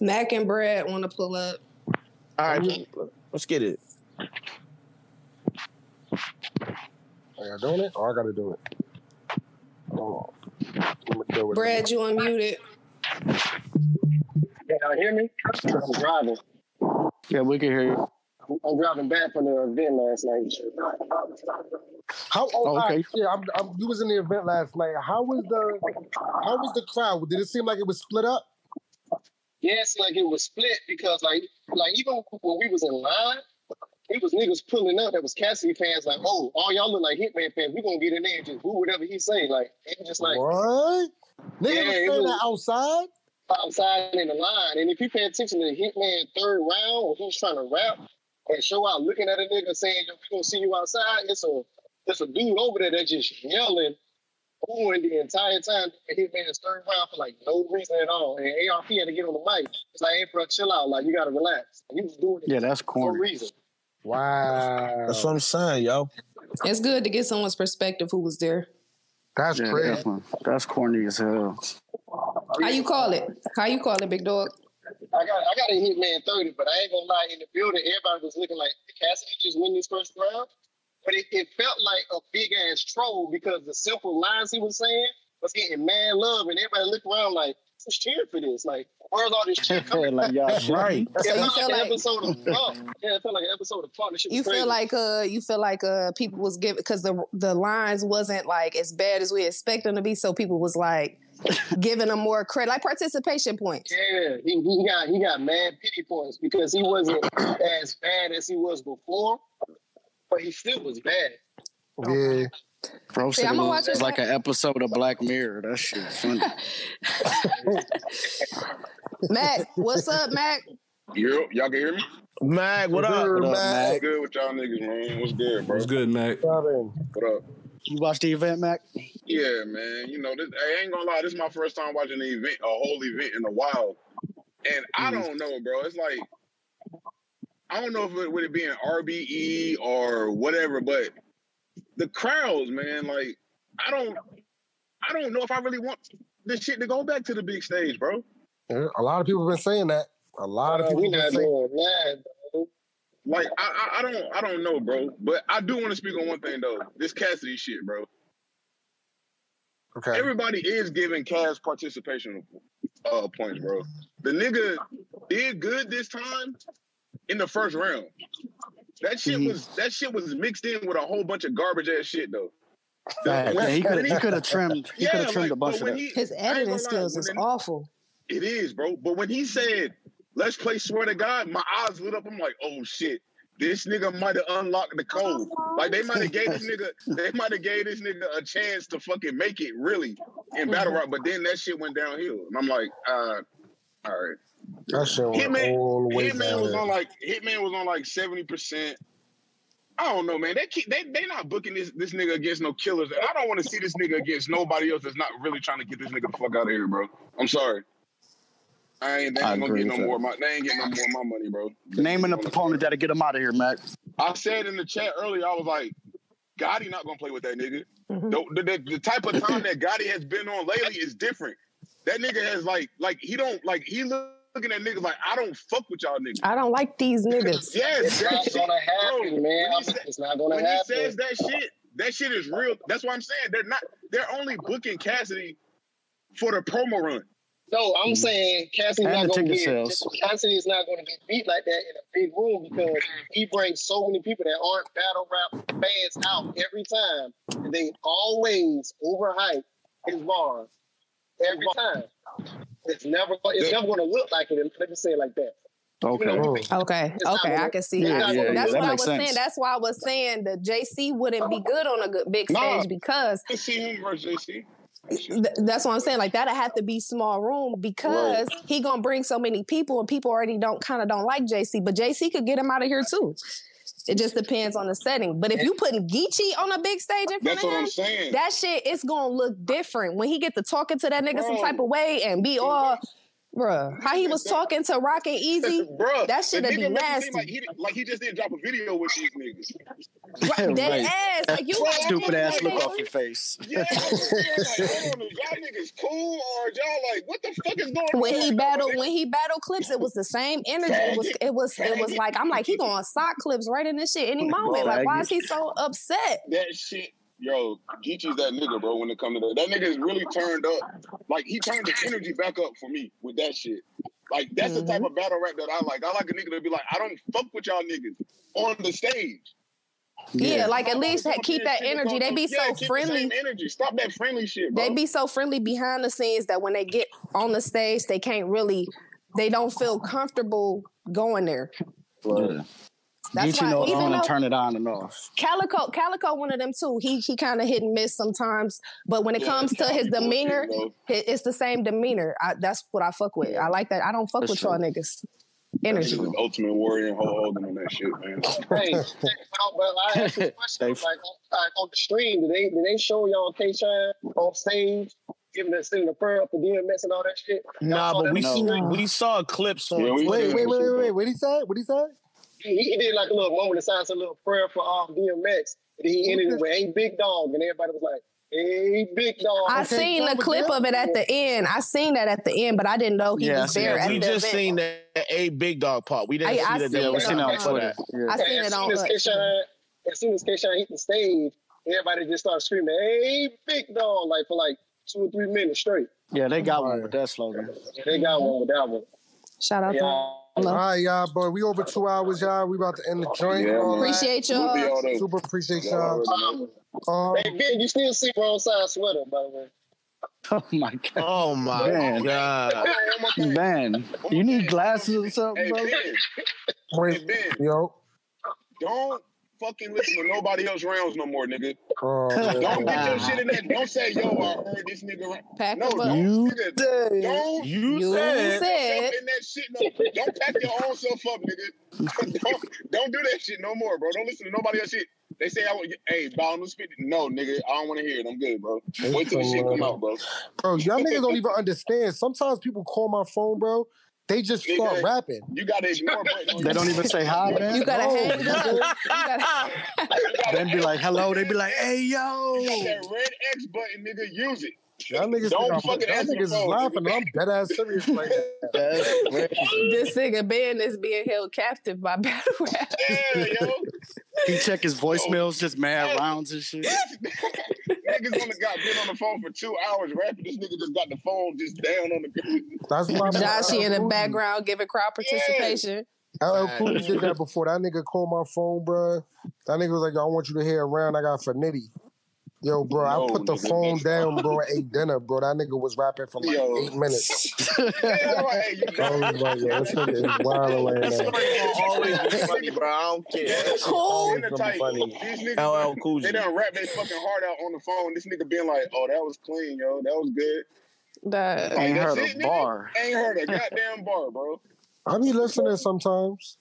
Mac and Brad want to pull up. All right, let's get it. Are y'all doing it? Or I got to do it? Hold on. I'ma do it. Brad, you unmuted. Can y'all hear me? I'm driving. Yeah, we can hear you. I'm driving back from the event last night. How? Oh, Oh, all right, okay. Yeah, I'm, I'm, you was in the event last night. How was the? How was the crowd? Did it seem like it was split up? Yes, like it was split because like like even when we was in line, it was niggas pulling up that was Cassidy fans like, oh, all y'all look like Hitman fans. We gonna get in there and just do whatever he say. Like it was just like what? Nigga Yeah, was saying was- that outside. outside in the line. And if you pay attention to the Hitman third round when he was trying to rap and show out looking at a nigga saying, Yo, we gonna see you outside, it's a it's a dude over there that just yelling, booing the entire time at Hitman's third round for like no reason at all. And ARP had to get on the mic. It's like, hey bro, chill out, like you gotta relax. And he was doing it Yeah, that's for no reason. Wow, That's what I'm saying, yo. It's good to get someone's perspective who was there. that's Yeah, crazy. That's corny as hell. How you call it? How you call it, big dog? I got I got a Hitman 30, but I ain't gonna lie, in the building, everybody was looking like Cassidy just win this first round. But it, it felt like a big ass troll because the simple lines he was saying was getting mad love, and everybody looked around like, who's cheering for this? Like, where's all this shit coming like y'all Right. So It you felt feel like an episode of Fun. Yeah, it felt like an episode of Fun. This shit you crazy. feel like uh you feel like uh people was giving because the the lines wasn't like as bad as we expect them to be, so people was like giving him more credit, like participation points. Yeah, he, he got he got mad pity points because he wasn't as bad as he was before, but he still was bad. Yeah, Bro See, said I'ma it watch was it like an episode of Black Mirror. That shit funny. Mac, what's up, Mac? Yo, y'all can hear me? Mac, what up? What up, Mac? What's good with y'all niggas, man? What's good, bro? What's good, Mac? What up? You watched the event, Mac? Yeah, man. You know, this, I ain't gonna lie. This is my first time watching an event, a whole event in a while, and I Mhm. don't know, bro. It's like I don't know if it would it be an RBE or whatever, but the crowds, man. Like I don't, I don't know if I really want this shit to go back to the big stage, bro. Yeah, a lot of people have been saying that. A lot of Uh, people we been not saying. doing that. bro. Like I, I, I don't, I don't know, bro. But I do want to speak on one thing though. This Cassidy shit, bro. Okay. Everybody is giving Cass participation uh, points, bro. The nigga did good this time in the first round. That shit was that shit was mixed in with a whole bunch of garbage ass shit though. The- Yeah, he could he could have trimmed he yeah, could have trimmed like, a bunch of when that. he- His editing gonna lie, skills when is the- awful. It is, bro. But when he said, "Let's play swear to God," my eyes lit up. I'm like, "Oh shit." This nigga might have unlocked the code. Like they might have gave this nigga, they might have gave this nigga a chance to fucking make it really in battle Mm-hmm. rock. But then that shit went downhill, and I'm like, uh, all right. That shit went Hitman, all the way Hitman was down. on like Hitman was on like seventy percent. I don't know, man. They keep, they they not booking this this nigga against no killers. And I don't want to see this nigga against nobody else that's not really trying to get this nigga the fuck out of here, bro. I'm sorry. I ain't, they I ain't gonna get no with more. My, they ain't getting no more of my money, bro. Naming the proponent that'll get him out of here, Mac. I said in the chat earlier, I was like, Gotti not gonna play with that nigga. Mhm. The, the, the type of time that Gotti has been on lately is different. That nigga has like, like he don't like he looking at niggas like I don't fuck with y'all niggas. I don't like these niggas. Yes, It's not gonna bro, happen, man. when he I'm- said- It's not gonna when he says that shit, that shit is real. That's what I'm saying. They're not. They're only booking Cassidy for the promo run. No, I'm mm-hmm. saying Cassidy's And not going to get sales. Cassidy is not going to get beat like that in a big room because he brings so many people that aren't battle rap fans out every time. And they always overhype his bars every time. It's never it's never going to look like it. Let me say it like that. Okay. You know, Okay, It's okay, I can see Yeah, that. yeah, yeah, That's that what I makes was saying. That's why I was saying that JC wouldn't be good on a good big Nah. stage because To see him versus JC. Th- that's what I'm saying. Like that'll have to be small room because he gonna bring so many people and people already don't kind of don't like JC, but JC could get him out of here too. It just depends on the setting. But if you putting Geechee on a big stage in front That's of him, that shit it's gonna look different when he get to talking to that nigga some type of way and be all, bruh, how he was talking to Rockin' Easy. Bruh, that the shit'd be nigga make it seem nasty. Like he, like he just didn't drop a video with these niggas. Right, dead Right. ass. Like you Right. Stupid ass look off your face. Yeah, like, hold on, y'all niggas cool or y'all like what the fuck is going on? when he right battled when he battled clips it was the same energy it was it was it was like i'm like he gonna sock clips right in this shit any moment like why is he so upset? That shit, yo, Geechee's that nigga, bro. When it comes to that, that nigga is really turned up. Like he turned the energy back up for me with that shit. Like that's the type mm-hmm. of battle rap that I like. I like a nigga to be like, I don't fuck with y'all niggas on the stage. yeah, like at least Come keep that energy they be yeah, so keep the friendly same energy. Stop that friendly shit, bro. they be so friendly behind the scenes that when they get on the stage they can't really they don't feel comfortable going there Yeah. That's Geechee why knows even on and turn it on and off. Calicoe, Calicoe, one of them too. He he kind of hit and miss sometimes, but when it Yeah, comes to his demeanor, bro. it- it's the same demeanor. I, that's what I fuck with. I like that. I don't fuck That's with y'all niggas. Energy. Niggas Ultimate Warrior and Hulk Hogan on that shit, man. Hey, but I asked you a question. Like, on, like, on the stream, did they did they show y'all K Shine on stage giving the sending the prayer up for DMX and all that shit? Nah, but we No. see, we saw clips on Yeah, we- Wait, wait, wait, wait, wait. What he say? What he say? He, he did like a little moment of silence, a little prayer for um, DMX. And he ended it with "Hey Big Dog," and everybody was like, "Hey Big Dog." I Okay, seen go the clip that. of it at the end. I seen that at the end, but I didn't know he Yeah, was there that at. We the just event. seen that a big dog part. We didn't I- see I that. seen they it We seen it on on- Twitter. Yeah. I seen as it on. as K Shine, as soon as K Shine hit the stage, everybody just started screaming, "Hey Big Dog!" Like for like two or three minutes straight. Yeah, they got one with that slogan. They got one with that one. Shout out Yeah. to All Hello. right, y'all, boy. We over two hours, y'all. We about to end the joint. Yeah, all Appreciate y'all. all there. Super appreciate Y'all y'all. already know. Um, Um, hey Ben, you still see wrong side sweater, by the way. Oh my god. Oh my Man. god! Hold on, one more thing. Man, you need glasses or something, Hey bro? Ben, hey Ben, yo. don't fucking listen to nobody else rounds no more, nigga. Oh, Don't get your shit in that. Don't say, yo, I heard this nigga. ra-" Pack No, them don't, You nigga, say. don't You, You said, said. yourself in that shit. No, don't pack your own self up, nigga. don't, don't do that shit no more, bro. Don't listen to nobody else shit. They say I want, hey, Bound no spit. No, nigga, I don't want to hear it. I'm good, bro. Wait till the shit come out, bro. Bro, y'all niggas don't even understand. Sometimes people call my phone, bro. They just start Nigga. rapping. You gotta ignore. Bro. They don't even say hi, man. You gotta No, hang up. Gotta, Then be like, hello. They be like, hey, yo. You yo. got that red X button, nigga. Use it. Y'all niggas, Don't think fucking y'all niggas is laughing. I'm dead ass serious right now. That's this nigga Ben is being held captive by battle rap. Yeah, yo. He check his voicemails, just mad oh. rounds and shit. Niggas on the got been on the phone for two hours rapping. This nigga just got the phone just down on the. That's why Joshy in the background giving crowd participation. LL Cool did that before. That nigga called my phone, bro. That nigga was like, I want you to hear a round I got for Nitty. Yo, bro, I put the nigga, phone down, bro, and ate dinner, bro. That nigga was rapping for like Yo. eight minutes. Yeah, like, hey, you I was like, yo, this nigga is wild right that now. always be funny, bro. I don't care. That Cool. always the gonna type, be funny. These niggas, LL Cool they J. done rap their fucking heart out on the phone. This nigga being like, "Oh, that was clean, yo. That was good." The, Like, Ain't that's heard it, a nigga? bar. Ain't heard a goddamn bar, bro. I be listening sometimes.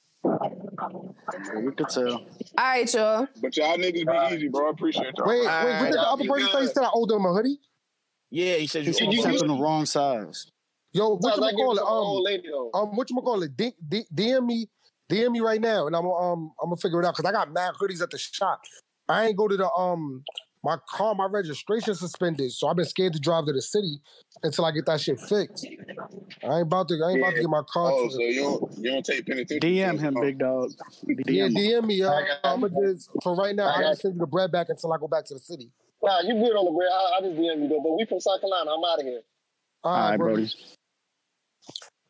You could tell. all right, y'all. But y'all niggas be easy, bro. I appreciate y'all. Wait, wait, Alright, what did the other person say? good. He said I owed him a hoodie? Yeah, he said you. said you- you almost- sent him the wrong size. Yo, what Sometimes you I give call to it? my old Um, lady though. um, what you call it? D- D- DM me, DM me right now, and I'm um, I'm gonna figure it out because I got mad hoodies at the shop. I ain't go to the um, my car, my registration suspended, so I've been scared to drive to the city until I get that shit fixed. I ain't about to, I ain't about to get my car. Oh, to- so you don't you don't take penitentiary? DM him, Oh. big dog. DM him. DM me, yo. I got- I'm gonna just for right now. I I got- can send you the bread back until I go back to the city. Nah, you good on the bread. I, I just DM you though. But we from South Carolina. I'm out of here. All All right, right, Brody. Brody.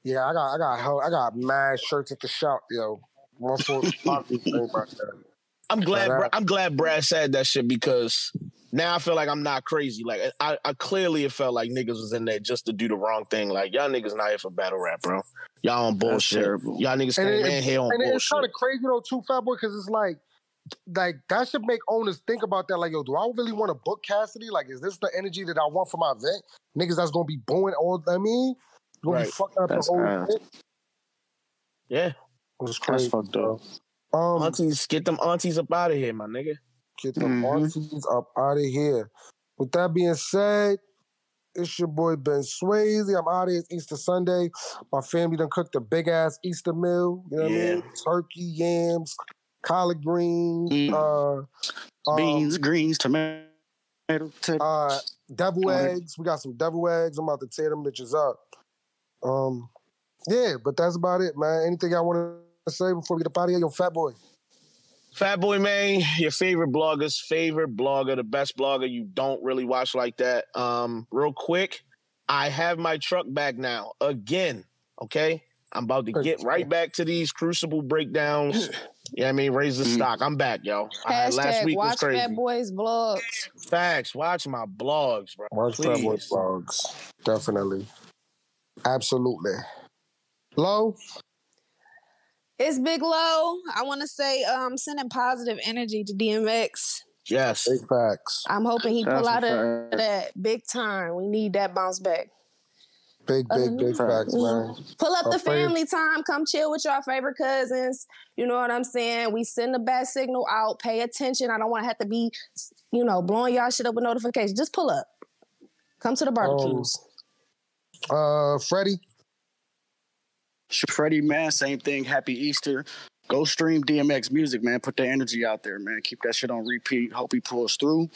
Yeah, I got, I got, I got mad shirts at the shop, yo. One for pocket thing about that. I'm glad. Bra- I'm glad Brad said that shit because now I feel like I'm not crazy. Like I, I clearly it felt like niggas was in there just to do the wrong thing. Like y'all niggas not here for battle rap, bro. Y'all on bullshit. Y'all niggas And came it- in here on bullshit. And it's bullshit. kind of crazy though, too, Fat Boy, because it's like, like that should make owners think about that. Like, yo, do I really want to book Cassidy? Like, is this the energy that I want for my event? Niggas that's gonna be booing all. I mean, gonna be Right. fucking up That's the whole ass. shit. yeah, It was That's fucked up. Um, aunties, get them aunties up out of here, my nigga. get the Mhm. aunties up out of here. With that being said, it's your boy Ben Swayze. I'm out of here. It's Easter Sunday. My family done cooked a big ass Easter meal. You know what I mean? Turkey, yams, collard greens, Mm. uh, um, Beans, greens, tomato. tomato. uh, devil Alright. eggs. We got some devil eggs. I'm about to tear them bitches up. Um, yeah, but that's about it, man. Anything I want to say before we get up out of here? Yo, fat boy. Fat Boy Man, your favorite blogger's favorite blogger, the best blogger you don't really watch like that. Um, real quick, I have my truck back now again. Okay, I'm about to get right back to these Crucible breakdowns. Yeah, I mean, raise the Mm. stock. I'm back, yo. I- last Hashtag week was watch crazy. Fat Boys blogs. Facts. Watch my blogs, bro. Watch Fat Boy Please. vlogs. Definitely. Absolutely. Low? It's Big Low. I want to say, um, sending positive energy to DMX. Yes. Big facts. I'm hoping he That's pull a out of that big time. We need that bounce back. Big, big, big Uh, facts, man. Pull up Our the favorite- family time. Come chill with your favorite cousins. You know what I'm saying? We send the bad signal out. Pay attention. I don't want to have to be, you know, blowing y'all shit up with notifications. Just pull up. Come to the barbecues. Uh, Freddie? Freddie, man, same thing. Happy Easter. Go stream DMX music, man. Put that energy out there, man. Keep that shit on repeat. Hope he pulls through.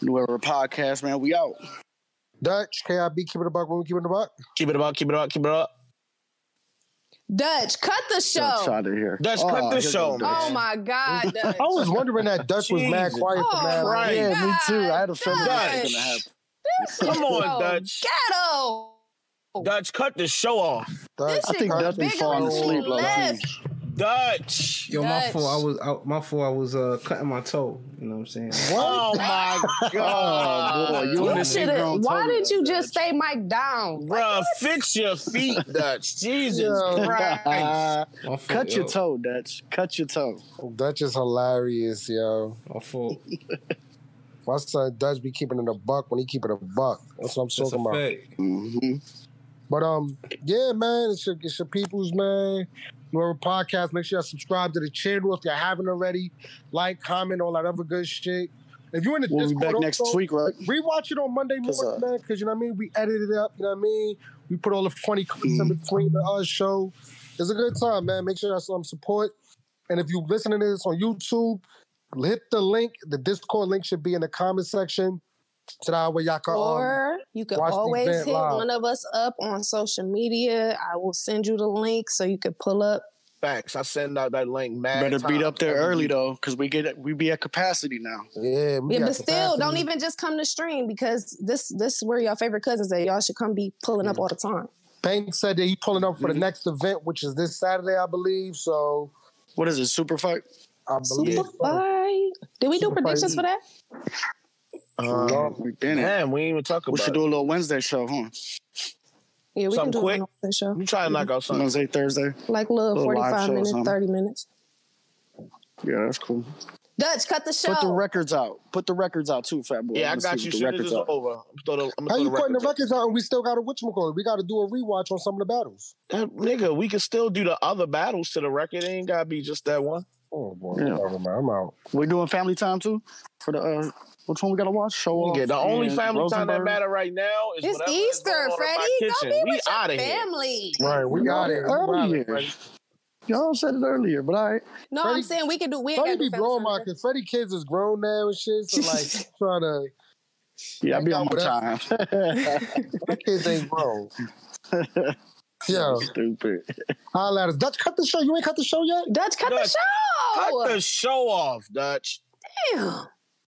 New Era Podcast, man. We out. Dutch, KIB, keep it a buck when we keep it a buck. Keep it up. Keep it up. Keep it up. Dutch, cut the Dutch show. out of here. Dutch, cut oh, the show, Dutch. Oh my God, Dutch. I was wondering that Dutch was mad quiet for Oh, mad long. right. Yeah, me too. I had a feeling that was gonna happen. Come on, Dutch. Ghetto. Dutch, cut the show off. Dutch, I think Dutch be falling asleep, low left. key. Dutch. Yo, my Dutch. fault. I was I, my fault. I was uh cutting my toe. You know what I'm saying? Oh my god. Oh, boy, you You should have. Why toe did you there, just stay Mike down? Bruh, fix your feet, Dutch. Jesus Yo. Christ. My fault, cut your toe, Dutch. Cut your toe. Dutch is hilarious, yo. My fault. My son Dutch be keeping it a buck when he keep it a buck. That's what I'm That's a talking about. fact. Mm-hmm. But um, yeah, man, it's your, it's your people's man. Whoever podcast, make sure you subscribe to the channel if you haven't already. Like, comment, all that other good shit. If you're in the We'll be Discord, back next week, right? Rewatch it on Monday morning, uh, man, because you know what I mean. We edited it up, you know what I mean. We put all the funny clips in between the uh, show. It's a good time, man. Make sure you have some support. And if you're listening to this on YouTube, hit the link. The Discord link should be in the comment section. So that way y'all can um, Or you can always hit live. one of us up on social media. I will send you the link so you can pull up. Facts. I send out that link mad Better beat up there every early though, because we get we be at capacity now. yeah, we Yeah, got but still, don't even just come to stream because this this is where your favorite cousins that Y'all should come be pulling up all the time. Bank said that he pulling up for Mm-hmm. the next event, which is this Saturday, I believe. So What is it? Super fight? I believe. Super fight. Did we do predictions fight. for that? Um, we been it. Damn, we ain't even talk about. We should it. do a little Wednesday show, huh? Yeah, we Something can do quick? it on the show. You try to knock out something. Wednesday, Thursday. Like a little, Little 45 minutes, 30 minutes. Yeah, that's cool. Dutch, cut the show. Put the records out. Put the records out too, Fat Boy. Yeah, I wanna got you. The records is out. over. I'm throw the, I'm How throw you the putting the records records out and we still got a whatchamacallit? We got to do a rewatch on some of the battles. out. Uh, Nigga, we can still do the other battles to the record. It ain't gotta be just that one. Oh boy, Yeah. whatever. I'm out. We doing family time too for the uh, which one we gotta watch? Show off. Yeah, the only and family time that matter right now is It's whatever is Easter, going on in Freddie. my Go kitchen. be We with your out of here. family. Right, we got it. Earlier. Y'all said it earlier, but I No, Freddie- I'm saying we can do. We ain't Freddie be do blowing my because Freddie kids is grown now and shit. So like trying to yeah, I be on my Whatever. time. my kids ain't grown. Yo, Stupid. holla at us. Dutch, cut the show. You ain't cut the show yet? Dutch, cut Dutch, the show. Cut the show off, Dutch. Damn.